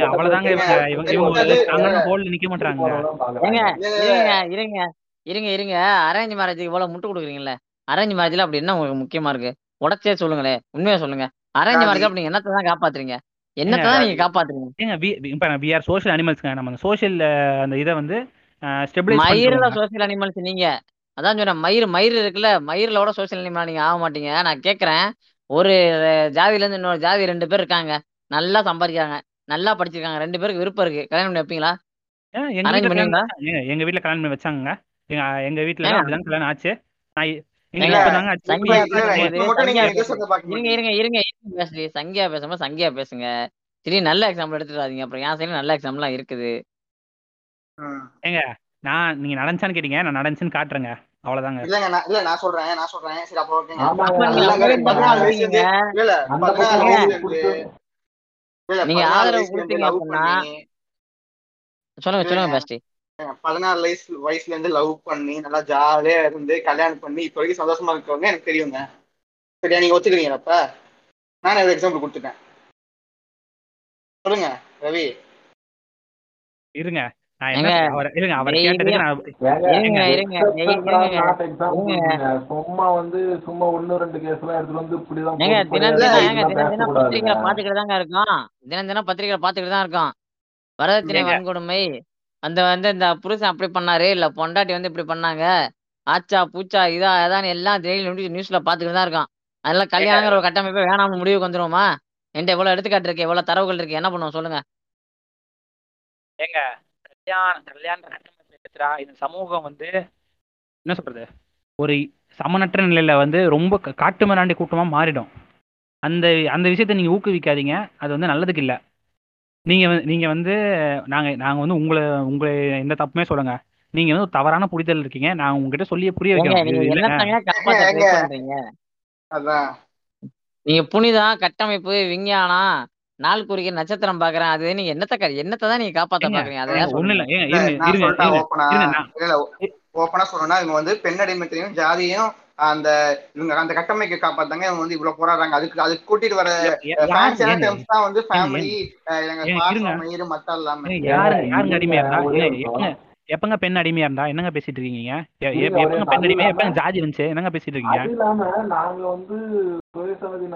அவ்வளவுதாங்க இவங்க இவங்க ஹோல்ல நிக்க மாட்டாங்க. இருங்க இருங்க இருங்க இருங்க. அரேஞ்ச் மேரேஜுக்கு இவ்வளவு முட்டு கொடுக்குறீங்கல்ல? அரேஞ்ச் மேரேஜ்ல அப்படி என்ன உங்களுக்கு முக்கியமா இருக்கு? உடச்சே சொல்லுங்களே. உண்மையா சொல்லுங்க. அரேஞ்ச் மேரேஜ் அப்படி நீங்க என்னத்தை தான் காப்பாத்துறீங்க? என்னத்தை தான் நீங்க காப்பாத்துறீங்க? ஏங்க வி இப்ப வி ஆர் சோஷியல் அனிமல்ஸ்ங்க நம்ம சோஷியல் அந்த இதை வந்து மயிரில் சோசியல் அனிமல்ஸ் நீங்க. அதான் சொன்னேன் மயிர் மயிர் இருக்குல்ல மயிரிலோட சோசியல் அனிமல் நீங்க ஆக மாட்டீங்க. நான் கேக்குறேன் ஒரு ஜாதியில இருந்து இன்னொரு ஜாதி ரெண்டு பேர் இருக்காங்க. நல்லா சம்பாதிக்கிறாங்க. நல்லா படிச்சிருக்காங்க. ரெண்டு பேருக்கு விருப்பம் இருக்கு. கல்யாணம் பண்ணி வைப்பீங்களா? எங்க வீட்ல கல்யாணம் பண்ணி வச்சாங்க எங்க எங்க வீட்ல ஏங்க. அப்படிதான் கல்யாணம் ஆச்சு. இருங்க இருங்க இருங்க இருங்க பேசுறீ சங்கியா பேசும்போது சங்கியா பேசுங்க. சரி நல்ல எக்ஸாம்பிள் எடுத்துடாதீங்க அப்புறம் என் சைடு நல்ல எக்ஸாம்பிள்லாம் இருக்குது. ஏங்க நான் நீங்க நடந்துச்சான்னு கேட்டீங்க நான் நடந்துச்சுன்னு காட்டுறேங்க. அவ்வளவுதாங்க. இல்லங்க நான் இல்ல நான் சொல்றேன் நான் சொல்றேன். சரி அப்போ ஓகேங்க. ஆமாங்க, அப்ப நீங்க ஆதரவு கொடுத்தீங்க லவ் அப்படின்னா பண்ணி. சொல்லுங்க சொல்லுங்க. பேஸ்டி. பதினாலு வயசு வயசுல இருந்து லவ் பண்ணி நல்லா ஜாலியா இருந்து கல்யாணம் பண்ணி இப்ப வரைக்கும் சந்தோஷமா இருக்கவங்க எனக்கு தெரியுங்க. சரியா? நீங்க ஒத்துக்கிறீங்க அப்ப? நான் ஒரு எக்ஸாம்பிள் கொடுத்துட்டேன். சொல்லுங்க ரவி. இருங்க. சும்மா வந்து சும்மா ஒண்ணு ரெண்டு கேஸ் எல்லாம் எடுத்துட்டு வந்து இப்படிதான் ஏங்க பொது தினம் தினம். பத்திரிக்கையில பாத்துக்கிட்டு தாங்க இருக்கோம். தினம் தினம் பத்திரிக்கையில பாத்துக்கிட்டு தான் இருக்கோம். வரதட்சணை. வன்கொடுமை. அந்த வந்து இந்த புருஷன் அப்படி பண்ணாரு இல்ல பொண்டாட்டி வந்து இப்படி பண்ணாங்க. ஆச்சா பூச்சா இதா அதான் எல்லாம் டெய்லி நியூஸ்ல பாத்துக்கிட்டு தான் இருக்கோம். அதெல்லாம் கல்யாணங்கிற ஒரு கட்டமைப்பே வேணாம்னு முடிவுக்கு வந்துருவோமா? என்கிட்ட எவ்வளவு எடுத்துக்காட்டு இருக்கு எவ்வளவு தரவுகள் இருக்கு என்ன பண்ணுவோம் சொல்லுங்க. ஏங்க கல்யாணம் கல்யாண இந்த சமூகம் வந்து என்ன சொல்றது? ஒரு சமனற்ற நிலையில வந்து ரொம்ப காட்டு மிராண்டி கூட்டமா மாறிடும். அந்த அந்த விஷயத்த நீங்க ஊக்குவிக்காதீங்க. அது வந்து நல்லதுக்கு இல்ல. நீங்க வந்து நீங்க வந்து நாங்க நாங்க வந்து உங்களை உங்களை எந்த தப்புமே சொல்லுங்க. நீங்க வந்து தவறான புரிதல் இருக்கீங்க. நான் உங்ககிட்ட சொல்லி புரிய அதான். நீங்க புனிதம் கட்டமைப்பு விஞ்ஞானம் நாள் குறிக்க நட்சத்திரம் பாக்குறேன். அது நீங்க என்னத்த என்னத்த தான் நீங்க காப்பாத்த பாக்குறீங்க? அதை சொல்லுங்க இல்ல ஓப்பனா சொல்லணும்னா இவங்க வந்து பெண்ணடிமைத்தையும் ஜாதியையும் அந்த இவங்க அந்த கட்டமைக்க காப்பாத்தாங்க இவங்க வந்து இவ்வளவு போராடுறாங்க. அதுக்கு அதுக்கு கூட்டிட்டு வர யார் டெர்ம்ஸ் தான் வந்து ஃபேமிலி எங்க எல்லாமே. ஏங்க ஏங்க யாருங்க அடிமையா இருந்தா? எப்பங்க பெண் அடிமையா இருந்தா? என்னங்க பேசிட்டு இருக்கீங்க? எப்பங்க பெண் அது அடிமை இல்லாம எப்பங்க ஜாதி இருந்துச்சு? என்னங்க பேசிட்டு இருக்கீங்க? இல்லாம நாங்க வந்து சுயசாதி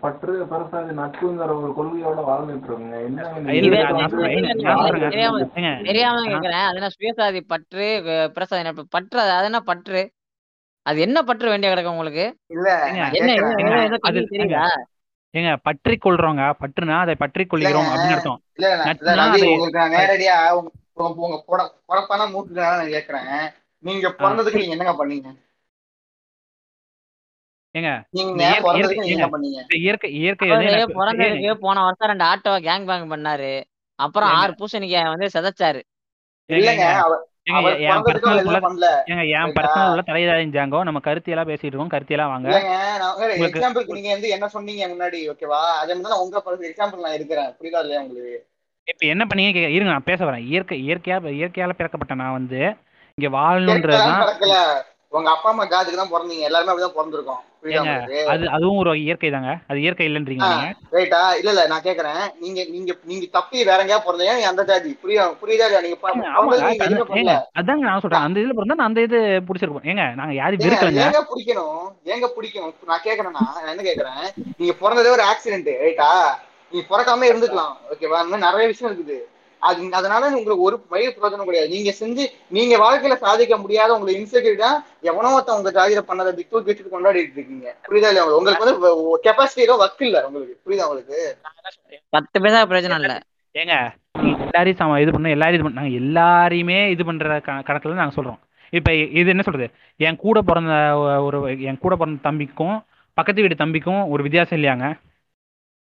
பற்று பெருசாதி நட்புங்கிற ஒரு கொள்கையோட வாழ்ந்துட்டு தெரியாம கேக்குறேன். சுயசாதி பற்று பிரசாதி நட்பு? பற்று அது என்ன பற்று? அது என்ன பற்று வேண்டிய கிடக்கு உங்களுக்கு? இல்ல ஏங்க பற்றி கொள்றோங்க. பற்றுனா அதை பற்றி கொள்கிறோம் அப்படின்னு அர்த்தம். நேரடியா உங்க உங்க பொறப்பான மூட்டுனால நான் கேக்குறேன். நீங்க பிறந்ததுக்கு நீங்க என்னங்க பண்ணீங்க? ஏங்க பிறந்ததுக்கு போன வருஷம் ரெண்டு ஆட்டோவை கேங் பேங் பண்ணாரு. அப்புறம் ஆறு பூசணிக்காய் வந்து செதைச்சாரு. என் பர்சனல் உள்ள உள்ள தலையிடாதீங்க நம்ம கருத்தியெல்லாம் பேசிட்டு இருக்கோம். கருத்தியெல்லாம் வாங்க. எக்ஸாம்பிளுக்கு நீங்க வந்து என்ன சொன்னீங்க முன்னாடி ஓகேவா? அதே மாதிரி தான் உங்க பர்சனல் எக்ஸாம்பிள் நான் எடுக்கிறேன். புரியுதா இல்லையா உங்களுக்கு? இப்ப என்ன பண்ணீங்க இருங்க நான் பேச வரேன். இயற்கை இயற்கையா இயற்கையால பிறக்கப்பட்ட நான் வந்து இங்க வாழணுன்றது இயற்கைதான் தான் பிறக்கல. உங்க அப்பா அம்மா ஜாதிக்கு தான் பிறந்தீங்க. எல்லாருமே அப்படிதான் பிறந்திருக்கோம். அது அதுவும் ஒரு இயற்கை தாங்க அது இயற்கை நீங்க. ரைட்டா இல்ல இல்ல நான் கேக்குறேன். நீங்க நீங்க நீங்க தப்பி வேற எங்கேயா பிறந்தீங்க? அந்த ஜாதி. புரியா புரியுதா நீங்க அதாங்க நான் சொல்றேன். அந்த இதுல பிறந்தா நான் அந்த இது பிடிச்சிருப்போம். ஏங்க நாங்க யாரும் வெறுக்கலைங்க. ஏங்க பிடிக்கணும்? ஏங்க பிடிக்கணும்? நான் கேக்குறேன்னா நான். என்ன கேக்குறேன்? நீங்க பிறந்ததே ஒரு ஆக்சிடென்ட் ரைட்டா நீங்க பிறக்காம இருந்துக்கலாம். ஓகேவா இந்த மாதிரி நிறைய விஷயம் இருக்குது. அது அதனால உங்களுக்கு ஒரு மயில் பிரயோஜனம் கிடையாது. நீங்க செஞ்சு நீங்க வாழ்க்கையில சாதிக்க முடியாத உங்களுக்கு இன்செக்யூரிட்டா எவனோ ஒருத்தன் உங்க ஜாதியில பண்ணதை தூக்கி வச்சுட்டு கொண்டாடிட்டு இருக்கீங்க. புரியுதா இல்லையா உங்களுக்கு? உங்களுக்கு வந்து கெப்பாசிட்டியில ஒர்க் இல்ல உங்களுக்கு. புரியுதா உங்களுக்கு? பத்து பைசா பிரயோஜனம் இல்ல. ஏங்க நீங்க எல்லாரையும் சம இது பண்ண எல்லாரையும் இது பண்ண நாங்க எல்லாரையுமே இது பண்ற க- கணக்குல நாங்க சொல்றோம். இப்ப இது என்ன சொல்றது? என் கூட பிறந்த ஒரு என் கூட பிறந்த தம்பிக்கும் பக்கத்து வீடு தம்பிக்கும் ஒரு வித்தியாசம் இல்லையாங்க?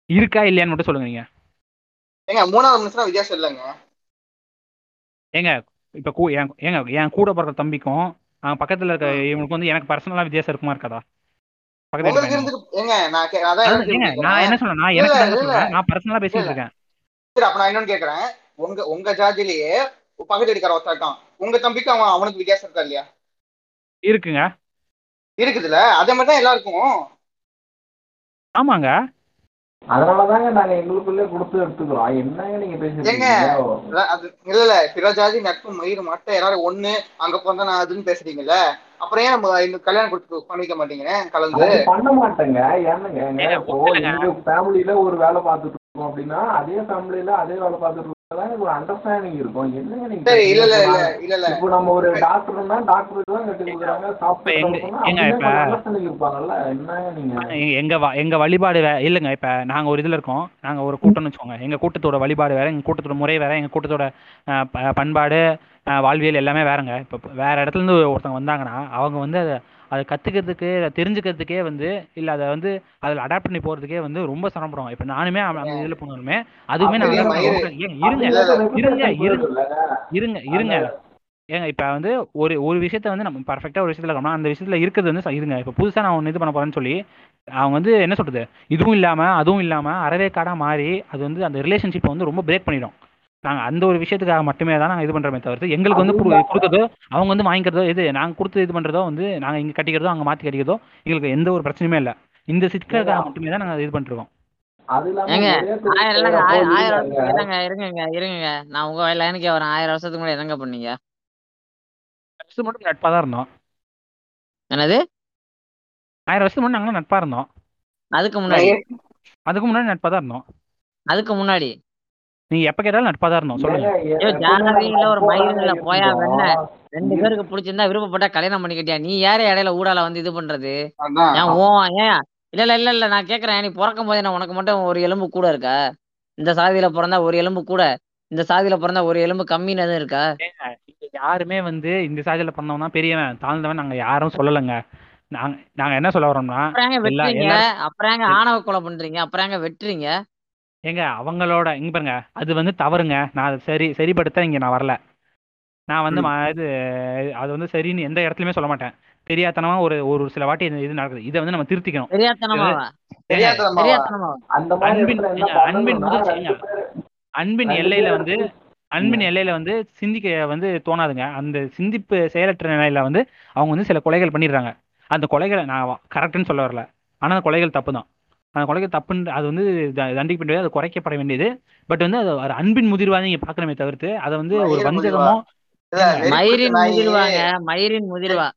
இருக்கா இல்லையான்னு மட்டும் சொல்லுங்க நீங்க. ஏங்க மூணாவது நிமிஷம் வித்தியாசம் இல்லைங்க. ஏங்க இப்ப கூ- ஏங்க என் கூட பிறந்த தம்பிக்கும் அவன் பக்கத்துல இருக்க. இவனுக்கு வந்து எனக்கு பர்சனலா வித்தியாசம் இருக்குமா இருக்காதா? நான் என்ன சொல்றேன் நான் எனக்கு நான் பர்சனலா பேசிட்டு இருக்கேன். சரி அப்ப நான் இன்னொன்னு கேக்குறேன். உங்க உங்க ஜாதியிலேயே பக்கத்து வீட்டுக்கார ஒருத்தன் இருக்கான். உங்க தம்பிக்கு அவன் அவனுக்கு வித்தியாசம் இருக்கா இல்லையா? இருக்குங்க. இருக்குதுல்ல? அதே மாதிரி தான் எல்லாருக்கும். ஆமாங்க. அதனாலதாங்க நாங்க எங்களுக்குள்ளே கொடுத்து எடுத்துக்கிறோம். என்னங்க நீங்க அதான் அது இல்ல இல்ல பிற ஜாதி நட்பு மயிறு மட்டை எல்லாரும் ஒண்ணு அங்க பிறந்தா நான் அதுன்னு பேசுறீங்கல்ல? அப்புறம் ஏன் நம்ம இந்த கல்யாணம் கொடுத்து பண்ணிக்க மாட்டீங்க கலந்து? பண்ண மாட்டேங்க. ஏன்னுங்க இப்போ எங்க ஃபேமிலியில ஒரு வேலை பார்த்துட்டு இருக்கோம் அப்படின்னா அதே ஃபேமிலியில அதே வேலை பார்த்துட்டு ஒரு அண்டர்ஸ்டாண்டிங் இருக்கும். என்னங்க நீங்க சரி இல்ல பேசுறீங்க இல்ல இப்போ இல்ல இல்ல இல்ல நான் இப்போ நம்ம ஒரு டாக்டர்னா டாக்டருக்கு தான் கட்டி கொடுக்குறாங்க. இப்ப சாஃப்ட்வேர் எங்க இருப்பாங்கல்ல. நீங்க? வழிபாடு வே இல்லைங்க இப்ப நாங்க ஒரு இதுல இருக்கோம். நாங்க ஒரு கூட்டம்னு வச்சுக்கோங்க. எங்க கூட்டத்தோட வழிபாடு வேற எங்க கூட்டத்தோட முறை வேற எங்க கூட்டத்தோட பண்பாடு வாழ்வியல் எல்லாமே வேறங்க. இப்ப இப்ப வேற இடத்துல இருந்து ஒருத்தவங்க வந்தாங்கன்னா அவங்க வந்து அதை அதை கத்துக்கிறதுக்கு அதை தெரிஞ்சுக்கிறதுக்கே வந்து இல்ல அதை வந்து அதில் அடாப்ட் பண்ணி போறதுக்கே வந்து ரொம்ப சிரமப்படுவாங்க. இப்ப நானுமே அந்த இதுல போனாலுமே அதுவுமே நான் இருங்க இருங்க இருங்க இருங்க ஏங்க இப்போ வந்து ஒரு ஒரு விஷயத்த வந்து நம்ம பர்ஃபெக்டாக ஒரு விஷயத்துல இருக்கோம்னா அந்த விஷயத்துல இருக்கிறது வந்து இருங்க. இப்போ புதுசாக நான் ஒன்று இது பண்ண போறேன்னு சொல்லி அவங்க வந்து என்ன சொல்றது? இதுவும் இல்லாமல் அதுவும் இல்லாமல் அறவே காடாக மாறி அது வந்து அந்த ரிலேஷன்ஷிப்பை வந்து ரொம்ப பிரேக் பண்ணிடும். நாங்கள் அந்த ஒரு விஷயத்துக்காக மட்டுமே தான் நாங்கள் இது பண்ணுறோமே தவிர்த்து எங்களுக்கு வந்து கொடுத்ததோ அவங்க வந்து வாங்கிக்கிறதோ இது நாங்கள் கொடுத்து இது பண்ணுறதோ வந்து நாங்கள் இங்கே கட்டிக்கிறதோ அங்கே மாற்றி கட்டிக்கிறதோ எங்களுக்கு எந்த ஒரு பிரச்சனையுமே இல்லை. இந்த சிக்கலுக்காக மட்டுமே தான் நாங்கள் இது பண்ணிருக்கோம் இருங்க இருங்க நான் உங்க லைனுக்கே வரேன். ஆயிரம் வருஷத்துக்கு முன்னாடி என்னங்க பண்ணீங்க ஃபஸ்ட்டு மட்டும் நட்பாக தான் இருந்தோம். என்னது? ஆயிரம் வருஷத்துக்கு முன்னாடி நாங்களும் நட்பாக இருந்தோம். அதுக்கு முன்னாடி? அதுக்கு முன்னாடி நட்பாக தான் இருந்தோம். அதுக்கு முன்னாடி? நீங்கள் எப்போ கேட்டாலும் நட்பாக தான் இருந்தோம். சொல்லுங்க. நாங்க ஒரு இல்ல போயா வெண்ண? ரெண்டு பேருக்கு பிடிச்சிருந்தா விருப்பப்பட்டா கல்யாணம் பண்ணிக்கிட்டியா? நீ யாரு இடையில ஊடால வந்து இது பண்றது? ஏன் ஓ ஏன்? இல்ல இல்ல இல்ல இல்ல நான் கேக்குறேன். நீ பிறக்கும் போதே நான் உனக்கு மட்டும் ஒரு எலும்பு கூட இருக்கா? இந்த சாதியில பிறந்தா ஒரு எலும்பு கூட இந்த சாதியில பிறந்தா ஒரு எலும்பு கம்மின்னு எதுவும் இருக்கா? யாருமே வந்து இந்த சாதியில பிறந்தவன் தான் பெரியவன். தாழ்ந்தவன் நாங்க யாரும் சொல்லலைங்க. நாங்க நாங்க என்ன சொல்ல வரோம்னா அப்புறம் ஆணவ கொலை பண்றீங்க? அப்புறம் வெட்டுறீங்க? ஏங்க அவங்களோட இங்க பாருங்க அது வந்து தவறுங்க. நான் அதை சரி சரிப்படுத்த இங்க நான் வரல. நான் வந்து ம். இது அது வந்து சரின்னு எந்த இடத்துலயுமே சொல்ல மாட்டேன். தெரியாதனமா ஒரு ஒரு சில வாட்டி இது நடக்குது. இதை வந்து நம்ம திருத்திக்கணும். தெரியாதனமாவா? ஏங்க தெரியாதனமாவா? தெரியாதனமாவா? அந்த மாதிரி அன்பின் இடத்துல என்ன ஏங்க, அன்பின் பண்ணணும்னா ரெண்டு பேர் அன்பின் ரெண்டு எல்லையில பேர் வந்து அன்பின் எல்லையில வந்து சிந்திக்க வந்து தோணாதுங்க. அந்த சிந்திப்பு செயலற்ற நிலையில வந்து அவங்க வந்து சில கொலைகள் பண்ணிடுறாங்க. அந்த கொலைகளை நான் கரெக்டுன்னு சொல்ல வரல. ஆனா அந்த கொலைகள் தப்பு தான். அந்த கொலைகள் தப்புன்னு அது வந்து த- தண்டிக்கப்பட வேண்டியது அது குறைக்கப்பட வேண்டியது. பட் வந்து அது ஒரு அன்பின் முதிர்வா நீங்க பாக்கணுமே தவிர்த்து அதை வந்து ஒரு வஞ்சகமோ மயிரின் முதிர்வாங்க மயிரின் முதிர்வா.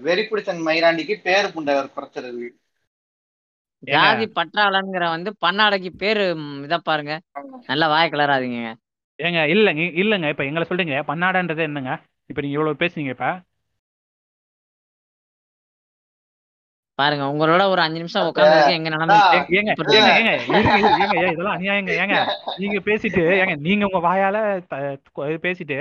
வெறி பிடிச்ச மயிராண்டிக்கு பேரு புண்டை குறைச்சிருது ஏங்க? ஜாதி பற்றாளங்கிற வந்து பன்னாடைக்கு பேரு இத பாருங்க. நல்லா வாய கிளறாதீங்க. ஏங்க இல்லைங்க இல்லைங்க இப்ப எங்களை சொல்றீங்க பன்னாடன்றது என்னங்க? இப்ப நீங்க இவ்வளவு பேசுனீங்க இப்ப. பாருங்க உங்களோட ஒரு அஞ்சு நிமிஷம் உட்காந்துருக்கு எங்க ஏன் இதெல்லாம் அநியாயங்க ஏங்க. நீங்க பேசிட்டு ஏங்க நீங்க உங்க வாயால பேசிட்டு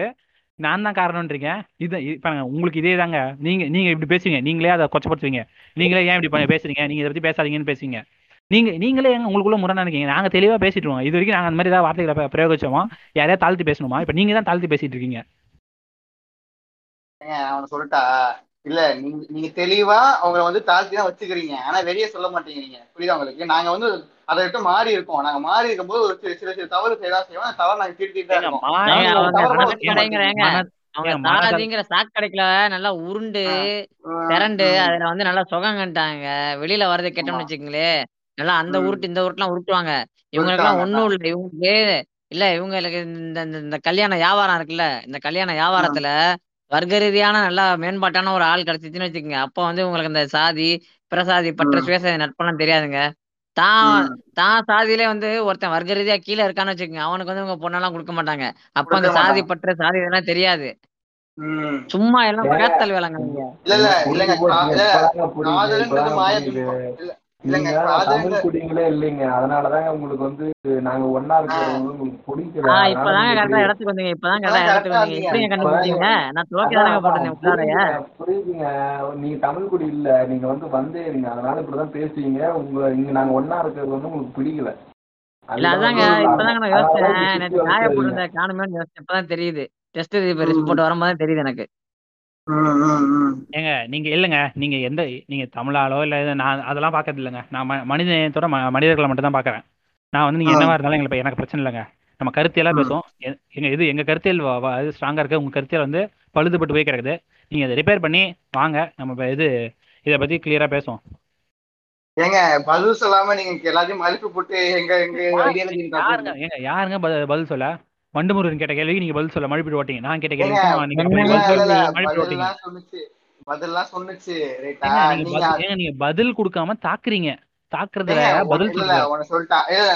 நான் தான் காரணம்ன்றீங்க. இது இப்ப பாருங்க, உங்களுக்கு இதே தாங்க. நீங்க நீங்க இப்படி பேசுவீங்க. நீங்களே அதை கொச்சப்படுத்துவீங்க. நீங்களே ஏன் இப்படி பேசுறீங்க? நீங்க இதை பத்தி பேசாதீங்கன்னு பேசுவீங்க. நீங்க நீங்களே ஏங்க உங்களுக்குள்ள முரணா இருக்கீங்க நாங்க தெளிவா பேசிட்டு இருக்கோம் இது வரைக்கும் நாங்க அந்த மாதிரி ஏதாவது வார்த்தைகளை பிரயோகிச்சோமா? யாரையா தாழ்த்தி பேசணுமா? இப்ப நீங்க தான் தாழ்த்தி பேசிட்டு இருக்கீங்க அவன சொல்லிட்டா இல்ல நீங்க நீங்க தெளிவா அவங்கள வந்து தாழ்த்தி தான் வச்சுக்கிறீங்க. ஆனா வெளியே சொல்ல மாட்டேங்கிறீங்க புரியுதா உங்களுக்கு? நாங்க வந்து அதை விட்டு மாறி இருக்கோம். நாங்க மாறி இருக்கும்போது ஒரு சில சில சில தவறு செய்யதான் செய்வோம். அந்த தவறு நாங்க திருத்திட்டு அவங்க தாதிங்கிற சாக்கடைக்குள்ள நல்லா உருண்டு திரண்டு அதுல வந்து நல்லா சுகங்கன்ட்டாங்க வெளியில வர்றது ஆமா. கெட்டோம்னு வச்சுக்கங்களேன் நல்லா அந்த உருட்டு இந்த உருட்டுலாம் உருட்டுவாங்க. இவங்களுக்கெல்லாம் சொல்லிட்டாங்க ஒண்ணும் இல்லை. இவங்களுக்கு இல்ல இவங்களுக்கு இந்த இந்த இந்த கல்யாண வியாபாரம் இருக்குல்ல இந்த கல்யாண வியாபாரத்துல வர்க்க ரீதியான நல்லா மேம்பாட்டான ஒரு ஆள் கிடைச்சிச்சுன்னு வச்சுக்கோங்க. அப்போ வந்து உங்களுக்கு இந்த சாதி பிரசாதி பற்ற சுயசாதி நட்பெல்லாம் தெரியாதுங்க. தான் தான் சாதியிலே வந்து ஒருத்தன் வர்க்க ரீதியா கீழே இருக்கான்னு வச்சுக்கோங்க. அவனுக்கு வந்து உங்க பொண்ணெல்லாம் கொடுக்க மாட்டாங்க. அப்ப அந்த சாதி பற்ற சாதி இதெல்லாம் தெரியாது. சும்மா எல்லாம் ஏங்க. பேத்தல் வேலைங்க இல்லங்க அதனாலதாங்க உங்களுக்கு வந்து நாங்க ஒன்னா உங்களுக்கு பிடிக்கல. நீங்க கரெக்டா இடத்துக்கு வந்தீங்க. இப்பதான் இப்பதான் கரெக்டா இடத்துக்கு வந்தீங்க. எப்படிங்க கண்டுபிடிச்சீங்க? நான் துவக்கி அதான் தானங்க அதான் போட்டிருந்தேன் உள்ளாரைய புரியுதுங்க. நீங்க தமிழ் குடி இல்ல. நீங்க வந்து வந்தே இருங்க. அதனால இப்படிதான் பேசுவீங்க. உங்க இங்க நாங்க ஒன்னா இருக்கிறது வந்து உங்களுக்கு பிடிக்கல. இல்ல அதாங்க. இப்பதாங்க நான் யோசிச்சேன். நேற்று காய வளர்த்துறீங்க போட்டிருந்த காணுமேன்னு யோசிச்சேன். இப்பதான் தெரியுது. டெஸ்ட் ரிப்போர்ட் வரும்போது தான் தெரியுது எனக்கு. ஏங்க நீங்க இல்லைங்க. நீங்க எந்த நீங்க தமிழாலோ இல்ல இது நான் அதெல்லாம் பார்க்கறது இல்லைங்க. நான் ம- மனித நேயத்தோட ம- மனிதர்களை மட்டும் தான் பார்க்கறேன் நான் வந்து நீங்க என்னவா இருந்தாலும் எங்களுக்கு எனக்கு பிரச்சனை இல்லைங்க. நம்ம கருத்தியெல்லாம் உம் பேசுவோம். எ- எங்க இது எங்க கருத்தியல் வ- வ- இது ஸ்ட்ராங்கா இருக்கு. உங்க கருத்தியல் வந்து பழுதுபட்டு போய் கிடக்குது. நீங்க அதை ரிப்பேர் பண்ணி வாங்க. நம்ம இப்ப இது இதை பத்தி கிளியரா பேசுவோம். ஏங்க பதில் சொல்லாம நீங்க எல்லாத்தையும் மதிப்பு போட்டு எங்க எங்க ஐடியாலஜி யாருங்க? ஏங்க யாருங்க ப- பதில் சொல்ல? வண்டுமுருகன் கேட்ட கேள்விக்கு நீங்க பதில் சொல்ல மழுப்பிட்டு ஓட்டீங்க. நான் கேட்ட கேள்வி பதில்லாம் சொன்னுச்சு. நீங்க பதில் கொடுக்காம தாக்குறீங்க. தாக்குறதுல பதில் இல்ல,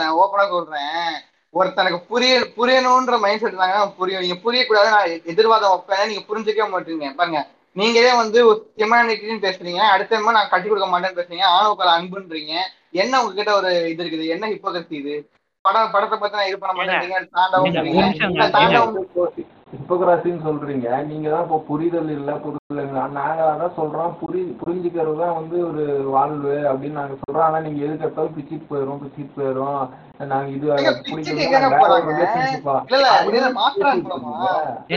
நான் ஓப்பனா சொல்றேன். ஒருத்தனுக்கு புரிய புரியணும்ன்ற மைண்ட் செட் இருந்தாங்க புரியும் நீங்க புரியக்கூடாது நான் எதிர்வாதம் வைப்பேன் நீங்க புரிஞ்சுக்கவே மாட்டீங்க. பாருங்க நீங்களே வந்து ஹியூமானிட்டின்னு பேசுறீங்க. அடுத்த நான் கட்டி கொடுக்க மாட்டேன்னு பேசுறீங்க. ஆணவக்கால அன்புன்றீங்க. என்ன உங்ககிட்ட ஒரு இது இருக்குது? என்ன ஹிப்போகிரசி இது? படம் படத்தை பத்தி நான் இது பண்ண இந்த ஏங்க தாண்டவம் ஹிப்போகிராசின்னு சொல்றீங்க. நீங்க தான் இப்போ புரிதல் இல்ல புரிதல் இல்ல. நாங்க அதான் சொல்றோம் புரி புரிஞ்சுக்கிறது தான் வந்து ஒரு வாழ்வு அப்படின்னு நாங்க சொல்றோம். ஆனா நீங்க எதுக்கு எடுத்தாலும் பிச்சிட்டு போயிடும் பிச்சிட்டு போயிடும் நாங்க இது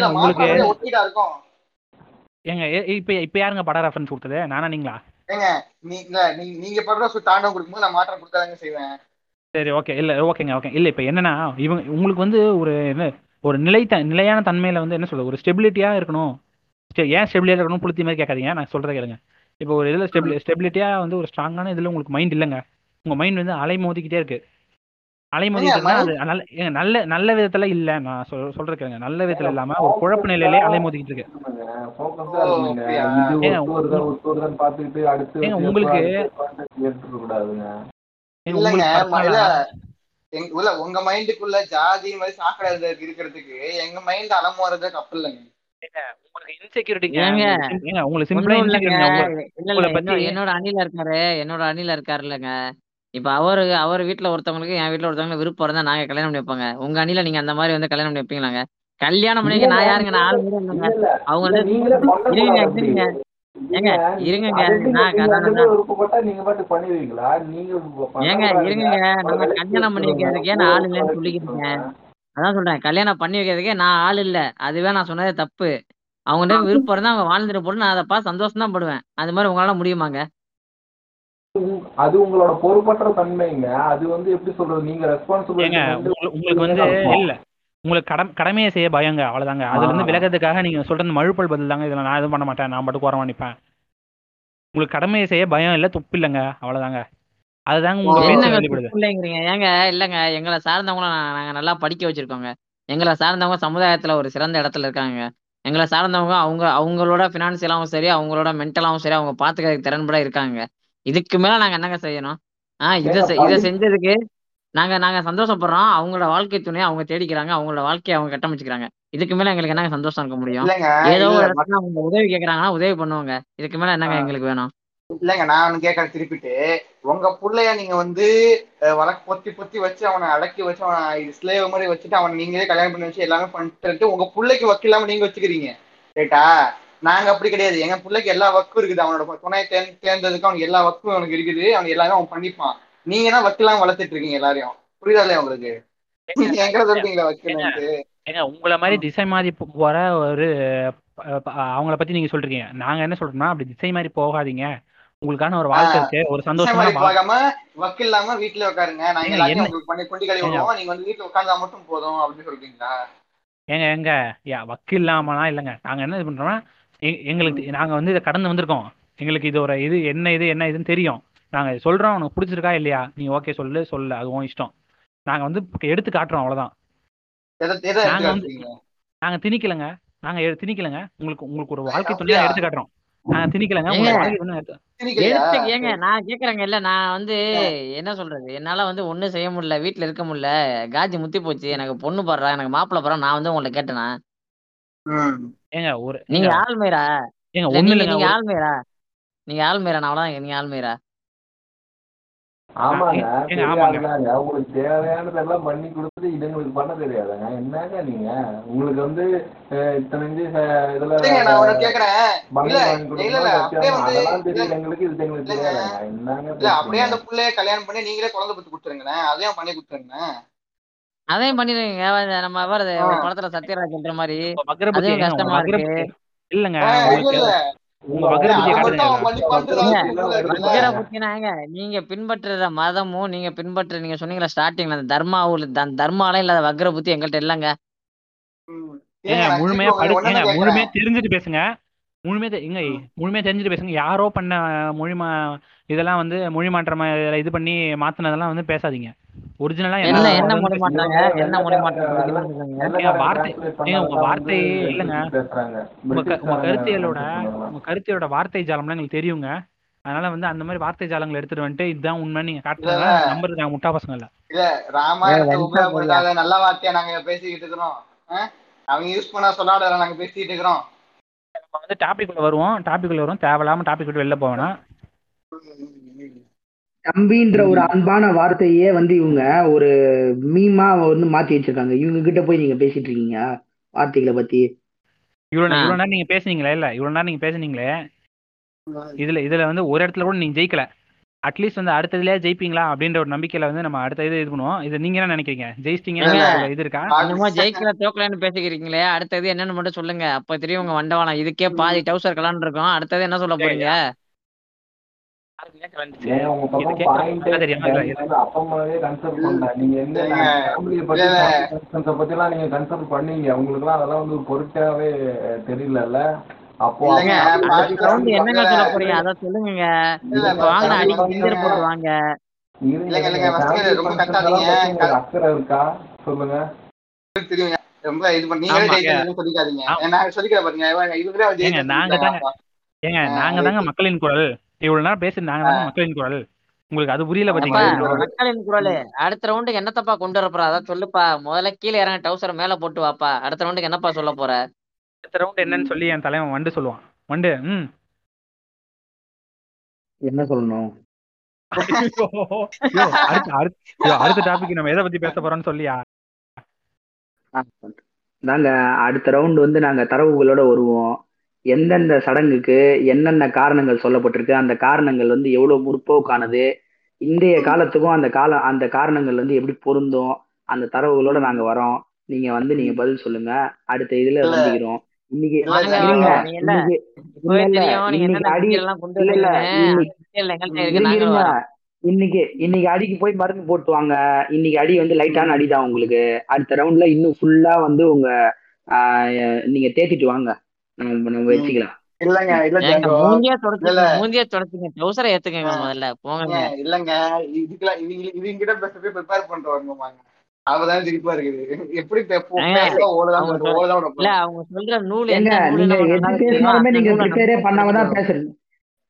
உங்களுக்கு ஏங்க இப்ப இப்ப யாருங்க படம் ரெஃபரன்ஸ் கொடுத்தது? நானா நீங்களா? ஏங்க நீ இல்ல நீங்க நீங்க படுற தாண்டவம் கொடுக்கும்போது நான் மாற்றம் கொடுத்தாதாங்க செய்வேன். சரி ஓகே இல்ல ஓகேங்க ஓகே இல்ல இப்ப என்னன்னா இவங்க உங்களுக்கு வந்து ஒரு என்ன ஒரு நிலைத்த நிலையான தன்மையில வந்து என்ன சொல்றது ஒரு ஸ்டெபிலிட்டியா இருக்கணும். ஸ்டெ- ஏன் ஸ்டெபிலிட்டியா இருக்கணும் புளுத்தி மாதிரி கேட்காதீங்க. நான் சொல்றதை கேளுங்க. இப்போ ஒரு இதுல ஸ்டெபிலி ஸ்டெபிலிட்டியா வந்து ஒரு ஸ்ட்ராங்கான இதுல உங்களுக்கு மைண்ட் இல்லைங்க. உங்க மைண்ட் வந்து அலை மோதிக்கிட்டே இருக்கு. அலை அது நல்ல ஏங்க, நல்ல நல்ல விதத்துல இல்ல. நான் சொல் சொல்றது கேளுங்க. நல்ல விதத்துல இல்லாம ஒரு குழப்ப நிலையிலே அலை மோதிக்கிட்டு இருக்கு. ஃபோக்கஸா இருக்கணுங்க இது ஏங்க பார்த்துக்கிட்டு அடுத்து ஏங்க உங்களுக்கு எடுத்துக்க கூடாதுங்க இல்லங்க இல்ல உங்க மைண்டுக்குள்ள ஜாதி மாதிரி சாக்கடை இருக்க- இருக்கிறதுக்கு எங்க மைண்ட் அலமோறது தப்பு இல்லைங்க. என்னோட அணில இருக்காரு என்னோட அணில இருக்காரு இல்லைங்க. இப்ப அவரு அவர் வீட்ல ஒருத்தவங்களுக்கு என் வீட்ல ஒருத்தவங்களுக்கு விருப்பம் இருந்தா நாங்க கல்யாணம் பண்ணி வைப்போங்க. உங்க அணில நீங்க அந்த மாதிரி வந்து கல்யாணம் பண்ணி வைப்பீங்களாங்க. கல்யாணம் பண்ணிக்க நான் யாருங்க? நான் ஆளு அவங்க ஏங்க இருங்கங்க. நீங்க பாட்டு ஏங்க இருங்கங்க. நம்ம கல்யாணம் பண்ணி வைக்கிறதுக்கே நான் ஆள் இல்லைன்னு அதான் சொல்றேன். கல்யாணம் பண்ணி வைக்கிறதுக்கே நான் ஆள் இல்ல. அதுவே நான் சொன்னதே தப்பு. அவங்ககிட்ட விருப்பம் இருந்தா அவங்க வாழ்ந்துட்டு போட்டு நான் அதை பார்த்து சந்தோஷம் தான் படுவேன். அது மாதிரி உங்களால முடியுமாங்க? அது உங்களோட பொறுப்பற்ற தன்மைங்க. அது வந்து எப்படி சொல்றது? நீங்க ரெஸ்பான்சிபிலிட்டி உங்களுக்கு வந்து இல்ல. உங்களுக்கு கடமை கடமையை செய்ய பயங்க அவ்வளவுதாங்க. அதுல இருந்து ஆ. விலகிறதுக்காக நீங்க சொல்றது மழுப்பல் பதில் தாங்க இதுல நான் எதுவும் பண்ண மாட்டேன் நான் மட்டும் நிப்பேன். உங்களுக்கு கடமையை செய்ய பயம் இல்ல துப்பு இல்லைங்க அவ்வளவுதாங்க. அதுதாங்க உங்க பேச்சு என்னங்க வெளிப்படுது. துப்பு இல்லைங்கிறீங்க ஏங்க இல்லைங்க எங்களை சார்ந்தவங்கள நாங்க நல்லா படிக்க வச்சிருக்கோங்க. எங்களை சார்ந்தவங்க சமுதாயத்துல ஒரு சிறந்த இடத்துல இருக்காங்க. எங்களை சார்ந்தவங்க அவங்க அவங்களோட ஃபினான்சியலாவும் சரி அவங்களோட மென்டலாவும் சரி அவங்க பாத்துக்கிறதுக்கு திறன்பட இருக்காங்க. இதுக்கு மேல நாங்க என்னங்க செய்யணும்? ஆஹ் இதை இதை செஞ்சதுக்கு நாங்க நாங்க சந்தோஷப்படுறோம். அவங்களோட வாழ்க்கை துணையை அவங்க தேடிக்கிறாங்க. அவங்களோட வாழ்க்கையை அவங்க கட்டமைச்சுக்கிறாங்க. இதுக்கு மேல எங்களுக்கு என்னங்க சந்தோஷம் இருக்க முடியும்? ஏதோ ஒரு இடத்துல அவங்க உதவி கேக்குறாங்கன்னா உதவி பண்ணுவாங்க. இதுக்கு மேல என்னங்க எங்களுக்கு வேணும்? இல்லைங்க நான் ஒண்ணு கேட்கறேன் திருப்பிட்டு. உங்க புள்ளைய நீங்க வந்து வளர்க்க பொத்தி பொத்தி வச்சு அவனை அடக்கி வச்சு அவனை ஸ்லேவ் மாதிரி வச்சுட்டு அவனை நீங்களே கல்யாணம் பண்ணி வச்சு எல்லாமே பண்ணிட்டு உங்க புள்ளைக்கு வக்கு இல்லாம நீங்க வச்சுக்கிறீங்க. ரைட்டா நாங்க அப்படி கிடையாது. எங்க பிள்ளைக்கு எல்லா வக்கும் இருக்குது. அவனோட துணை தேர்ந்து தேர்ந்ததுக்கு அவனுக்கு எல்லா வக்கும் அவனுக்கு இருக்குது. அவனுக்கு எல்லாமே அவன் பண்ணிப்பான். நீங்க தான் வக்கு இல்லாம வளர்த்துட்டு இருக்கீங்க எல்லாரையும். புரியுதா இல்லையா உங்களுக்கு? சொல்றீங்களா வக்கீலன்ட்டு ஏங்க உங்களை மாதிரி திசை மாதிரி போற ஒரு அவங்கள பத்தி நீங்க சொல்றீங்க. நாங்க என்ன சொல்றோம்னா அப்படி திசை மாதிரி போகாதீங்க. உங்களுக்கான ஒரு வாழ்க்கை இருக்கு. ஒரு போகாம வக்கு இல்லாம வீட்டுல உட்காருங்க. நாங்க ஏங்க, எல்லாத்தையும் என்ன- உங்களுக்கு பண்ணி கொண்டு கழுவி ஏங்க. விடுவோம் நீங்க வந்து வீட்டுல உட்கார்ந்தா மட்டும் போதும் அப்படின்னு சொல்றீங்களா? ஏங்க எங்க யா வக்கு இல்லாமலாம் இல்லைங்க. நாங்க என்ன இது பண்றோம்னா எங்களுக்கு நாங்க வந்து இதை கடந்து வந்திருக்கோம். எங்களுக்கு இது ஒரு இது என்ன இது என்ன இதுன்னு தெரியும். நாங்க சொல்றோம் உனக்கு பிடிச்சிருக்கா இல்லையா? நீ ஓகே சொல்லு சொல்லு. அது உன் இஷ்டம். நாங்க வந்து எடுத்து காட்டுறோம் அவ்வளவுதான். எதை எதை நாங்க எடுத்து வந்து காட்டுறீங்க? நாங்க திணிக்கலங்க. நாங்க எ- திணிக்கலங்க. உங்களுக்கு உங்களுக்கு ஒரு வாழ்க்கை அப்படியா? துணையா எடுத்து காட்டுறோம். நாங்க திணிக்கலங்க. ஏங்க. நான் கேக்குறேங்க இல்ல நான் வந்து என்ன சொல்றது? என்னால வந்து ஒண்ணும் செய்ய முடியல வீட்ல இருக்க முடியல. காஜி முத்தி போச்சு எனக்கு பொண்ணு பாடுறா எனக்கு மாப்பிள்ளை பாடுறா நான் வந்து உங்கள்ட்ட கேட்டேனா? ம். ஏங்க ஒரு நீங்க ஆள்மேரா? ஏங்க இல்ல ஒண்ணு நீங்க இல்லைங்க. நீங்க ஆள்மேரா? நீங்க ஆள்மேரா நான் அவ்வளவுதான் நீங்க ஆள்மேரா? ஆமாங்க. தெரியாதுதாங்க. உங்களுக்கு தேவையானதெல்லாம் பண்ணி கொடுத்துட்டு இதுங்களுக்கு பண்ண தெரியாதுங்க. என்னங்க நீங்க? உங்களுக்கு வந்து இத்தனை அஹ், இதுல அதெல்லாம் தெரியும் எங்களுக்கு இது எங்களுக்கு. தெரியாதுங்க என்னங்க இல்ல அப்படியே? அந்த புள்ளைய கல்யாணம் பண்ணி நீங்களே குழந்தை பத்து கொடுத்துருங்கண்ணே. அதையும் பண்ணி கொடுத்துருங்கண்ணே. அதையும் பண்ணிடுங்க நம்ம படத்துல சத்யராஜ் சொல்ற மாதிரி இல்லங்க நீங்க பின்பற்றுற மதமும் நீங்க பின்பற்ற நீங்க சொன்னீங்களா ஸ்டார்டிங்ல அந்த தர்மாவுல தன் தர்மாலாம் இல்லாத வக்ர புத்தி எங்கள்கிட்ட இல்லங்க. முழுமையா முழுமையா. தெரிஞ்சுட்டு பேசுங்க. முழுமையா தெ- ஏங்க முழுமையா தெரிஞ்சுட்டு பேசுங்க. யாரோ பண்ண மொழிமா இதெல்லாம் வந்து மொழி மாற்றம் இது பண்ணி மாத்துனதெல்லாம் வந்து பேசாதீங்க. ஒரிஜினலா என்ன என்ன என்ன சொல்றதுன்னு மொழி பேசுங்க. மாற்றாங்க என்ன மொழி மாற்றம் சொல்லுங்க ஏங்க, வார்த்தை- ஏங்க, உங்க வார்த்தை இல்லைங்க. உங்க க- உங்க கருத்தியலோட. உங்க கருத்தியலோட வார்த்தை ஜாலம்லாம் எங்களுக்கு தெரியுங்க. அதனால வந்து அந்த மாதிரி வார்த்தை ஜாலங்களை எடுத்துட்டு வந்துட்டு இதுதான் உண்மை நீங்க காட்டுனா நம்புறது நாங்க முட்டா பசங்க இல்ல. இல்ல ராமாயணத்தை ஏய், உபயோகப்படுத்தாத நல்ல வார்த்தையா நாங்க பேசிக்கிட்டு இருக்கிறோம். ஆ? அவங்க யூஸ் பண்ண சொல்லாத நாங்க பேசிக்கிட்டு இருக்கிறோம். நம்ம வந்து டாபிக் உள்ள வருவோம். டாபிக் உள்ள வருவோம். தேவையில்லாம டாபிக் விட்டு வெளில போவேனா தம்பின்ற ஒரு அன்பான வார்த்தையே வந்து இவங்க ஒரு மீமா வந்து மாத்தி வச்சிருக்காங்க. இவங்க கிட்ட போய் நீங்க பேசிட்டு இருக்கீங்க வார்த்தைகளை பத்தி. இவ்வளவு. இவ்வளவு நேரம் நீங்க பேசுனீங்களே? இல்ல இவ்வளவு நேரம் நீங்க பேசுனீங்களே? இதுல இதுல வந்து ஒரு இடத்துல கூட நீங்க ஜெயிக்கல. அட்லீஸ்ட் வந்து அடுத்ததுலயே ஜெயிப்பீங்களா அப்படின்ற ஒரு நம்பிக்கையில வந்து நம்ம அடுத்த இது இது பண்ணுவோம். இது நீங்க என்ன நினைக்கிறீங்க? ஜெயிச்சிட்டீங்க இது இருக்கா? என்னமோ ஜெயிக்கல தோக்கலன்னு பேசிக்கிறீங்களே. அடுத்தது என்னன்னு மட்டும் சொல்லுங்க. அப்ப தெரியும் உங்க வண்டவாளம். இதுக்கே பாதி டவுசர் கலான் இருக்கும். அடுத்தது என்ன சொல்ல போறீங்க? நீங்க அதெல்லாம் வந்து ஒரு பொருட்டாவே தெரியலல்ல. அப்போ என்னங்க சொல்ல போறீங்க? அத சொல்லுங்க family அடிக்கு போட்டு வாங்க இருக்கா? சொல்லுங்க. ரொம்ப இது பண்ணி சொல்லிக்காதீங்க. நான் சொல்லிக்கிறேன் பாருங்க நாங்க தாங்க. ஏங்க நாங்க தாங்க மக்களின் குரல். இவ்வளவு நேரம் பேசி நாங்க தாங்க மக்களின் குரல். உங்களுக்கு அது புரியல பாத்தீங்களா? மக்களின் குரல். அடுத்த ரவுண்டுக்கு என்னத்தப்பா கொண்டு வரப்போற அதான் சொல்லுப்பா. முதல்ல கீழே இறங்க டவுசர் மேல போட்டு வாப்பா. அடுத்த ரவுண்டுக்கு என்னப்பா சொல்ல போற? அடுத்த ரவுண்ட் என்னன்னு சொல்லி என் தலைவன் வண்டு சொல்லுவான். வண்டு ம். என்ன சொல்லணும்? அடுத்த டாபிக் நம்ம எதை பத்தி பேச போறோம்னு சொல்லியா? நாங்க அடுத்த ரவுண்ட் வந்து நாங்க தரவுகளோட வருவோம். எந்தெந்த சடங்குக்கு என்னென்ன காரணங்கள் சொல்லப்பட்டிருக்கு அந்த காரணங்கள் வந்து எவ்வளவு முற்போக்கானது இன்றைய காலத்துக்கும் அந்த கால அந்த காரணங்கள் வந்து எப்படி பொருந்தும் அந்த தரவுகளோட நாங்க வரோம். நீங்க வந்து நீங்க பதில் சொல்லுங்க. அடுத்த இதுல. வந்துக்கிறோம் இன்னைக்கு இன்னைக்கு இன்னைக்கு அடிக்கு போய் மருந்து போட்டு வாங்க இன்னைக்கு அடி வந்து லைட்டான அடி தான் உங்களுக்கு. அடுத்த ரவுண்ட்ல இன்னும் ஃபுல்லா வந்து உங்க ஆஹ், நீங்க தேத்திட்டு வாங்க. நம்ம. வச்சுக்கலாம். இல்லங்க இல்ல மூஞ்சியா தொடச்சுங்க மூஞ்சியா தொடச்சுங்க. ட்ரௌசரை ஏத்துக்கங்க முதல்ல. போங்க இல்லங்க. இதுக்கெல்லாம் இவங்க இவங்க கிட்ட பேச ப்ரிப்பேர் பண்ணிட்டு வரணுமாங்க அவதான் சிரிப்பா இருக்குது. எப்படி இல்ல அவங்க சொல்ற நூல் நூல்னு நீங்க எது பேசினாலுமே ப்ரிப்பேரே பேசுறீங்க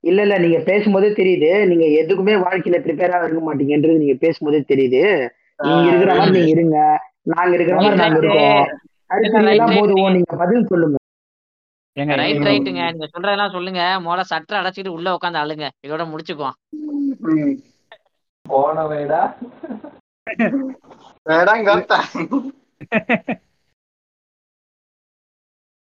இல்ல இல்ல நீங்க பேசும்போதே தெரியுது. நீங்க எதுக்குமே வாழ்க்கையில ப்ரிப்பேரா இருக்க மாட்டீங்கன்றது நீங்க பேசும்போதே தெரியுது. நீங்க இருக்கிற மாதிரி நீங்க இருங்க. நாங்க இருக்கிற மாதிரி நாங்க இருக்கோம். அடுத்து போதுவோம் நீங்க பதில் சொல்லுங்க. ஏங்க ரைட் ரைட்டுங்க நீங்க சொல்றதெல்லாம் சொல்லுங்க. முதல்ல சட்டை அடைச்சிட்டு உள்ள உட்காந்து அழுங்க. இதோட முடிச்சுக்குவோம். ம். போன வைடா வேடாங்க